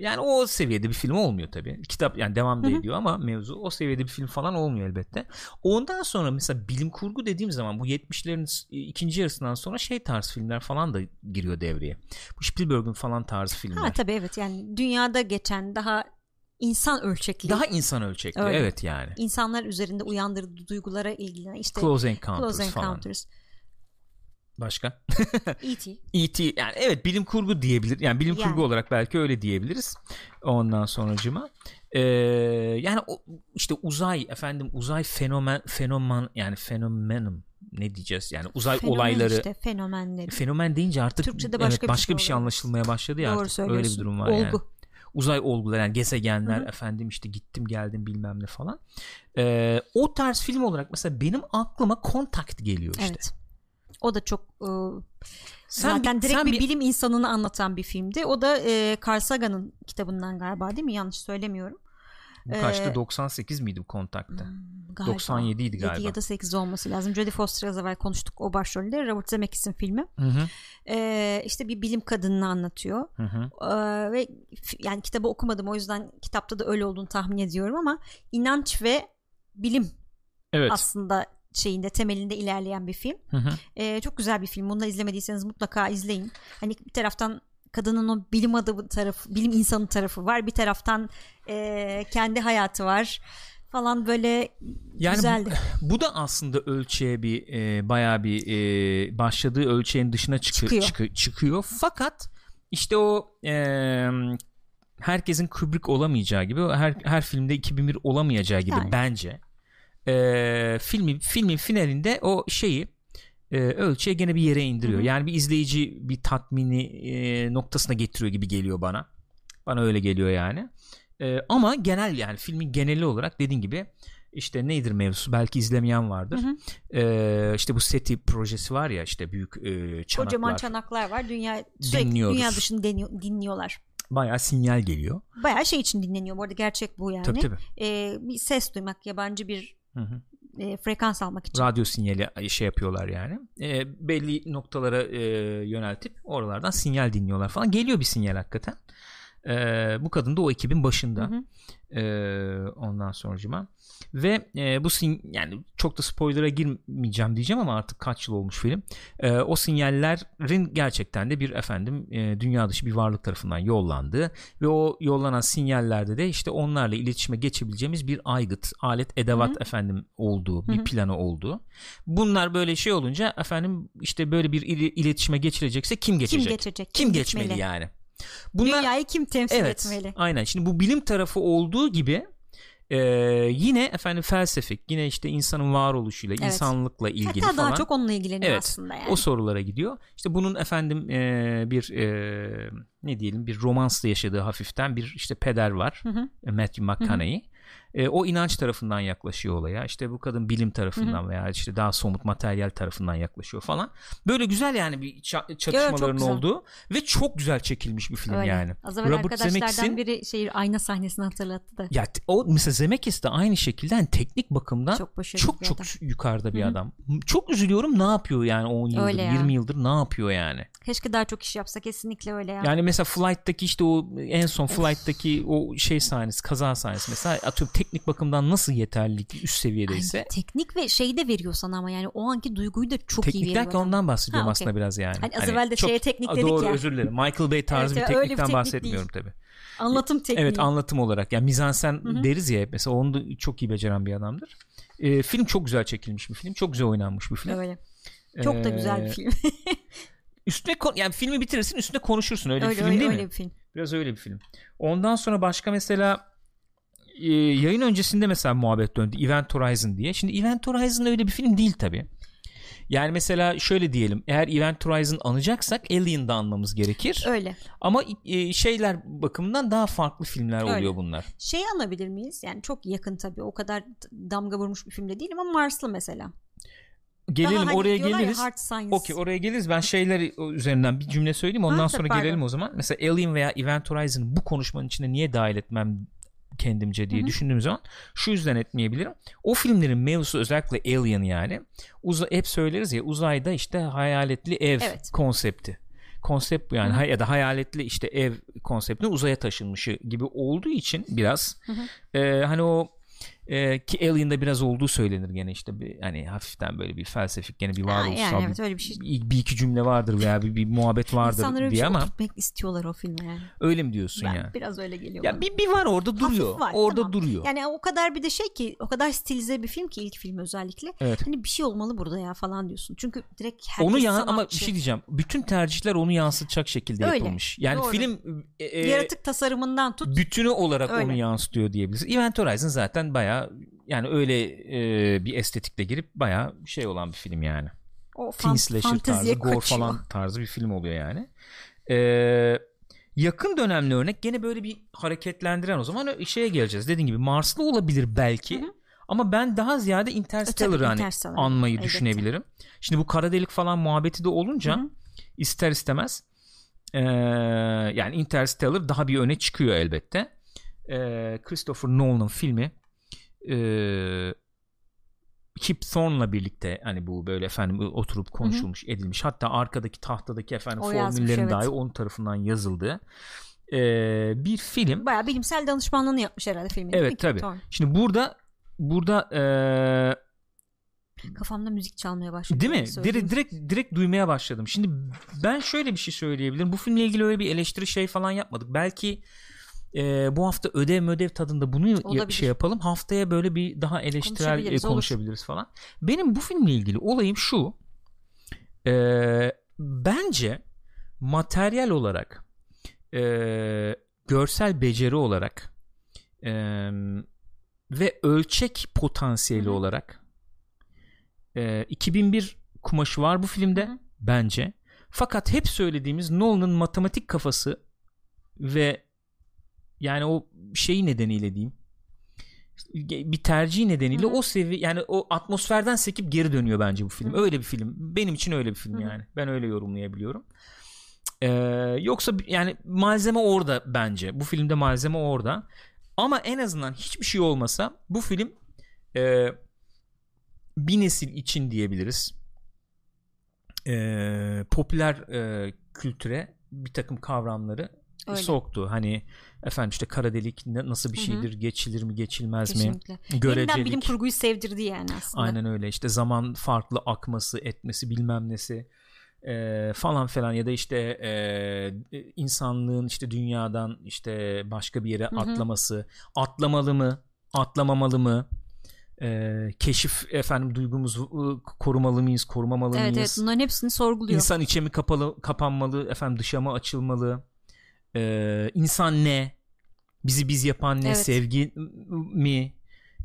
yani o seviyede bir film olmuyor tabii. Kitap yani devam da ediyor ama mevzu o seviyede bir film falan olmuyor elbette. Ondan sonra mesela bilim kurgu dediğim zaman bu 70'lerin s- ikinci yarısından sonra şey tarz filmler falan da giriyor devreye. Bu Spielberg'ün falan tarzı filmler. Ha tabii evet yani dünyada geçen daha insan ölçekli. Daha insan ölçekli. Öyle. Evet yani. insanlar üzerinde uyandırdığı duygulara ilgilenen işte Close Encounters, Close falan. Başka? E.T. <laughs> E.T. yani evet bilim kurgu diyebilir. Yani bilim Yani. kurgu olarak belki öyle diyebiliriz. Ondan sonracıma. Ee, yani o, işte uzay efendim uzay fenomen fenomen yani fenomenum ne diyeceğiz yani uzay Fenomen olayları işte fenomenleri. fenomen deyince artık Türkçe'de evet, başka başka, bir bir şey şey anlaşılmaya başladı ya Doğru artık öyle bir durum var Olgu. yani. Uzay olguları yani gezegenler Hı hı. efendim işte gittim geldim bilmem ne falan. Ee, o tarz film olarak mesela benim aklıma Contact geliyor işte. Evet. O da çok e, Sen zaten bir- direkt sen bir, bir- bilim insanını anlatan bir filmdi. O da e, Carl Sagan'ın kitabından galiba değil mi? Yanlış söylemiyorum. Bu Ee, kaçtı? 98 miydi bu kontakta? Galiba. 97 idi 7 galiba. ya da 8 olması lazım. Jodie Foster az evvel konuştuk o başrolde. Robert Zemeckis'in filmi. Hı hı. Ee, işte bir bilim kadınını anlatıyor. Hı hı. Ee, ve yani kitabı okumadım o yüzden kitapta da öyle olduğunu tahmin ediyorum ama inanç ve bilim Evet. aslında şeyinde temelinde ilerleyen bir film. Hı hı. Ee, çok güzel bir film. Bunu da izlemediyseniz mutlaka izleyin. Hani bir taraftan kadının o bilim adamı tarafı, bilim insanı tarafı var. Bir taraftan e, kendi hayatı var falan böyle Yani güzeldi. bu, <laughs> bu da aslında ölçeğe bir e, bayağı bir e, başladığı ölçeğin dışına çıkı- Çıkıyor. çıkı- çıkıyor. Fakat işte o e, herkesin Kubrick olamayacağı gibi her her filmde 2001 olamayacağı gibi Yani. bence e, filmi filmin finalinde o şeyi e, ölçüye gene bir yere indiriyor. Hı hı. Yani bir izleyici bir tatmini e, noktasına getiriyor gibi geliyor bana. Bana öyle geliyor yani. E, ama genel yani filmin geneli olarak dediğin gibi işte nedir mevzusu belki izlemeyen vardır. Hı hı. E, işte bu SETI projesi var ya işte büyük e, çanaklar. Kocaman çanaklar var. Dünya sürekli Dinliyoruz. dünya dışını deniyor- dinliyorlar. Bayağı sinyal geliyor. Bayağı şey için dinleniyor. Bu arada gerçek bu yani. Tabii tabii. Ee, bir ses duymak, yabancı bir Hı hı. e, frekans almak için. radyo sinyali şey yapıyorlar yani. E, belli noktalara e, yöneltip oralardan sinyal dinliyorlar falan. Geliyor bir sinyal hakikaten. E, bu kadın da o ekibin başında. Hı hı. E, ondan sonucuma. Ve e, bu sin yani çok da spoiler'a girmeyeceğim diyeceğim ama artık kaç yıl olmuş film. E, o sinyallerin gerçekten de bir efendim e, dünya dışı bir varlık tarafından yollandığı ve o yollanan sinyallerde de işte onlarla iletişime geçebileceğimiz bir aygıt, alet, edevat Hı hı. efendim olduğu, bir Hı hı. planı olduğu. Bunlar böyle şey olunca efendim işte böyle bir iletişime geçilecekse kim Kim geçecek? geçecek? Kim geçmeli gitmeli? yani? Bunlar Dünyayı kim temsil evet. etmeli? Aynen. Şimdi bu bilim tarafı olduğu gibi e, yine efendim felsefik, yine işte insanın varoluşuyla, Evet. insanlıkla ilgili Hatta falan. daha çok onunla ilgileniyor Evet, aslında yani. o sorulara gidiyor. İşte bunun efendim e, bir e, ne diyelim bir romansla yaşadığı hafiften bir işte peder var. Hı hı. Matthew McConaughey. E, o inanç tarafından yaklaşıyor olaya. İşte bu kadın bilim tarafından veya işte daha somut materyal tarafından yaklaşıyor falan. Böyle güzel yani bir ça- çatışmaların güzel. olduğu ve çok güzel çekilmiş bir film Öyle. yani. Az evvel Robert arkadaşlardan Zemeckis'in- biri şey ayna sahnesini hatırlattı da. Ya o mesela Zemeckis de aynı şekilde hani teknik bakımdan Çok çok çok adam. yukarıda bir Hı hı. adam. Çok üzülüyorum ne yapıyor yani 10 yıldır Öyle ya. 20 yıldır ne yapıyor yani. Keşke daha çok iş yapsa kesinlikle öyle ya. Yani mesela Flight'taki işte o en son Flight'taki o şey sahnesi kaza sahnesi mesela atıyorum teknik bakımdan nasıl yeterlilik üst seviyedeyse Ay, teknik ve şey de veriyor sana ama yani o anki duyguyu da çok iyi teknik veriyor. derken adam. ondan bahsediyorum Ha, aslında biraz yani. Hani az evvel de şeye teknik dedik doğru, ya. özür dilerim. Michael Bay tarzı Evet bir öyle bir teknikten teknik bahsetmiyorum tabii. Anlatım tekniği. Evet anlatım olarak yani mizansen Hı hı. deriz ya hep mesela onu da çok iyi beceren bir adamdır. Ee, film çok güzel çekilmiş bir film. Çok güzel oynanmış bir film. Öyle. Çok da güzel bir Ee, film. <laughs> Üstüne kon- yani filmi bitirirsin üstüne konuşursun öyle, bir öyle film öyle, değil öyle mi? bir film. Biraz öyle bir film. Ondan sonra başka mesela e, yayın öncesinde mesela muhabbet döndü Event Horizon diye. Şimdi Event Horizon öyle bir film değil tabi. Yani mesela şöyle diyelim eğer Event Horizon anacaksak Alien'da anmamız gerekir. Öyle. Ama e, şeyler bakımından daha farklı filmler Öyle. oluyor bunlar. Şey anabilir miyiz? Yani çok yakın tabii. O kadar damga vurmuş bir filmde değilim ama Marslı mesela. Gelelim Daha hani oraya geliriz. Okey oraya geliriz. Ben şeyler üzerinden bir cümle söyleyeyim ondan Ha, sonra pardon. gelelim o zaman. Mesela Alien veya Event Horizon'ı bu konuşmanın içine niye dahil etmem kendimce diye Hı hı. düşündüğüm zaman şu yüzden etmeyebilirim. O filmlerin mevzusu özellikle Alien yani. Uza, hep söyleriz ya uzayda işte hayaletli ev Evet. konsepti. Konsept bu yani Hı hı. Ha- ya da hayaletli işte ev konseptinin uzaya taşınmışı gibi olduğu için biraz Hı hı. e, hani o e, ki Alien'da biraz olduğu söylenir gene işte bir, hani hafiften böyle bir felsefik gene bir varoluşsal yani bir evet öyle bir şey. bir, bir iki cümle vardır veya bir, bir muhabbet vardır İnsanlar öyle bir diye şey ama istiyorlar o filme yani. öyle mi diyorsun Ben ya? biraz öyle geliyor Ya bana. bir, bir var orada duruyor. var, orada tamam. duruyor. Yani o kadar bir de şey ki o kadar stilize bir film ki ilk film özellikle. evet. Hani bir şey olmalı burada ya falan diyorsun. Çünkü direkt herkes Onu ya ama sanatçı. bir şey diyeceğim. Bütün tercihler onu yansıtacak şekilde Öyle, yapılmış. Yani doğru. film e, e, Yaratık tasarımından tut. bütünü olarak Öyle. onu yansıtıyor diyebiliriz. Event Horizon zaten baya yani öyle e, bir estetikle girip baya şey olan bir film yani. O Teen fan, slasher tarzı, gore falan tarzı bir film oluyor yani. Ee, yakın dönemli örnek gene böyle bir hareketlendiren o zaman şeye geleceğiz. Dediğim gibi Marslı olabilir belki. Hı hı. Ama ben daha ziyade E, Interstellar'ı tabii, hani Interstellar. anmayı Elbette. düşünebilirim. Şimdi bu kara delik falan muhabbeti de olunca Hı hı. ister istemez ee, yani Interstellar daha bir öne çıkıyor elbette. e, Christopher Nolan'ın filmi e, Kip Thorne'la birlikte hani bu böyle efendim oturup konuşulmuş edilmiş hatta arkadaki tahtadaki efendim O yazmış, formüllerin evet. dahi onun tarafından yazıldığı e, bir film Bayağı bilimsel danışmanlığını yapmış herhalde filmin. evet tabi şimdi burada burada e, Kafamda müzik çalmaya başladı. Değil mi? Direkt, direkt direkt duymaya başladım. Şimdi ben şöyle bir şey söyleyebilirim. Bu filmle ilgili öyle bir eleştiri şey falan yapmadık. Belki e, bu hafta ödev ödev tadında bunu ya- Olabilir. şey yapalım. Haftaya böyle bir daha eleştirel e, Konuşabiliriz, konuşabiliriz, olur. falan. Benim bu filmle ilgili olayım şu. E, bence materyal olarak e, görsel beceri olarak e, ve ölçek potansiyeli Hı hı. olarak e, 2001 kumaşı var bu filmde Hı hı. bence. Fakat hep söylediğimiz Nolan'ın matematik kafası ve yani o şeyi nedeniyle diyeyim bir tercih nedeniyle Hı hı. o sevi yani o atmosferden sekip geri dönüyor bence bu film. Hı hı. Öyle bir film. Benim için öyle bir film Hı hı. yani. Ben öyle yorumlayabiliyorum. Ee, yoksa yani malzeme orada bence. Bu filmde malzeme orada. Ama en azından hiçbir şey olmasa bu film e, bir nesil için diyebiliriz. E, popüler e, kültüre bir takım kavramları Öyle. soktu. Hani efendim işte kara delik nasıl bir şeydir, geçilir mi, geçilmez Kesinlikle. mi? Yeniden bilim Görecelik. kurguyu sevdirdi yani aslında. Aynen öyle. İşte zaman farklı akması, etmesi, bilmem nesi e, falan falan ya da işte e, insanlığın işte dünyadan işte başka bir yere hı. atlaması, atlamalı mı, atlamamalı mı? E, keşif efendim duygumuzu e, korumalı mıyız, korumamalı Evet evet mıyız? bunların hepsini sorguluyor. İnsan içe mi kapalı, kapanmalı, efendim dışa mı açılmalı? Ee, insan ne? Bizi biz yapan ne? Evet. Sevgi mi?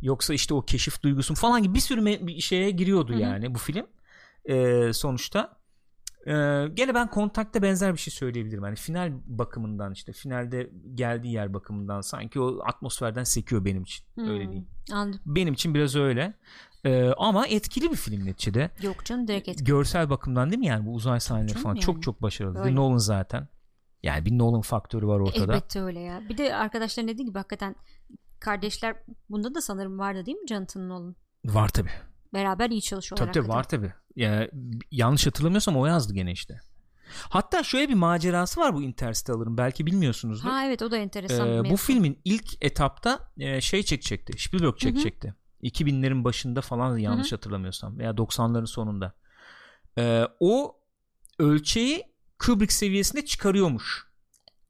Yoksa işte o keşif duygusu falan gibi bir sürü me- bir şeye giriyordu Hı hı. yani bu film. Ee, sonuçta. Ee, gene ben kontakta benzer bir şey söyleyebilirim. Hani final bakımından işte finalde geldiği yer bakımından sanki o atmosferden sekiyor benim için. Hmm, Öyle diyeyim. Anladım. Benim için biraz öyle. Ee, ama etkili bir film neticede Yok canım direkt etki. görsel bakımdan değil mi yani bu uzay sahneleri falan yani. çok çok başarılı. Öyle. Nolan zaten. Yani bir Nolan faktörü var ortada. Elbette öyle ya. Bir de arkadaşların dediği gibi hakikaten kardeşler bunda da sanırım vardı değil mi Jonathan Nolan? Var tabi. Beraber iyi çalışıyorlar Tabii tabii var tabi. Ya, yanlış hatırlamıyorsam o yazdı gene işte. Hatta şöyle bir macerası var bu Interstellar'ın belki bilmiyorsunuzdur. Ha evet o da enteresan Ee, bu mevzu. filmin ilk etapta e, şey çekecekti. Spielberg çekecekti. 2000'lerin başında falan yanlış hatırlamıyorsam veya 90'ların sonunda. Ee, o ölçeği Kubrick seviyesinde çıkarıyormuş.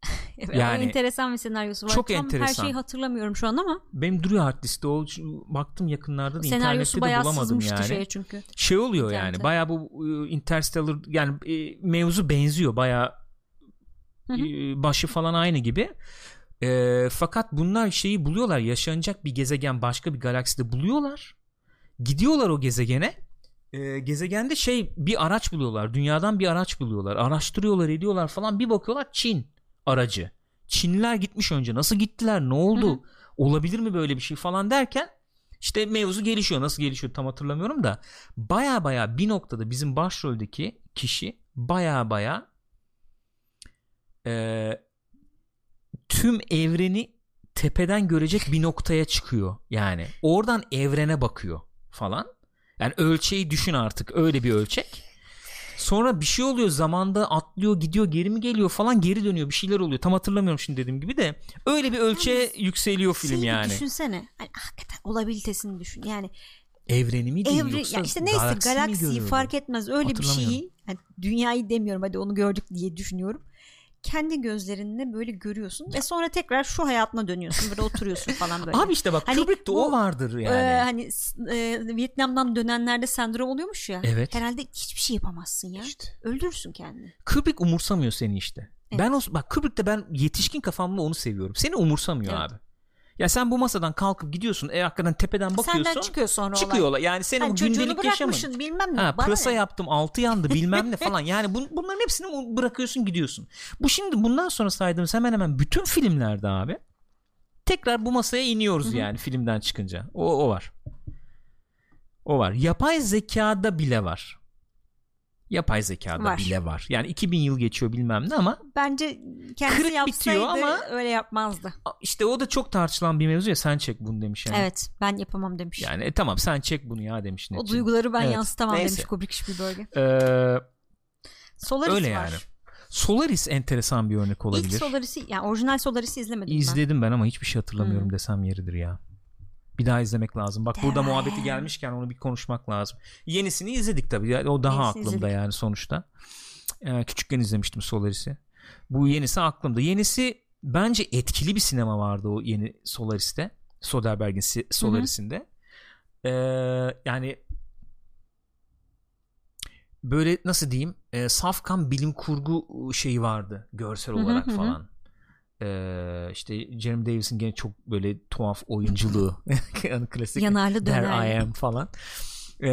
<laughs> Yani- enteresan bir senaryosu var. Çok Tam her enteresan. şeyi hatırlamıyorum şu an ama Benim duruyor hard liste o baktım yakınlarda da senaryosu internette de bayağı bulamadım yani. şeye çünkü. Şey oluyor yani İnternete. baya bu e, Interstellar yani e, mevzu benziyor baya Hı hı. başı falan aynı gibi. E, fakat bunlar şeyi buluyorlar yaşanacak bir gezegen başka bir galakside buluyorlar. Gidiyorlar o gezegene. E, gezegende şey bir araç buluyorlar. Dünyadan bir araç buluyorlar. Araştırıyorlar ediyorlar falan. Bir bakıyorlar Çin aracı. Çinliler gitmiş önce. Nasıl gittiler? Ne oldu? Hı hı. Olabilir mi böyle bir şey falan derken işte mevzu gelişiyor. Nasıl gelişiyor tam hatırlamıyorum da baya baya bir noktada bizim başroldeki kişi baya baya e, tüm evreni tepeden görecek bir noktaya çıkıyor. Yani oradan evrene bakıyor falan. Yani ölçeği düşün artık öyle bir ölçek. Sonra bir şey oluyor zamanda atlıyor gidiyor geri mi geliyor falan geri dönüyor bir şeyler oluyor. Tam hatırlamıyorum şimdi dediğim gibi de öyle bir ölçeğe yükseliyor film bir yani. düşünsene. Hani hakikaten olabilitesini düşün. Yani Evreni mi değil evre yoksa işte neyse galaksi galaksiyi fark etmez öyle bir şeyi hani dünyayı demiyorum hadi onu gördük diye düşünüyorum. Kendi gözlerinle böyle görüyorsun ve sonra tekrar şu hayatına dönüyorsun böyle oturuyorsun falan böyle. <laughs> Abi işte bak Hani Kubrick'te o vardır Ee, yani. hani s- e, Vietnam'dan dönenlerde sendrom oluyormuş ya. Evet. Herhalde hiçbir şey yapamazsın ya. İşte. Öldürürsün kendini. Kubrick umursamıyor seni işte. Evet. Ben o bak Kubrick'te ben yetişkin kafamla onu seviyorum. Seni umursamıyor Evet. abi. Ya sen bu masadan kalkıp gidiyorsun. E hakikaten tepeden bakıyorsun. Senden çıkıyor sonra çıkıyor olay. Yani senin o çocuğunu gündelik yaşamın. bilmem ne. Ha, pırasa ne? yaptım altı yandı bilmem ne <laughs> falan. Yani bun, bunların hepsini bırakıyorsun gidiyorsun. Bu şimdi bundan sonra saydığımız hemen hemen bütün filmlerde abi tekrar bu masaya iniyoruz yani filmden çıkınca. O, o var. O var. Yapay zekada bile var. Yapay zekada Var. bile var. Yani 2000 yıl geçiyor bilmem ne ama Bence kendisi Kırık yapsaydı bitiyor ama- öyle yapmazdı. işte o da çok tartışılan bir mevzu ya sen çek bunu demiş yani. Evet ben yapamam demiş. Yani e, tamam sen çek bunu ya demiş. o Netçi. duyguları ben Evet. yansıtamam Neyse. demiş Kubrick Spielberg'e. Ee, Solaris öyle var. yani. Solaris enteresan bir örnek olabilir. İlk Solaris'i yani orijinal Solaris'i izlemedim ben. İzledim ben ama hiçbir şey hatırlamıyorum Hmm. desem yeridir ya. Bir daha izlemek lazım. Bak burada muhabbeti gelmişken onu bir konuşmak lazım. Yenisini izledik tabii. O daha Yenisini aklımda izledik. yani sonuçta. Ee, küçükken izlemiştim Solaris'i. Bu yenisi aklımda. Yenisi bence etkili bir sinema vardı o yeni Solaris'te. Soderbergh'in si- Solaris'inde. Ee, yani böyle nasıl diyeyim e, safkan bilim kurgu şeyi vardı görsel Hı hı, olarak hı hı. falan. Ee, işte Jeremy Davis'in gene çok böyle tuhaf oyunculuğu <laughs> yani klasik Yanarlı There döner. I am falan. Ee,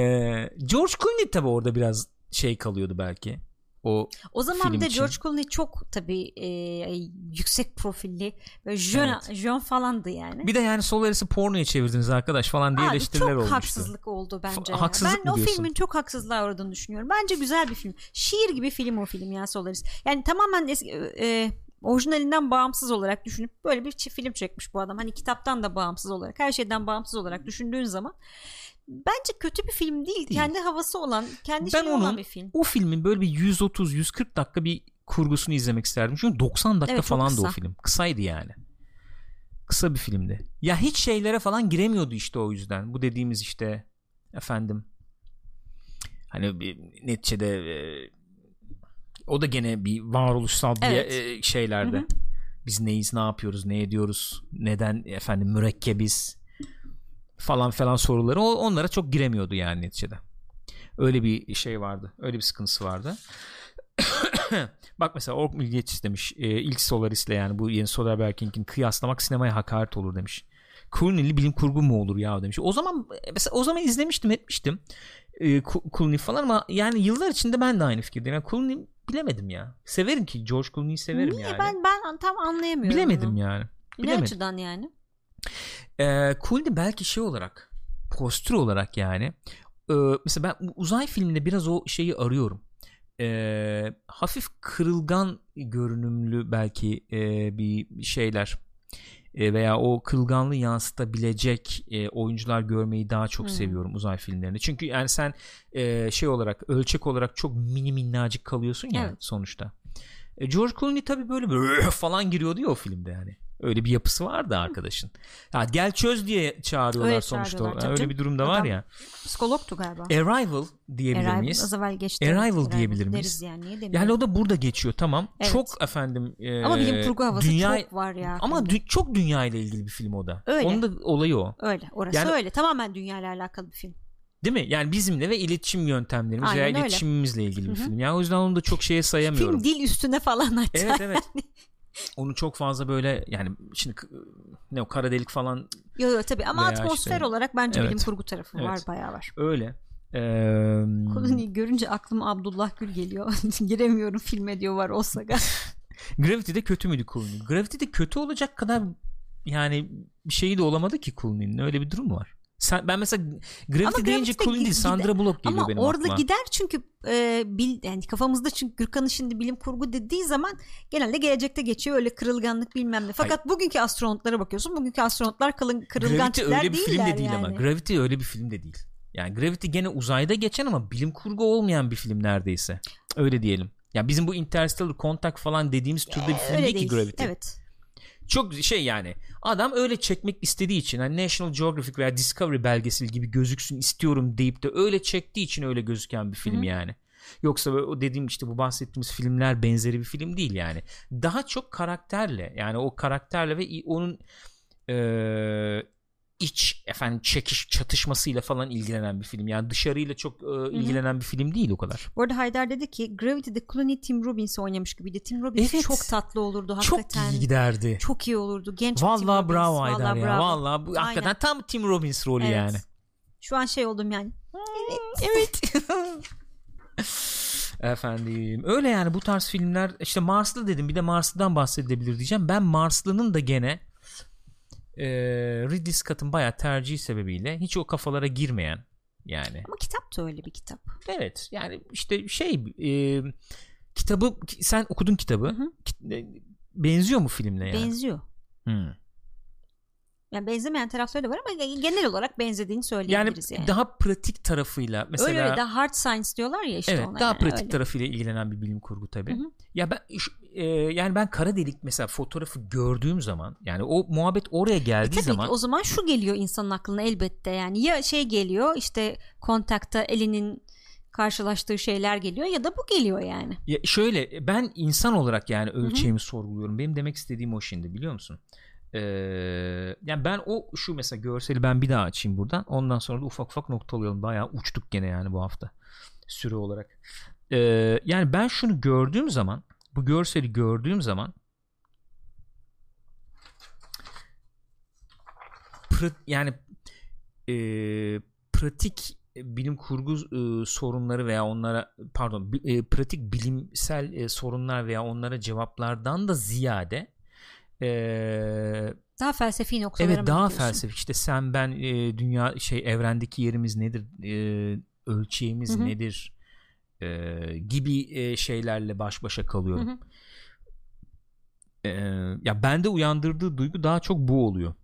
George Clooney tabi orada biraz şey kalıyordu belki. O O zaman bir de için. George Clooney çok tabii e, yüksek profilli böyle jön, Evet. jön falandı yani. bir de yani Solaris'i pornoya çevirdiniz arkadaş falan diye Abi eleştiriler çok olmuştu. haksızlık oldu bence. F- haksızlık ben mı o diyorsun? filmin çok haksızlığa uğradığını düşünüyorum. Bence güzel bir film. Şiir gibi film o film ya Solaris. Yani tamamen eski, e, orijinalinden bağımsız olarak düşünüp böyle bir film çekmiş bu adam. Hani kitaptan da bağımsız olarak, her şeyden bağımsız olarak düşündüğün zaman bence kötü bir film değil. Değil. Kendi havası olan, kendi Ben şeyi olan bir film. o filmin böyle bir 130-140 dakika bir kurgusunu izlemek isterdim. Çünkü 90 dakika Evet, çok falandı o film. Kısaydı yani. Kısa bir filmdi. Ya hiç şeylere falan giremiyordu işte o yüzden. Bu dediğimiz işte efendim hani bir neticede e, o da gene bir varoluşsal bir Evet. e, şeylerde. Hı hı. Biz neyiz, ne yapıyoruz, ne ediyoruz, neden efendim mürekkebiz falan falan soruları o, onlara çok giremiyordu yani neticede. Öyle bir şey vardı. Öyle bir sıkıntısı vardı. <coughs> Bak mesela Ork Milliyetçisi demiş. E, ilk Solaris'le yani bu yeni Soderbergh'in kıyaslamak sinemaya hakaret olur demiş. Clooney'li bilim kurgu mu olur ya demiş. O zaman mesela o zaman izlemiştim etmiştim. E, Clooney falan ama yani yıllar içinde ben de aynı fikirdeyim. Yani Clooney bilemedim ya. Severim ki George Clooney'i severim Niye? yani. Ben ben tam anlayamıyorum. bilemedim bunu. yani. Ne bilemedim. açıdan yani? Ee, Clooney belki şey olarak postür olarak yani Ee, mesela ben uzay filminde biraz o şeyi arıyorum Ee, hafif kırılgan görünümlü belki e, bir şeyler E, veya o kırılganlığı yansıtabilecek e, oyuncular görmeyi daha çok Hmm. seviyorum uzay filmlerinde çünkü yani sen e, şey olarak ölçek olarak çok mini minnacık kalıyorsun ya Evet. sonuçta E, George Clooney tabii böyle böyle <laughs> falan giriyordu ya o filmde yani. Öyle bir yapısı vardı arkadaşın. Ya gel çöz diye çağırıyorlar Öyle sonuçta. çağırıyorlar, Yani öyle bir durumda var Adam- ya. Psikologtu galiba. Arrival diyebilir Arrival, miyiz? Az evvel geçti. Arrival evet, diyebilir miyiz? Yani niye? Yani o da burada geçiyor tamam. Evet. Çok efendim e, Ama bilim kurgu havası dünya- çok var ya. Ama dü- çok dünya ile ilgili bir film o da. Öyle. Onun da olayı o. öyle orası Yani- öyle. Tamamen dünyayla alakalı bir film. Değil mi? Yani bizimle ve iletişim yöntemlerimiz Aynen veya öyle. iletişimimizle ilgili bir Hı hı. film. Yani o yüzden onu da çok şeye sayamıyorum. Film dil üstüne falan hatta. Evet evet. <laughs> Onu çok fazla böyle yani şimdi ne o kara delik falan Yo yo tabii ama atmosfer işte- olarak bence Evet. bilim kurgu tarafı var Evet. bayağı var. öyle. Ee, Clooney'i görünce aklıma Abdullah Gül geliyor. <laughs> Giremiyorum filme diyor var olsa da. <laughs> Gravity'de kötü müydü Clooney? Gravity'de kötü olacak kadar yani bir şeyi de olamadı ki Clooney'nin. Öyle bir durum var. Sen, ben mesela Gravity Ama deyince Clooney değil Sandra Bullock geliyor Ama benim orada aklıma. gider çünkü e, bil, yani kafamızda çünkü Gürkan'ın şimdi bilim kurgu dediği zaman genelde gelecekte geçiyor öyle kırılganlık bilmem ne. Fakat bugünkü astronotlara bakıyorsun. Bugünkü astronotlar kılın, kırılgan Gravity tipler öyle bir film de değil yani. ama. Gravity öyle bir film de değil. Yani Gravity gene uzayda geçen ama bilim kurgu olmayan bir film neredeyse. Öyle diyelim. Ya bizim bu Interstellar Contact falan dediğimiz türde bir film Öyle değil, değil. ki Gravity. Evet. Çok şey yani adam öyle çekmek istediği için hani National Geographic veya Discovery belgeseli gibi gözüksün istiyorum deyip de öyle çektiği için öyle gözüken bir film Hı hı. yani. Yoksa o dediğim işte bu bahsettiğimiz filmler benzeri bir film değil yani. Daha çok karakterle yani o karakterle ve onun eee, iç efendim çekiş çatışmasıyla falan ilgilenen bir film. Yani dışarıyla çok eee, ilgilenen bir film değil o kadar. Bu arada Haydar dedi ki Gravity'de Clooney Tim Robbins oynamış gibiydi. Tim Robbins Evet. çok tatlı olurdu Çok hakikaten. iyi giderdi. Çok iyi olurdu. Genç bir Tim Vallahi Robbins. bravo Vallahi Haydar ya. bravo. Vallahi bu Aynen. hakikaten tam Tim Robbins rolü Evet. yani. Şu an şey oldum yani. Evet. <laughs> Efendim öyle yani bu tarz filmler işte Marslı dedim bir de Marslı'dan bahsedebilir diyeceğim. Ben Marslı'nın da gene e, Ridley Scott'ın bayağı tercihi sebebiyle hiç o kafalara girmeyen yani. Ama kitap da öyle bir kitap. Evet yani işte şey e, kitabı sen okudun kitabı. Hı hı. E, benziyor mu filmle yani? Benziyor. Hmm. Yani benzemeyen tarafları da var ama genel olarak benzediğini Yani, söyleyebiliriz yani. daha pratik tarafıyla mesela öyle öyle daha hard science diyorlar ya işte evet ona. daha yani, pratik öyle. tarafıyla ilgilenen bir bilim kurgu hı. Ya ben şu- e, yani ben kara delik mesela fotoğrafı gördüğüm zaman yani o muhabbet oraya geldiği E Tabii zaman ki o zaman şu geliyor insanın aklına elbette yani ya şey geliyor işte kontakta elinin karşılaştığı şeyler geliyor ya da bu geliyor yani. Ya şöyle ben insan olarak yani ölçeğimi sorguluyorum. Benim demek istediğim o şimdi biliyor musun? Ee, yani ben o şu mesela görseli ben bir daha açayım buradan. Ondan sonra da ufak ufak noktalayalım. Bayağı uçtuk gene yani bu hafta süre olarak. Ee, yani ben şunu gördüğüm zaman bu görseli gördüğüm zaman yani e, pratik bilim kurgu e, sorunları veya onlara pardon e, pratik bilimsel e, sorunlar veya onlara cevaplardan da ziyade e, Daha felsefi noktalara evet daha felsefik işte sen ben e, dünya şey evrendeki yerimiz nedir e, ölçeğimiz Hı hı. nedir e, gibi e, şeylerle baş başa kalıyorum. Ee, ya bende uyandırdığı duygu daha çok bu oluyor.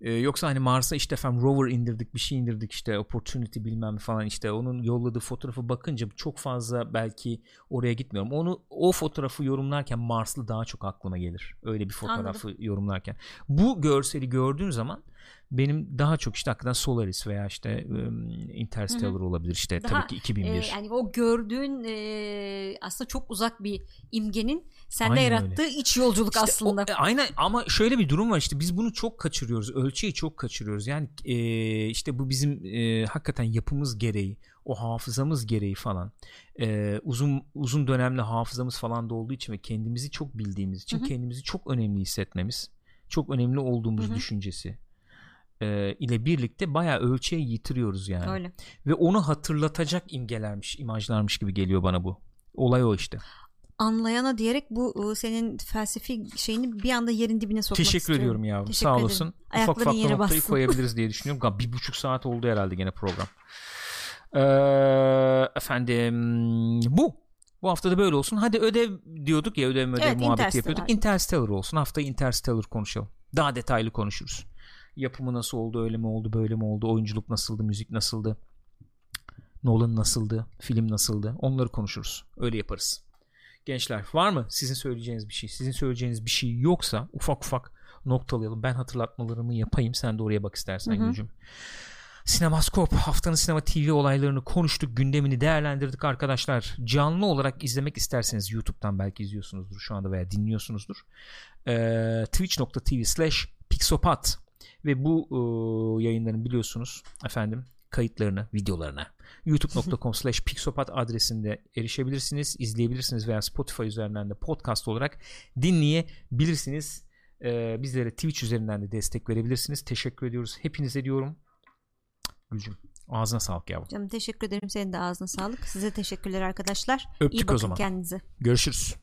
Ee, yoksa hani Mars'a işte efendim rover indirdik bir şey indirdik işte opportunity bilmem falan işte onun yolladığı fotoğrafı bakınca çok fazla belki oraya gitmiyorum. Onu o fotoğrafı yorumlarken Marslı daha çok aklıma gelir. Öyle bir fotoğrafı yorumlarken. Bu görseli gördüğüm zaman benim daha çok işte hakikaten Solaris veya işte um, Interstellar olabilir işte Daha, tabii ki 2001. Ee, yani o gördüğün e, aslında çok uzak bir imgenin sende Aynen yarattığı iç yolculuk İşte aslında. o- e, aynen ama şöyle bir durum var işte biz bunu çok kaçırıyoruz. Ölçeği çok kaçırıyoruz. Yani e, işte bu bizim e, hakikaten yapımız gereği, o hafızamız gereği falan. E, uzun uzun dönemli hafızamız falan da olduğu için ve kendimizi çok bildiğimiz için Hı hı. kendimizi çok önemli hissetmemiz, çok önemli olduğumuz Hı hı. düşüncesi e, ile birlikte bayağı ölçeği yitiriyoruz yani. Öyle. Ve onu hatırlatacak imgelermiş, imajlarmış gibi geliyor bana bu. Olay o işte. Anlayana diyerek bu e, senin felsefi şeyini bir anda yerin dibine sokmak Teşekkür istiyorum. ediyorum yavrum. Teşekkür Sağ olasın. Ufak ufak noktayı bassın. koyabiliriz diye düşünüyorum. Bir buçuk saat oldu herhalde gene program. Ee, efendim bu. Bu hafta da böyle olsun. Hadi ödev diyorduk ya ödev ödev Evet, muhabbeti yapıyorduk. Interstellar olsun. Haftaya Interstellar konuşalım. Daha detaylı konuşuruz. Yapımı nasıl oldu, öyle mi oldu, böyle mi oldu, oyunculuk nasıldı, müzik nasıldı, Nolan nasıldı, film nasıldı onları konuşuruz. Öyle yaparız. Gençler var mı sizin söyleyeceğiniz bir şey? Sizin söyleyeceğiniz bir şey yoksa ufak ufak noktalayalım. Ben hatırlatmalarımı yapayım. Sen de oraya bak istersen Hı hı. Gülcüm. Sinemaskop haftanın sinema TV olaylarını konuştuk. Gündemini değerlendirdik arkadaşlar. Canlı olarak izlemek isterseniz YouTube'dan belki izliyorsunuzdur şu anda veya dinliyorsunuzdur. Ee, Twitch.tv slash Pixopat ve bu e, yayınların biliyorsunuz efendim kayıtlarını, videolarına youtube.com <laughs> slash pixopat adresinde erişebilirsiniz, izleyebilirsiniz veya Spotify üzerinden de podcast olarak dinleyebilirsiniz. Ee, bizlere Twitch üzerinden de destek verebilirsiniz. Teşekkür ediyoruz. Hepinize diyorum. Gülcüm ağzına sağlık yavrum. Canım teşekkür ederim. Senin de ağzına sağlık. Size teşekkürler arkadaşlar. Öptük İyi o bakın zaman. kendinize. Görüşürüz.